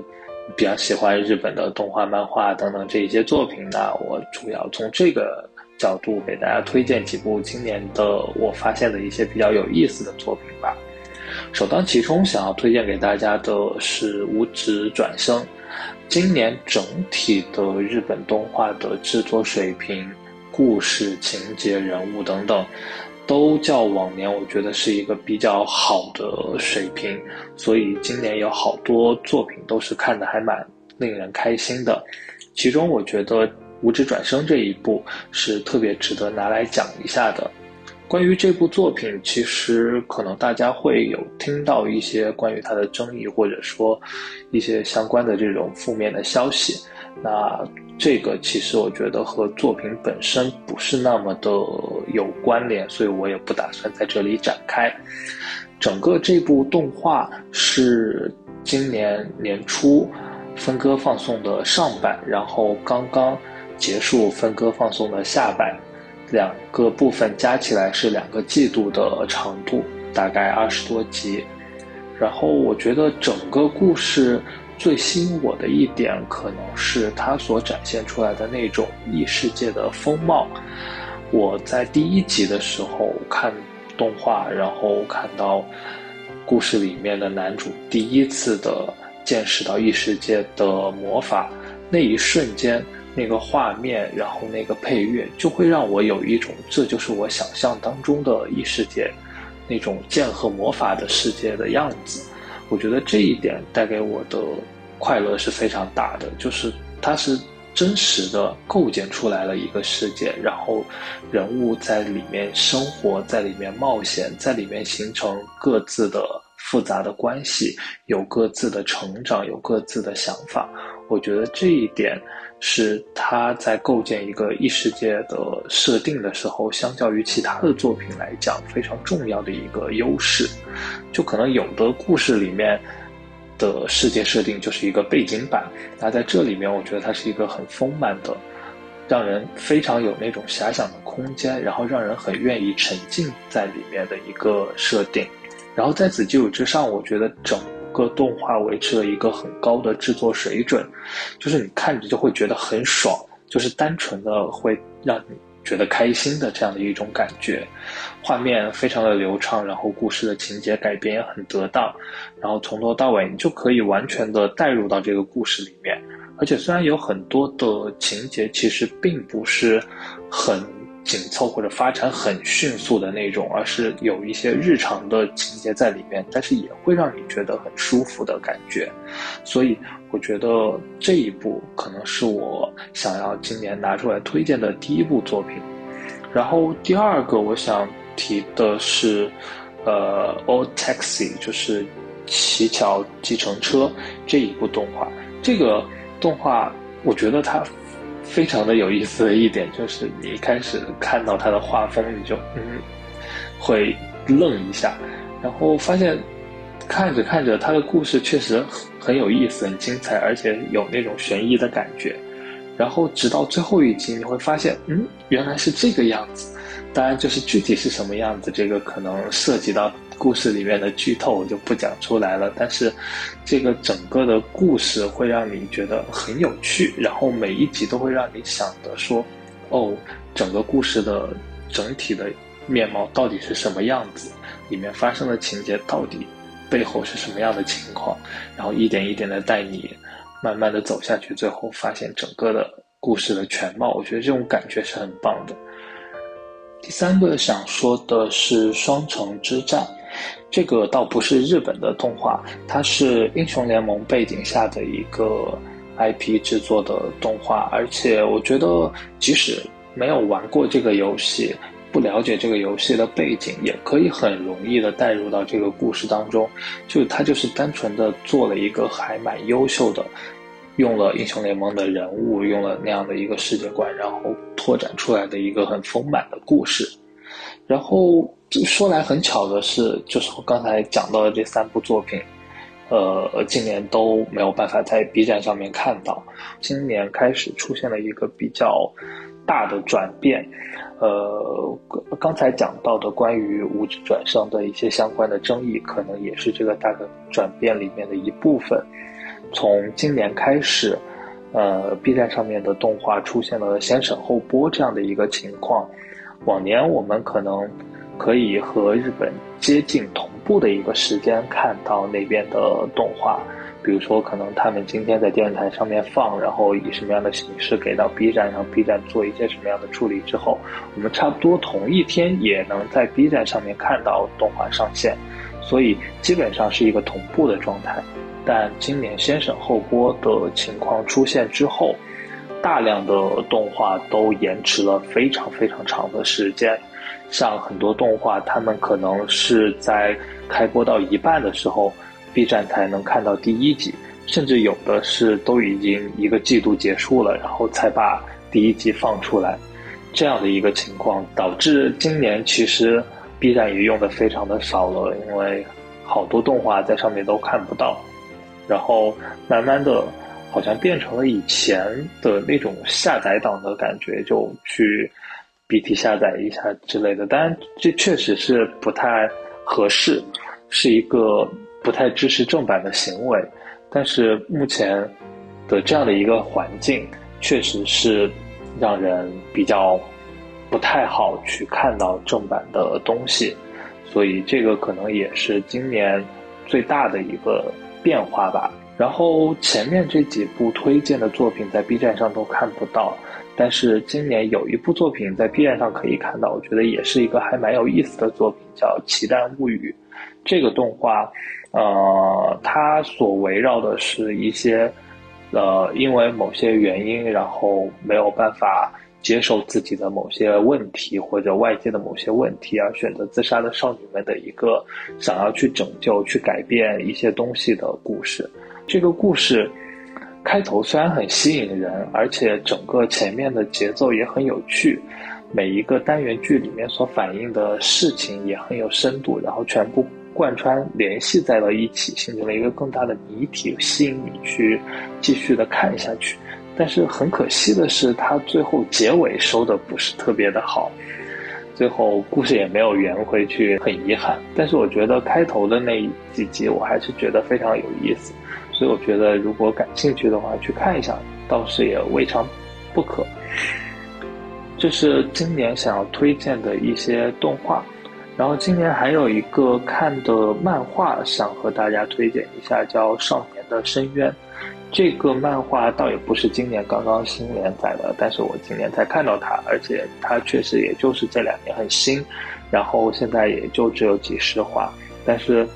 比较喜欢日本的动画、漫画等等这一些作品，那我主要从这个角度给大家推荐几部今年的我发现的一些比较有意思的作品吧。首当其冲，想要推荐给大家的是《无职转生》。今年整体的日本动画的制作水平、故事情节、人物等等。都较往年，我觉得是一个比较好的水平，所以今年有好多作品都是看的还蛮令人开心的。其中，我觉得《无职转生》这一部是特别值得拿来讲一下的。关于这部作品，其实可能大家会有听到一些关于它的争议，或者说一些相关的这种负面的消息。那这个其实我觉得和作品本身不是那么的有关联，所以我也不打算在这里展开。整个这部动画是今年年初分割放送的上版，然后刚刚结束分割放送的下版，两个部分加起来是两个季度的长度，大概二十多集。然后我觉得整个故事。最吸引我的一点，可能是它所展现出来的那种异世界的风貌。我在第一集的时候看动画，然后看到故事里面的男主第一次的见识到异世界的魔法，那一瞬间，那个画面，然后那个配乐，就会让我有一种这就是我想象当中的异世界，那种剑和魔法的世界的样子。我觉得这一点带给我的快乐是非常大的，就是它是真实的构建出来了一个世界，然后人物在里面生活，在里面冒险，在里面形成各自的复杂的关系，有各自的成长，有各自的想法。我觉得这一点。是他在构建一个异世界的设定的时候，相较于其他的作品来讲，非常重要的一个优势。就可能有的故事里面的世界设定就是一个背景板，那在这里面，我觉得它是一个很丰满的，让人非常有那种遐想的空间，然后让人很愿意沉浸在里面的一个设定。然后在此基础之上，我觉得整。个动画维持了一个很高的制作水准，就是你看着就会觉得很爽，就是单纯的会让你觉得开心的这样的一种感觉。画面非常的流畅，然后故事的情节改编也很得当，然后从头到尾你就可以完全的带入到这个故事里面。而且虽然有很多的情节其实并不是很。紧凑或者发展很迅速的那种，而是有一些日常的情节在里面，但是也会让你觉得很舒服的感觉。所以我觉得这一部可能是我想要今年拿出来推荐的第一部作品。然后第二个我想提的是，呃，《，All Taxi》就是《乞巧计程车》这一部动画。这个动画我觉得它。非常的有意思的一点就是，你一开始看到它的画风，你就嗯，会愣一下，然后发现看着看着，他的故事确实很有意思、很精彩，而且有那种悬疑的感觉。然后直到最后一集，你会发现，嗯，原来是这个样子。当然，就是具体是什么样子，这个可能涉及到。故事里面的剧透我就不讲出来了，但是这个整个的故事会让你觉得很有趣，然后每一集都会让你想的说，哦，整个故事的整体的面貌到底是什么样子，里面发生的情节到底背后是什么样的情况，然后一点一点的带你慢慢的走下去，最后发现整个的故事的全貌，我觉得这种感觉是很棒的。第三个想说的是《双城之战》。这个倒不是日本的动画，它是英雄联盟背景下的一个 IP 制作的动画，而且我觉得即使没有玩过这个游戏，不了解这个游戏的背景，也可以很容易的带入到这个故事当中。就它就是单纯的做了一个还蛮优秀的，用了英雄联盟的人物，用了那样的一个世界观，然后拓展出来的一个很丰满的故事，然后。说来很巧的是，就是我刚才讲到的这三部作品，呃，今年都没有办法在 B 站上面看到。今年开始出现了一个比较大的转变，呃，刚才讲到的关于无职转生的一些相关的争议，可能也是这个大的转变里面的一部分。从今年开始，呃，B 站上面的动画出现了先审后播这样的一个情况。往年我们可能可以和日本接近同步的一个时间看到那边的动画。比如说，可能他们今天在电视台上面放，然后以什么样的形式给到 B 站，让 B 站做一些什么样的处理之后，我们差不多同一天也能在 B 站上面看到动画上线，所以基本上是一个同步的状态。但今年先审后播的情况出现之后，大量的动画都延迟了非常非常长的时间，像很多动画，他们可能是在开播到一半的时候。B 站才能看到第一集，甚至有的是都已经一个季度结束了，然后才把第一集放出来，这样的一个情况，导致今年其实 B 站也用的非常的少了，因为好多动画在上面都看不到，然后慢慢的，好像变成了以前的那种下载党的感觉，就去 BT 下载一下之类的，当然这确实是不太合适，是一个。不太支持正版的行为，但是目前的这样的一个环境，确实是让人比较不太好去看到正版的东西，所以这个可能也是今年最大的一个变化吧。然后前面这几部推荐的作品在 B 站上都看不到，但是今年有一部作品在 B 站上可以看到，我觉得也是一个还蛮有意思的作品，叫《奇蛋物语》这个动画。呃，它所围绕的是一些，呃，因为某些原因，然后没有办法接受自己的某些问题或者外界的某些问题而选择自杀的少女们的一个想要去拯救、去改变一些东西的故事。这个故事开头虽然很吸引人，而且整个前面的节奏也很有趣，每一个单元剧里面所反映的事情也很有深度，然后全部。贯穿联系在了一起，形成了一个更大的谜题，吸引你去继续的看下去。但是很可惜的是，它最后结尾收的不是特别的好，最后故事也没有圆回去，很遗憾。但是我觉得开头的那几集我还是觉得非常有意思，所以我觉得如果感兴趣的话去看一下，倒是也未尝不可。这是今年想要推荐的一些动画。然后今年还有一个看的漫画，想和大家推荐一下，叫《少年的深渊》。这个漫画倒也不是今年刚刚新连载的，但是我今年才看到它，而且它确实也就是这两年很新，然后现在也就只有几十话，但是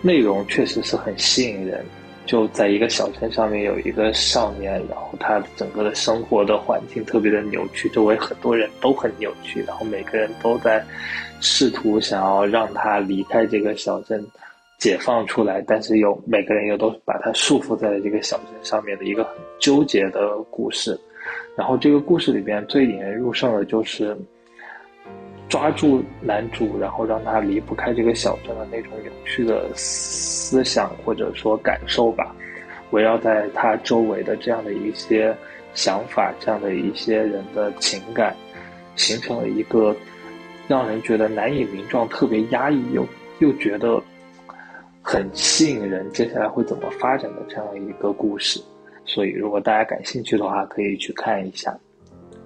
内容确实是很吸引人。就在一个小镇上面有一个少年，然后他整个的生活的环境特别的扭曲，周围很多人都很扭曲，然后每个人都在试图想要让他离开这个小镇，解放出来，但是又每个人又都把他束缚在了这个小镇上面的一个很纠结的故事。然后这个故事里边最引人入胜的就是抓住男主，然后让他离不开这个小镇的那种扭曲的。思想或者说感受吧，围绕在他周围的这样的一些想法，这样的一些人的情感，形成了一个让人觉得难以名状、特别压抑又又觉得很吸引人，接下来会怎么发展的这样一个故事。所以，如果大家感兴趣的话，可以去看一下。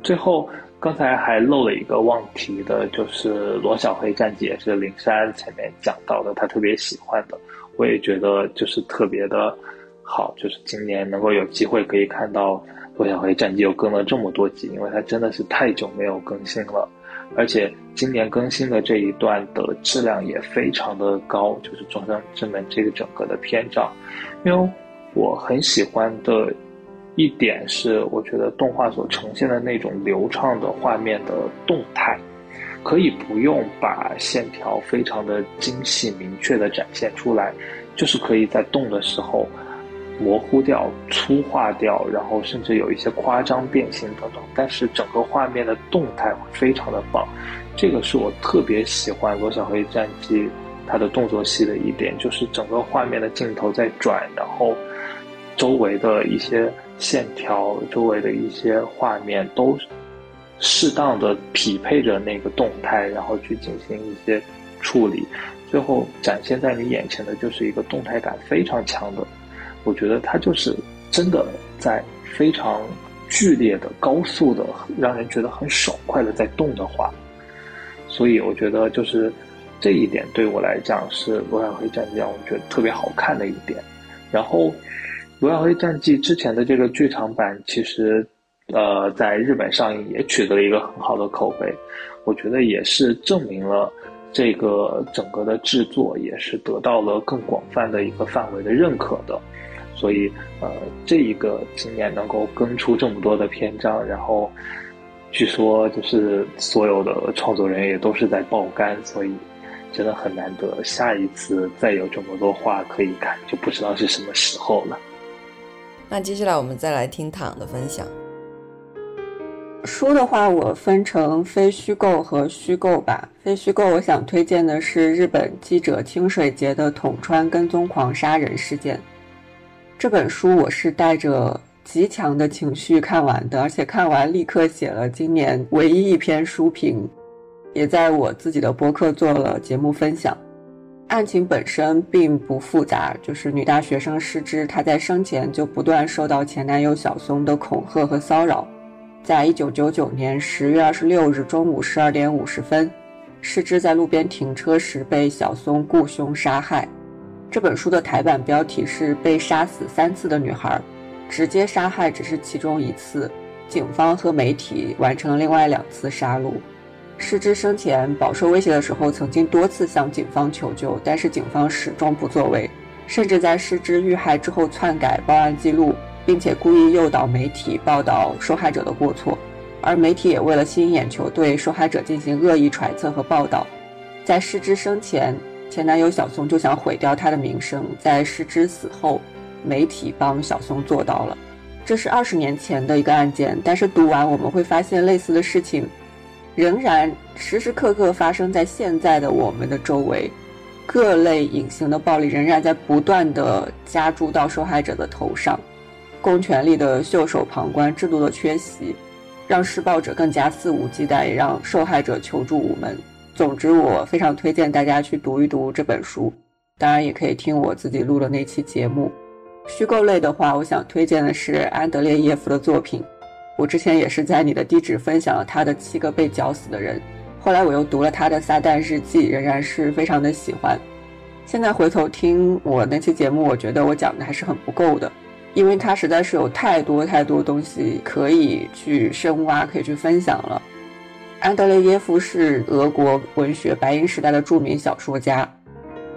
最后，刚才还漏了一个忘提的，就是罗小黑战记，也是林珊前面讲到的，他特别喜欢的。我也觉得就是特别的好，就是今年能够有机会可以看到《罗小黑战记》又更了这么多集，因为它真的是太久没有更新了，而且今年更新的这一段的质量也非常的高，就是《终生之门》这个整个的篇章，因为我很喜欢的一点是，我觉得动画所呈现的那种流畅的画面的动态。可以不用把线条非常的精细明确的展现出来，就是可以在动的时候模糊掉、粗化掉，然后甚至有一些夸张变形等等。但是整个画面的动态会非常的棒，这个是我特别喜欢《罗小黑战记》它的动作戏的一点，就是整个画面的镜头在转，然后周围的一些线条、周围的一些画面都。适当的匹配着那个动态，然后去进行一些处理，最后展现在你眼前的就是一个动态感非常强的我觉得它就是真的在非常剧烈的、高速的，让人觉得很爽快的在动的话，所以我觉得就是这一点对我来讲是《罗小黑战记》让我觉得特别好看的一点。然后，《罗小黑战记》之前的这个剧场版其实。呃，在日本上映也取得了一个很好的口碑，我觉得也是证明了这个整个的制作也是得到了更广泛的一个范围的认可的，所以呃，这一个今年能够更出这么多的篇章，然后据说就是所有的创作人也都是在爆肝，所以真的很难得，下一次再有这么多话可以看，就不知道是什么时候了。那接下来我们再来听躺的分享。书的话，我分成非虚构和虚构吧。非虚构，我想推荐的是日本记者清水节的统川跟踪狂杀人事件。这本书我是带着极强的情绪看完的，而且看完立刻写了今年唯一一篇书评，也在我自己的博客做了节目分享。案情本身并不复杂，就是女大学生失之，她在生前就不断受到前男友小松的恐吓和骚扰。在一九九九年十月二十六日中午十二点五十分，失之在路边停车时被小松雇凶杀害。这本书的台版标题是《被杀死三次的女孩》，直接杀害只是其中一次，警方和媒体完成了另外两次杀戮。失之生前饱受威胁的时候，曾经多次向警方求救，但是警方始终不作为，甚至在失之遇害之后篡改报案记录。并且故意诱导媒体报道受害者的过错，而媒体也为了吸引眼球，对受害者进行恶意揣测和报道。在失之生前，前男友小松就想毁掉她的名声；在失之死后，媒体帮小松做到了。这是二十年前的一个案件，但是读完我们会发现，类似的事情仍然时时刻刻发生在现在的我们的周围，各类隐形的暴力仍然在不断的加注到受害者的头上。公权力的袖手旁观、制度的缺席，让施暴者更加肆无忌惮，也让受害者求助无门。总之，我非常推荐大家去读一读这本书，当然也可以听我自己录的那期节目。虚构类的话，我想推荐的是安德烈耶夫的作品。我之前也是在你的地址分享了他的《七个被绞死的人》，后来我又读了他的《撒旦日记》，仍然是非常的喜欢。现在回头听我那期节目，我觉得我讲的还是很不够的。因为他实在是有太多太多东西可以去深挖，可以去分享了。安德烈耶夫是俄国文学白银时代的著名小说家，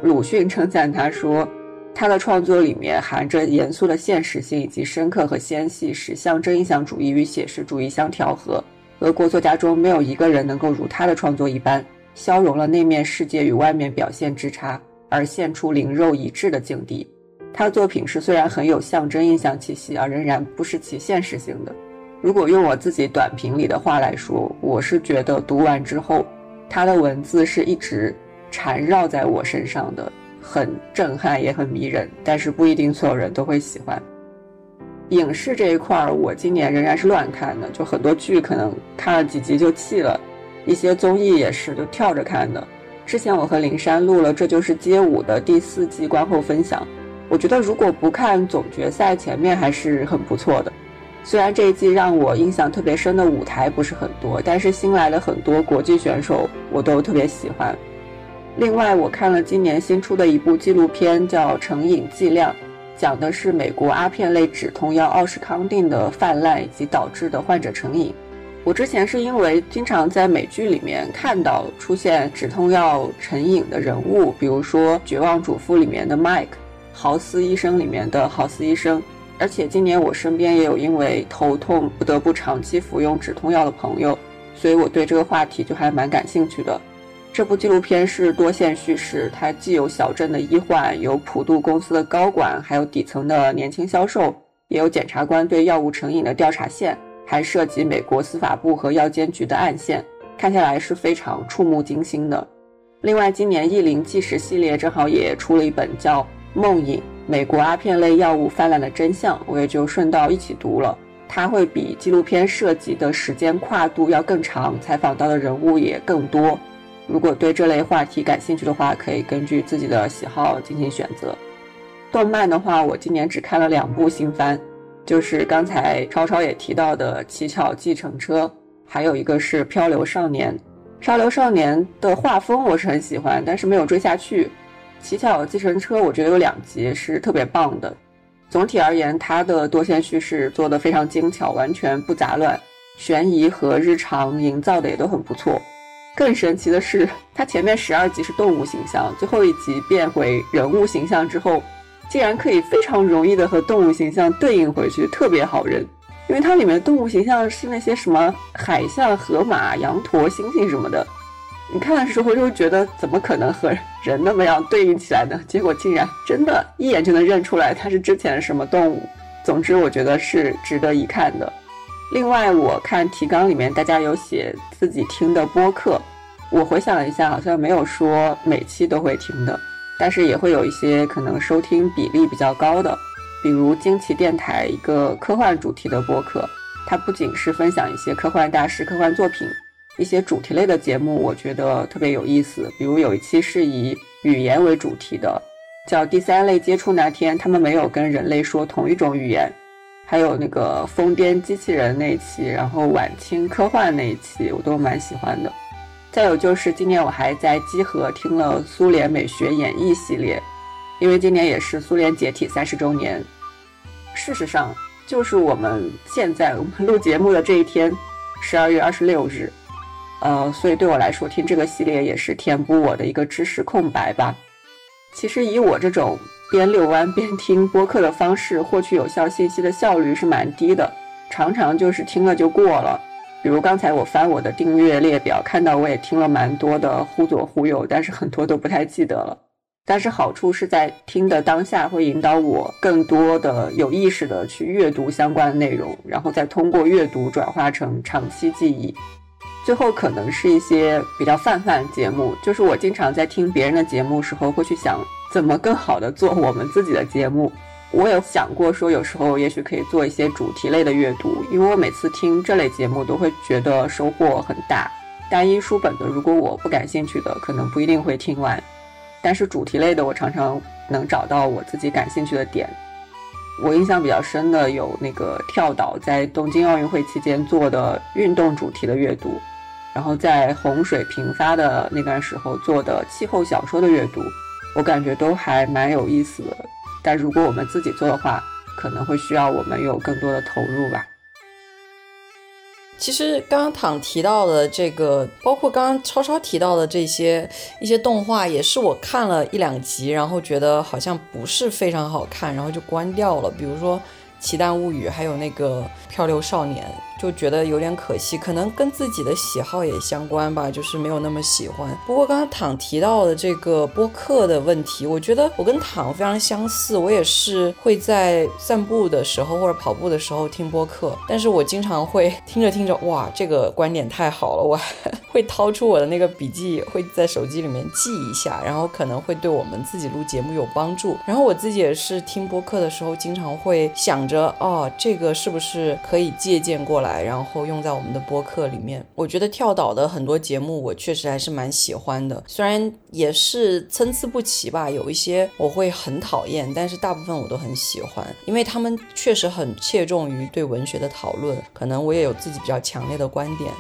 鲁迅称赞他说，他的创作里面含着严肃的现实性以及深刻和纤细，使象征印象主义与写实主义相调和。俄国作家中没有一个人能够如他的创作一般，消融了内面世界与外面表现之差，而现出灵肉一致的境地。他的作品是虽然很有象征印象气息，而仍然不失其现实性的。如果用我自己短评里的话来说，我是觉得读完之后，他的文字是一直缠绕在我身上的，很震撼也很迷人。但是不一定所有人都会喜欢。影视这一块儿，我今年仍然是乱看的，就很多剧可能看了几集就弃了，一些综艺也是就跳着看的。之前我和林珊录了《这就是街舞》的第四季观后分享。我觉得如果不看总决赛，前面还是很不错的。虽然这一季让我印象特别深的舞台不是很多，但是新来的很多国际选手我都特别喜欢。另外，我看了今年新出的一部纪录片，叫《成瘾剂量》，讲的是美国阿片类止痛药奥士康定的泛滥以及导致的患者成瘾。我之前是因为经常在美剧里面看到出现止痛药成瘾的人物，比如说《绝望主妇》里面的 Mike。豪斯医生里面的豪斯医生，而且今年我身边也有因为头痛不得不长期服用止痛药的朋友，所以我对这个话题就还蛮感兴趣的。这部纪录片是多线叙事，它既有小镇的医患，有普渡公司的高管，还有底层的年轻销售，也有检察官对药物成瘾的调查线，还涉及美国司法部和药监局的案线，看下来是非常触目惊心的。另外，今年意林纪实系列正好也出了一本叫。梦影：美国阿片类药物泛滥的真相，我也就顺道一起读了。它会比纪录片涉及的时间跨度要更长，采访到的人物也更多。如果对这类话题感兴趣的话，可以根据自己的喜好进行选择。动漫的话，我今年只看了两部新番，就是刚才超超也提到的《乞巧计程车》，还有一个是《漂流少年》。《漂流少年》的画风我是很喜欢，但是没有追下去。《乞巧计程车》我觉得有两集是特别棒的。总体而言，它的多线叙事做得非常精巧，完全不杂乱，悬疑和日常营造的也都很不错。更神奇的是，它前面十二集是动物形象，最后一集变回人物形象之后。竟然可以非常容易的和动物形象对应回去，特别好认。因为它里面动物形象是那些什么海象、河马、羊驼、猩猩什么的，你看的时候就会觉得怎么可能和人那么样对应起来呢？结果竟然真的一眼就能认出来它是之前什么动物。总之，我觉得是值得一看的。另外，我看提纲里面大家有写自己听的播客，我回想了一下，好像没有说每期都会听的。但是也会有一些可能收听比例比较高的，比如惊奇电台一个科幻主题的播客，它不仅是分享一些科幻大师、科幻作品，一些主题类的节目，我觉得特别有意思。比如有一期是以语言为主题的，叫《第三类接触那天》，他们没有跟人类说同一种语言。还有那个疯癫机器人那一期，然后晚清科幻那一期，我都蛮喜欢的。再有就是今年我还在集合听了苏联美学演绎系列，因为今年也是苏联解体三十周年。事实上，就是我们现在我们录节目的这一天，十二月二十六日。呃，所以对我来说，听这个系列也是填补我的一个知识空白吧。其实以我这种边遛弯边听播客的方式获取有效信息的效率是蛮低的，常常就是听了就过了。比如刚才我翻我的订阅列表，看到我也听了蛮多的忽左忽右，但是很多都不太记得了。但是好处是在听的当下会引导我更多的有意识的去阅读相关的内容，然后再通过阅读转化成长期记忆。最后可能是一些比较泛泛的节目，就是我经常在听别人的节目时候会去想怎么更好的做我们自己的节目。我有想过说，有时候也许可以做一些主题类的阅读，因为我每次听这类节目都会觉得收获很大。单一书本的，如果我不感兴趣的，可能不一定会听完。但是主题类的，我常常能找到我自己感兴趣的点。我印象比较深的有那个跳岛在东京奥运会期间做的运动主题的阅读，然后在洪水频发的那段时候做的气候小说的阅读，我感觉都还蛮有意思的。但如果我们自己做的话，可能会需要我们有更多的投入吧。其实刚刚躺提到的这个，包括刚刚超超提到的这些一些动画，也是我看了一两集，然后觉得好像不是非常好看，然后就关掉了。比如说《奇蛋物语》，还有那个《漂流少年》。就觉得有点可惜，可能跟自己的喜好也相关吧，就是没有那么喜欢。不过刚刚躺提到的这个播客的问题，我觉得我跟躺非常相似，我也是会在散步的时候或者跑步的时候听播客，但是我经常会听着听着，哇，这个观点太好了，我还会掏出我的那个笔记，会在手机里面记一下，然后可能会对我们自己录节目有帮助。然后我自己也是听播客的时候，经常会想着，哦，这个是不是可以借鉴过来？然后用在我们的播客里面。我觉得跳岛的很多节目，我确实还是蛮喜欢的。虽然也是参差不齐吧，有一些我会很讨厌，但是大部分我都很喜欢，因为他们确实很切中于对文学的讨论。可能我也有自己比较强烈的观点。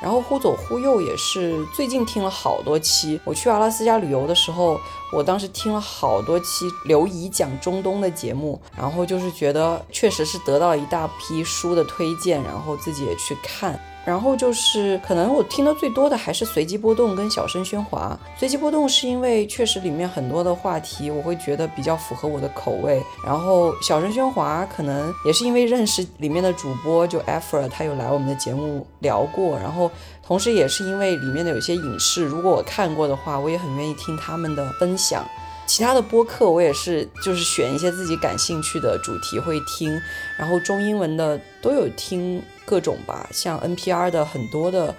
然后忽左忽右也是最近听了好多期。我去阿拉斯加旅游的时候，我当时听了好多期刘怡讲中东的节目，然后就是觉得确实是得到一大批书的推荐，然后自己也去看。然后就是可能我听的最多的还是随机波动跟小声喧哗。随机波动是因为确实里面很多的话题我会觉得比较符合我的口味。然后小声喧哗可能也是因为认识里面的主播就 Effort，他有来我们的节目聊过。然后同时也是因为里面的有些影视，如果我看过的话，我也很愿意听他们的分享。其他的播客我也是，就是选一些自己感兴趣的主题会听，然后中英文的都有听各种吧，像 NPR 的很多的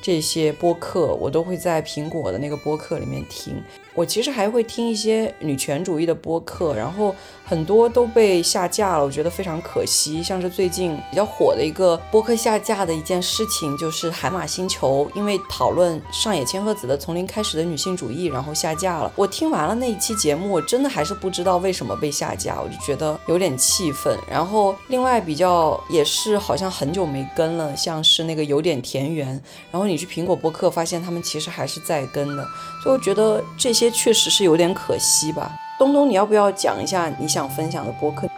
这些播客，我都会在苹果的那个播客里面听。我其实还会听一些女权主义的播客，然后很多都被下架了，我觉得非常可惜。像是最近比较火的一个播客下架的一件事情，就是海马星球，因为讨论上野千鹤子的《从零开始的女性主义》，然后下架了。我听完了那一期节目，我真的还是不知道为什么被下架，我就觉得有点气愤。然后另外比较也是好像很久没更了，像是那个有点田园，然后你去苹果播客发现他们其实还是在更的，所以我觉得这些。确实是有点可惜吧，东东，你要不要讲一下你想分享的播客？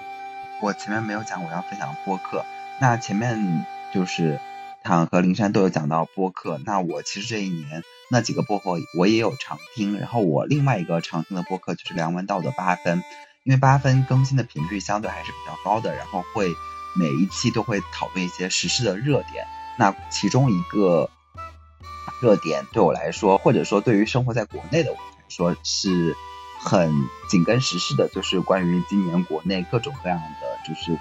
我前面没有讲我要分享的播客，那前面就是唐和灵山都有讲到播客，那我其实这一年那几个播客我也有常听，然后我另外一个常听的播客就是梁文道的八分，因为八分更新的频率相对还是比较高的，然后会每一期都会讨论一些时事的热点，那其中一个热点对我来说，或者说对于生活在国内的我来。说是很紧跟时事的，就是关于今年国内各种各样的，就是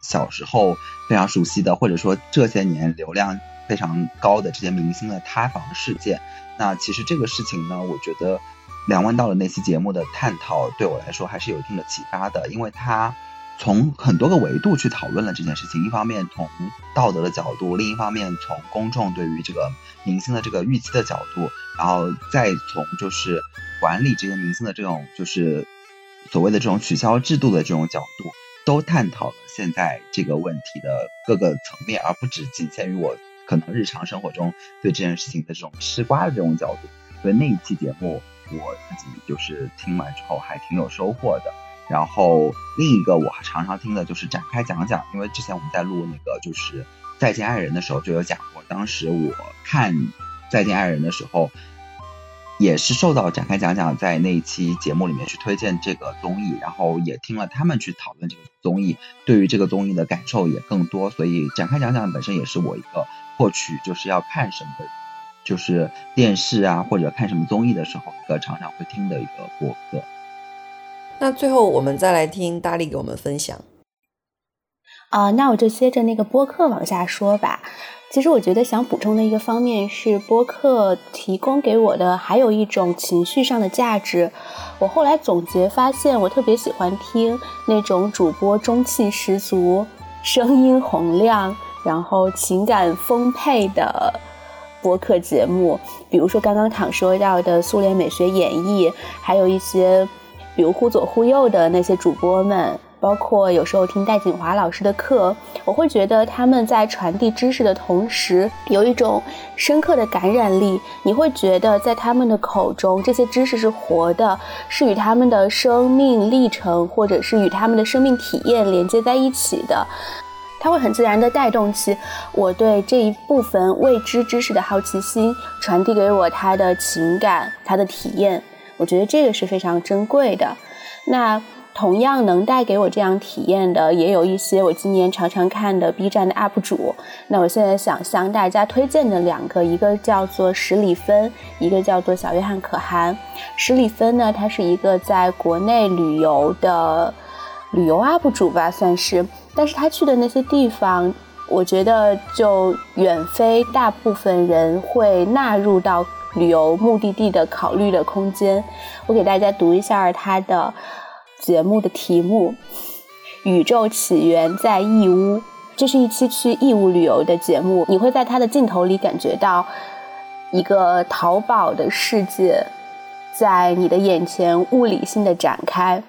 小时候非常熟悉的，或者说这些年流量非常高的这些明星的塌房事件。那其实这个事情呢，我觉得梁文道的那期节目的探讨对我来说还是有一定的启发的，因为他。从很多个维度去讨论了这件事情，一方面从道德的角度，另一方面从公众对于这个明星的这个预期的角度，然后再从就是管理这些明星的这种就是所谓的这种取消制度的这种角度，都探讨了现在这个问题的各个层面，而不只仅限于我可能日常生活中对这件事情的这种吃瓜的这种角度。所以那一期节目我自己就是听完之后还挺有收获的。然后另一个我常常听的就是展开讲讲，因为之前我们在录那个就是再见爱人的时候就有讲过，当时我看再见爱人的时候，也是受到展开讲讲在那一期节目里面去推荐这个综艺，然后也听了他们去讨论这个综艺，对于这个综艺的感受也更多，所以展开讲讲本身也是我一个获取就是要看什么，就是电视啊或者看什么综艺的时候一个常常会听的一个播客。那最后我们再来听大力给我们分享。啊，那我就接着那个播客往下说吧。其实我觉得想补充的一个方面是，播客提供给我的还有一种情绪上的价值。我后来总结发现，我特别喜欢听那种主播中气十足、声音洪亮，然后情感丰沛的播客节目。比如说刚刚躺说到的苏联美学演绎，还有一些。比如忽左忽右的那些主播们，包括有时候听戴锦华老师的课，我会觉得他们在传递知识的同时，有一种深刻的感染力。你会觉得在他们的口中，这些知识是活的，是与他们的生命历程或者是与他们的生命体验连接在一起的。它会很自然地带动起我对这一部分未知知识的好奇心，传递给我他的情感、他的体验。我觉得这个是非常珍贵的。那同样能带给我这样体验的，也有一些我今年常常看的 B 站的 UP 主。那我现在想向大家推荐的两个，一个叫做十里芬，一个叫做小约翰可汗。十里芬呢，他是一个在国内旅游的旅游 UP 主吧，算是。但是他去的那些地方，我觉得就远非大部分人会纳入到。旅游目的地的考虑的空间，我给大家读一下他的节目的题目：宇宙起源在义乌。这是一期去义乌旅游的节目，你会在他的镜头里感觉到一个淘宝的世界在你的眼前物理性的展开，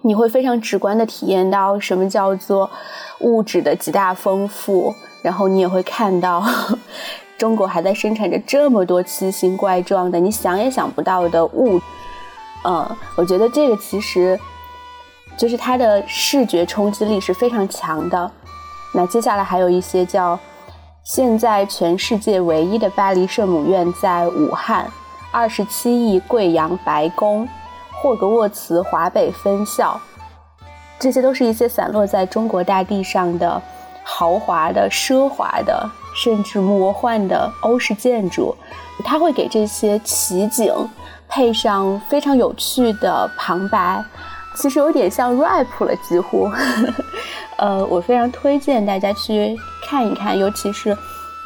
你会非常直观的体验到什么叫做物质的极大丰富，然后你也会看到。中国还在生产着这么多奇形怪状的、你想也想不到的物，嗯，我觉得这个其实就是它的视觉冲击力是非常强的。那接下来还有一些叫“现在全世界唯一的巴黎圣母院在武汉”，二十七亿贵阳白宫，霍格沃茨华北分校，这些都是一些散落在中国大地上的豪华的、奢华的。甚至魔幻的欧式建筑，它会给这些奇景配上非常有趣的旁白，其实有点像 rap 了，几乎。呃，我非常推荐大家去看一看，尤其是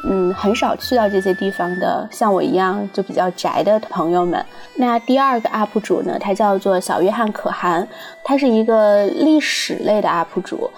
嗯，很少去到这些地方的，像我一样就比较宅的朋友们。那第二个 UP 主呢，他叫做小约翰可汗，他是一个历史类的 UP 主，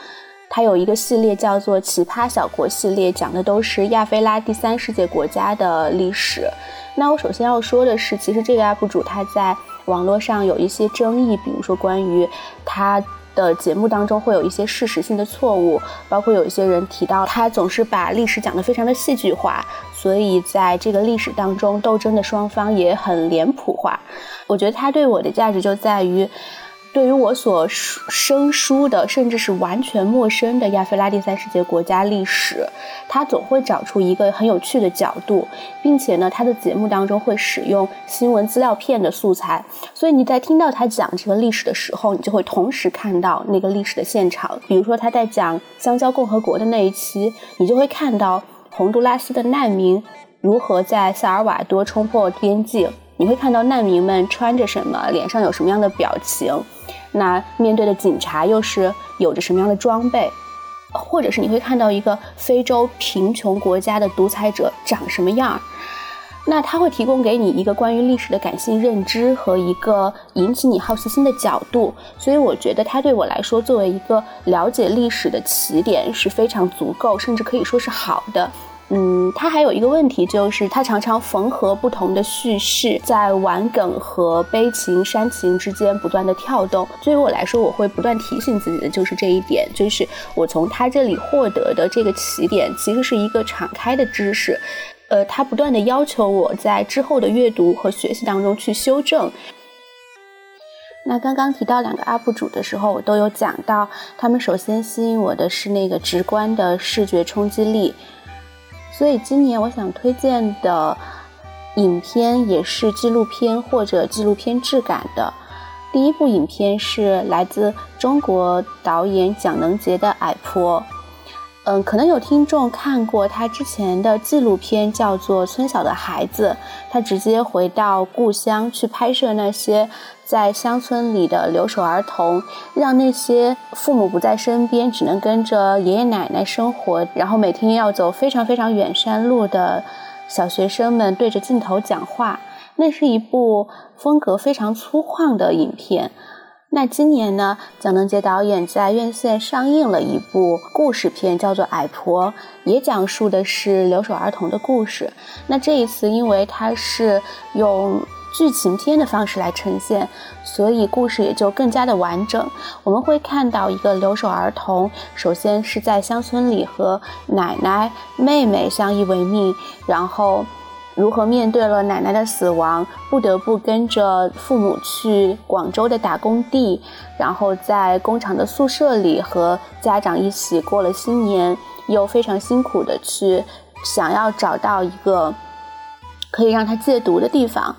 他有一个系列叫做“奇葩小国”系列，讲的都是亚非拉第三世界国家的历史。那我首先要说的是，其实这个 UP 主他在网络上有一些争议，比如说关于他。的节目当中会有一些事实性的错误，包括有一些人提到他总是把历史讲得非常的戏剧化，所以在这个历史当中斗争的双方也很脸谱化。我觉得他对我的价值就在于。对于我所生疏的，甚至是完全陌生的亚非拉第三世界国家历史，他总会找出一个很有趣的角度，并且呢，他的节目当中会使用新闻资料片的素材，所以你在听到他讲这个历史的时候，你就会同时看到那个历史的现场。比如说他在讲香蕉共和国的那一期，你就会看到洪都拉斯的难民如何在萨尔瓦多冲破边境，你会看到难民们穿着什么，脸上有什么样的表情。那面对的警察又是有着什么样的装备，或者是你会看到一个非洲贫穷国家的独裁者长什么样儿？那他会提供给你一个关于历史的感性认知和一个引起你好奇心的角度，所以我觉得他对我来说作为一个了解历史的起点是非常足够，甚至可以说是好的。嗯，它还有一个问题，就是它常常缝合不同的叙事，在玩梗和悲情、煽情之间不断的跳动。对于我来说，我会不断提醒自己的就是这一点，就是我从他这里获得的这个起点，其实是一个敞开的知识。呃，他不断的要求我在之后的阅读和学习当中去修正。那刚刚提到两个 UP 主的时候，我都有讲到，他们首先吸引我的是那个直观的视觉冲击力。所以今年我想推荐的影片也是纪录片或者纪录片质感的。第一部影片是来自中国导演蒋能杰的《矮坡》。嗯，可能有听众看过他之前的纪录片，叫做《村小的孩子》。他直接回到故乡去拍摄那些在乡村里的留守儿童，让那些父母不在身边，只能跟着爷爷奶奶生活，然后每天要走非常非常远山路的小学生们对着镜头讲话。那是一部风格非常粗犷的影片。那今年呢，蒋能杰导演在院线上映了一部故事片，叫做《矮婆》，也讲述的是留守儿童的故事。那这一次，因为它是用剧情片的方式来呈现，所以故事也就更加的完整。我们会看到一个留守儿童，首先是在乡村里和奶奶、妹妹相依为命，然后。如何面对了奶奶的死亡，不得不跟着父母去广州的打工地，然后在工厂的宿舍里和家长一起过了新年，又非常辛苦的去想要找到一个可以让他戒毒的地方。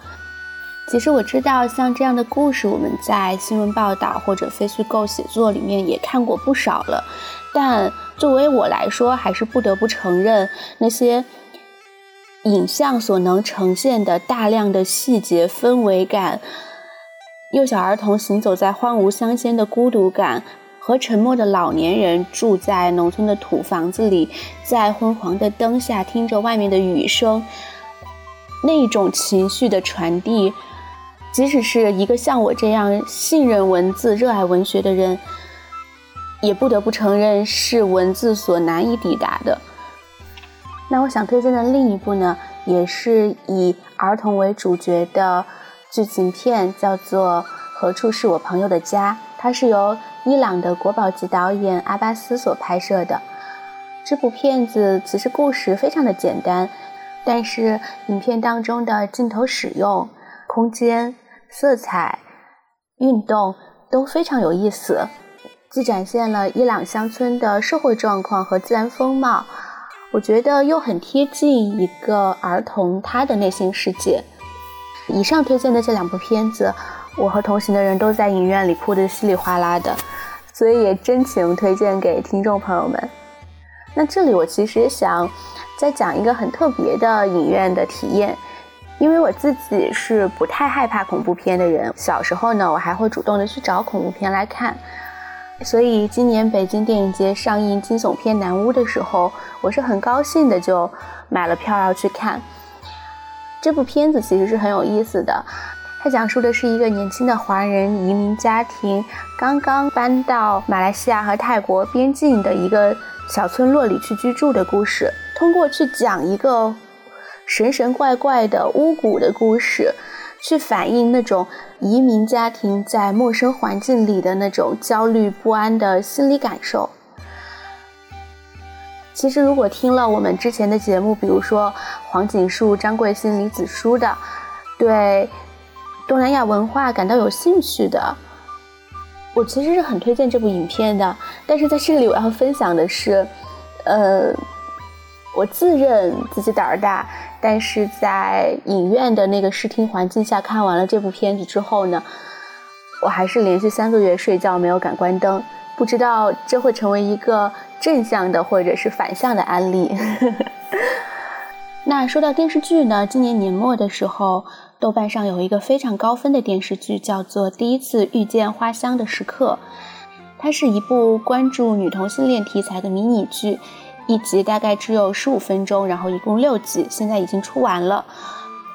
其实我知道，像这样的故事，我们在新闻报道或者非虚构写作里面也看过不少了，但作为我来说，还是不得不承认那些。影像所能呈现的大量的细节氛围感，幼小儿童行走在荒芜乡间的孤独感，和沉默的老年人住在农村的土房子里，在昏黄的灯下听着外面的雨声，那种情绪的传递，即使是一个像我这样信任文字、热爱文学的人，也不得不承认是文字所难以抵达的。那我想推荐的另一部呢，也是以儿童为主角的剧情片，叫做《何处是我朋友的家》。它是由伊朗的国宝级导演阿巴斯所拍摄的。这部片子其实故事非常的简单，但是影片当中的镜头使用、空间、色彩、运动都非常有意思，既展现了伊朗乡村的社会状况和自然风貌。我觉得又很贴近一个儿童他的内心世界。以上推荐的这两部片子，我和同行的人都在影院里哭得稀里哗啦的，所以也真情推荐给听众朋友们。那这里我其实想再讲一个很特别的影院的体验，因为我自己是不太害怕恐怖片的人，小时候呢，我还会主动的去找恐怖片来看。所以今年北京电影节上映惊悚片《南巫》的时候，我是很高兴的，就买了票要去看。这部片子其实是很有意思的，它讲述的是一个年轻的华人移民家庭刚刚搬到马来西亚和泰国边境的一个小村落里去居住的故事。通过去讲一个神神怪怪的巫蛊的故事。去反映那种移民家庭在陌生环境里的那种焦虑不安的心理感受。其实，如果听了我们之前的节目，比如说黄锦树、张贵兴、李子书的，对东南亚文化感到有兴趣的，我其实是很推荐这部影片的。但是在这里，我要分享的是，呃。我自认自己胆儿大，但是在影院的那个视听环境下看完了这部片子之后呢，我还是连续三个月睡觉没有敢关灯。不知道这会成为一个正向的或者是反向的案例。那说到电视剧呢，今年年末的时候，豆瓣上有一个非常高分的电视剧，叫做《第一次遇见花香的时刻》，它是一部关注女同性恋题材的迷你剧。一集大概只有十五分钟，然后一共六集，现在已经出完了，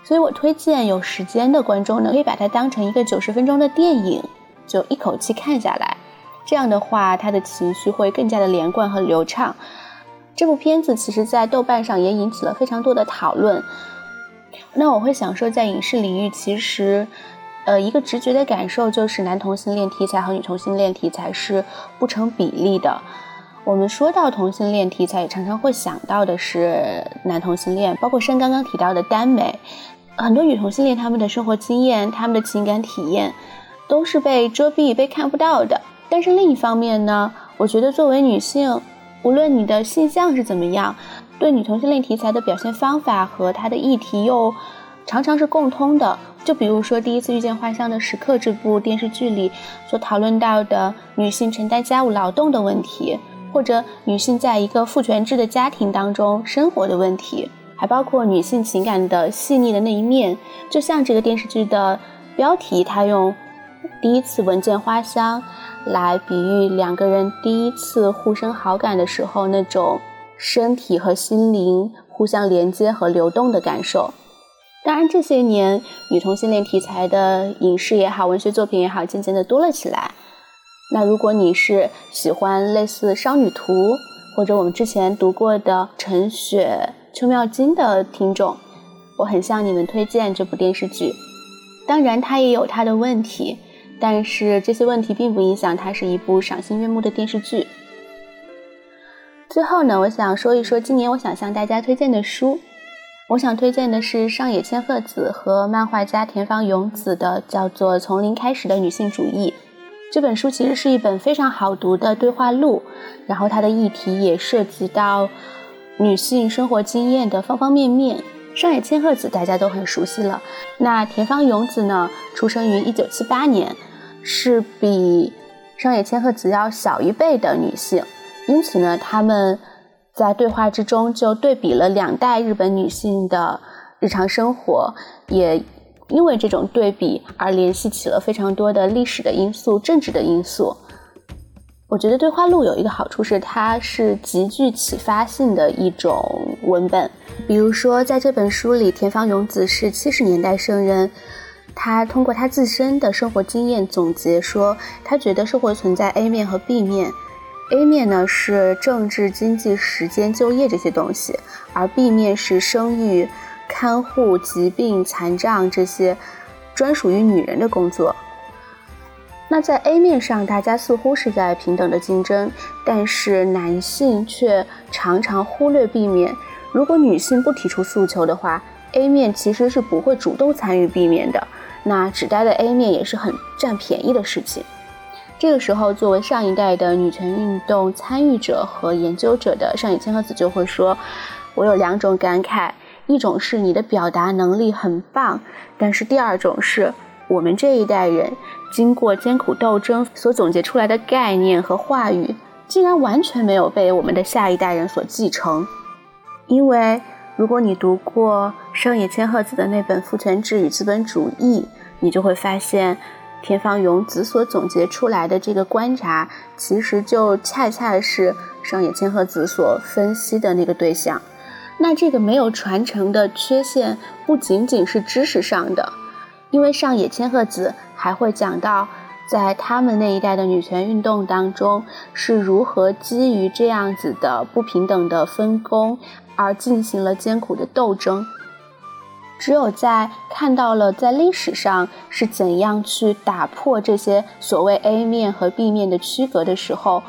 所以我推荐有时间的观众呢，可以把它当成一个九十分钟的电影，就一口气看下来，这样的话，他的情绪会更加的连贯和流畅。这部片子其实，在豆瓣上也引起了非常多的讨论。那我会想说，在影视领域，其实，呃，一个直觉的感受就是男同性恋题材和女同性恋题材是不成比例的。我们说到同性恋题材，也常常会想到的是男同性恋，包括像刚刚提到的耽美，很多女同性恋他们的生活经验、他们的情感体验，都是被遮蔽、被看不到的。但是另一方面呢，我觉得作为女性，无论你的性向是怎么样，对女同性恋题材的表现方法和它的议题又常常是共通的。就比如说《第一次遇见花香的时刻》这部电视剧里所讨论到的女性承担家务劳动的问题。或者女性在一个父权制的家庭当中生活的问题，还包括女性情感的细腻的那一面。就像这个电视剧的标题，它用“第一次闻见花香”来比喻两个人第一次互生好感的时候那种身体和心灵互相连接和流动的感受。当然，这些年女同性恋题材的影视也好，文学作品也好，渐渐的多了起来。那如果你是喜欢类似《少女图》或者我们之前读过的《陈雪邱妙金》的听众，我很向你们推荐这部电视剧。当然，它也有它的问题，但是这些问题并不影响它是一部赏心悦目的电视剧。最后呢，我想说一说今年我想向大家推荐的书。我想推荐的是上野千鹤子和漫画家田方勇子的，叫做《从零开始的女性主义》。这本书其实是一本非常好读的对话录，然后它的议题也涉及到女性生活经验的方方面面。上野千鹤子大家都很熟悉了，那田方勇子呢，出生于一九七八年，是比上野千鹤子要小一辈的女性，因此呢，他们在对话之中就对比了两代日本女性的日常生活，也。因为这种对比而联系起了非常多的历史的因素、政治的因素。我觉得对话录有一个好处是，它是极具启发性的一种文本。比如说，在这本书里，田方勇子是七十年代生人，他通过他自身的生活经验总结说，他觉得社会存在 A 面和 B 面，A 面呢是政治、经济、时间、就业这些东西，而 B 面是生育。看护、疾病、残障这些专属于女人的工作。那在 A 面上，大家似乎是在平等的竞争，但是男性却常常忽略避免。如果女性不提出诉求的话，A 面其实是不会主动参与避免的。那只待的 A 面也是很占便宜的事情。这个时候，作为上一代的女权运动参与者和研究者的上野千鹤子就会说：“我有两种感慨。”一种是你的表达能力很棒，但是第二种是我们这一代人经过艰苦斗争所总结出来的概念和话语，竟然完全没有被我们的下一代人所继承。因为如果你读过上野千鹤子的那本《父权制与资本主义》，你就会发现，田方勇子所总结出来的这个观察，其实就恰恰是上野千鹤子所分析的那个对象。那这个没有传承的缺陷，不仅仅是知识上的，因为上野千鹤子还会讲到。在他们那一代的女权运动当中，是如何基于这样子的不平等的分工而进行了艰苦的斗争？只有在看到了在历史上是怎样去打破这些所谓 A 面和 B 面的区隔的时候，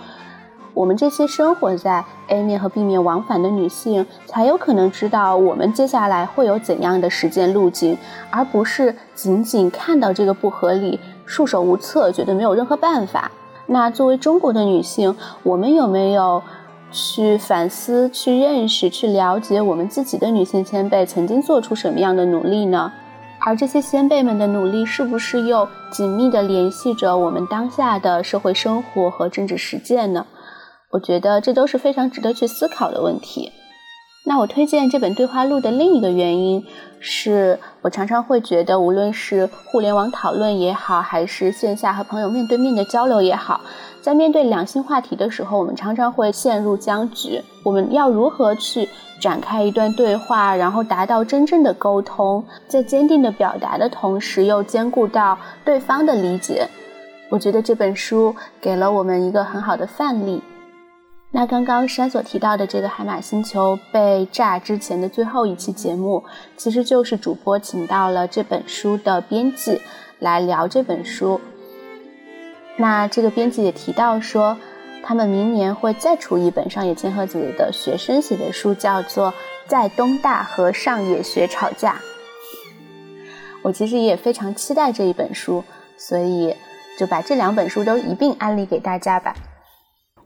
我们这些生活在 A 面和 B 面往返的女性，才有可能知道我们接下来会有怎样的实践路径，而不是仅仅看到这个不合理。束手无策，觉得没有任何办法。那作为中国的女性，我们有没有去反思、去认识、去了解我们自己的女性先辈曾经做出什么样的努力呢？而这些先辈们的努力，是不是又紧密地联系着我们当下的社会生活和政治实践呢？我觉得这都是非常值得去思考的问题。那我推荐这本对话录的另一个原因，是我常常会觉得，无论是互联网讨论也好，还是线下和朋友面对面的交流也好，在面对两性话题的时候，我们常常会陷入僵局。我们要如何去展开一段对话，然后达到真正的沟通，在坚定的表达的同时，又兼顾到对方的理解？我觉得这本书给了我们一个很好的范例。那刚刚山所提到的这个海马星球被炸之前的最后一期节目，其实就是主播请到了这本书的编辑来聊这本书。那这个编辑也提到说，他们明年会再出一本上野千鹤子的学生写的书，叫做《在东大和上野学吵架》。我其实也非常期待这一本书，所以就把这两本书都一并安利给大家吧。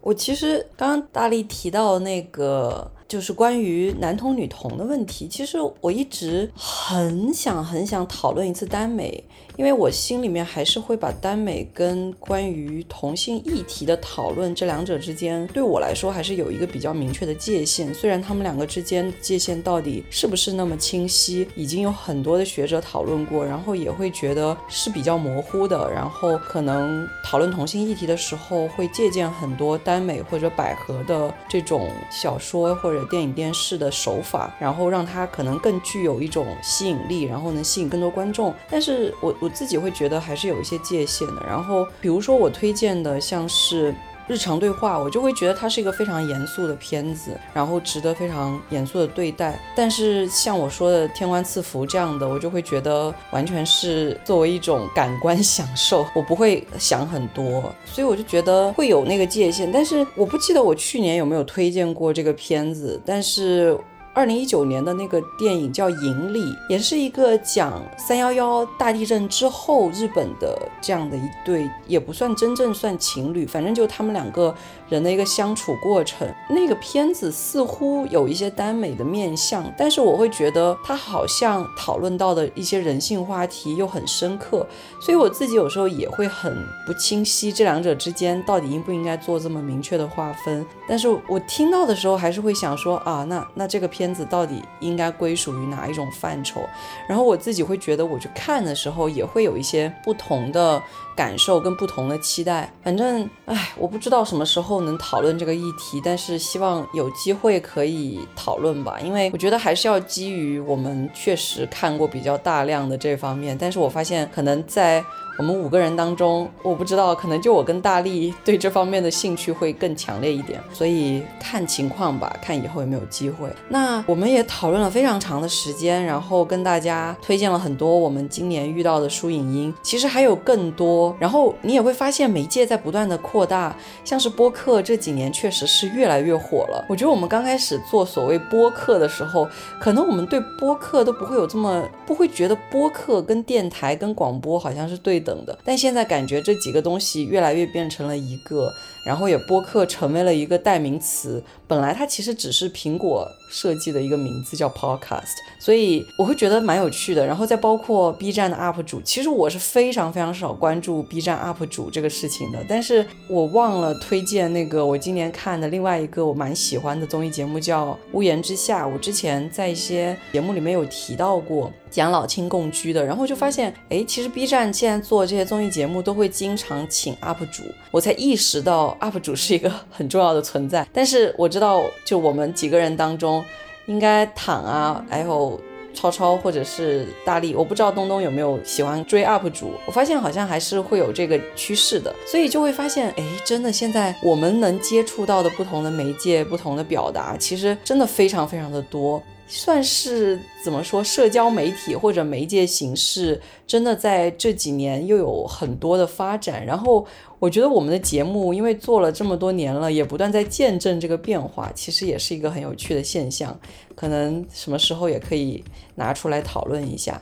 我其实刚刚大力提到那个，就是关于男同女同的问题。其实我一直很想很想讨论一次耽美。因为我心里面还是会把耽美跟关于同性议题的讨论这两者之间，对我来说还是有一个比较明确的界限。虽然他们两个之间界限到底是不是那么清晰，已经有很多的学者讨论过，然后也会觉得是比较模糊的。然后可能讨论同性议题的时候，会借鉴很多耽美或者百合的这种小说或者电影电视的手法，然后让它可能更具有一种吸引力，然后能吸引更多观众。但是我我。自己会觉得还是有一些界限的。然后，比如说我推荐的像是日常对话，我就会觉得它是一个非常严肃的片子，然后值得非常严肃的对待。但是像我说的《天官赐福》这样的，我就会觉得完全是作为一种感官享受，我不会想很多，所以我就觉得会有那个界限。但是我不记得我去年有没有推荐过这个片子，但是。二零一九年的那个电影叫《引力》，也是一个讲三幺幺大地震之后日本的这样的一对，也不算真正算情侣，反正就他们两个人的一个相处过程。那个片子似乎有一些耽美的面相，但是我会觉得它好像讨论到的一些人性话题又很深刻，所以我自己有时候也会很不清晰这两者之间到底应不应该做这么明确的划分。但是我听到的时候还是会想说啊，那那这个片。片子到底应该归属于哪一种范畴？然后我自己会觉得，我去看的时候也会有一些不同的感受跟不同的期待。反正，唉，我不知道什么时候能讨论这个议题，但是希望有机会可以讨论吧。因为我觉得还是要基于我们确实看过比较大量的这方面。但是我发现，可能在我们五个人当中，我不知道，可能就我跟大力对这方面的兴趣会更强烈一点，所以看情况吧，看以后有没有机会。那我们也讨论了非常长的时间，然后跟大家推荐了很多我们今年遇到的书影音，其实还有更多。然后你也会发现媒介在不断的扩大，像是播客这几年确实是越来越火了。我觉得我们刚开始做所谓播客的时候，可能我们对播客都不会有这么不会觉得播客跟电台跟广播好像是对等。的，但现在感觉这几个东西越来越变成了一个，然后也播客成为了一个代名词。本来它其实只是苹果设计的一个名字叫 Podcast，所以我会觉得蛮有趣的。然后再包括 B 站的 UP 主，其实我是非常非常少关注 B 站 UP 主这个事情的，但是我忘了推荐那个我今年看的另外一个我蛮喜欢的综艺节目叫《屋檐之下》，我之前在一些节目里面有提到过。讲老亲共居的，然后就发现，哎，其实 B 站现在做这些综艺节目都会经常请 UP 主，我才意识到 UP 主是一个 很重要的存在。但是我知道，就我们几个人当中，应该躺啊，还有超超或者是大力，我不知道东东有没有喜欢追 UP 主。我发现好像还是会有这个趋势的，所以就会发现，哎，真的现在我们能接触到的不同的媒介、不同的表达，其实真的非常非常的多。算是怎么说？社交媒体或者媒介形式，真的在这几年又有很多的发展。然后，我觉得我们的节目，因为做了这么多年了，也不断在见证这个变化，其实也是一个很有趣的现象。可能什么时候也可以拿出来讨论一下。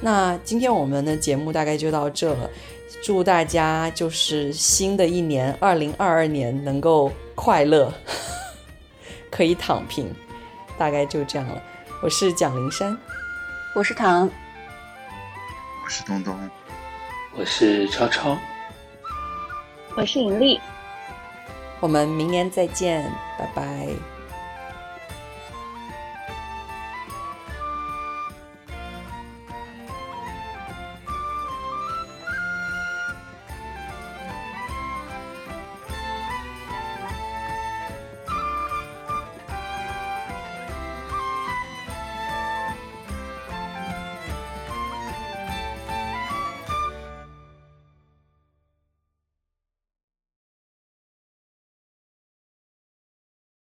那今天我们的节目大概就到这了。祝大家就是新的一年，二零二二年能够快乐，可以躺平。大概就这样了。我是蒋灵山，我是唐，我是东东，我是超超，我是尹丽。我们明年再见，拜拜。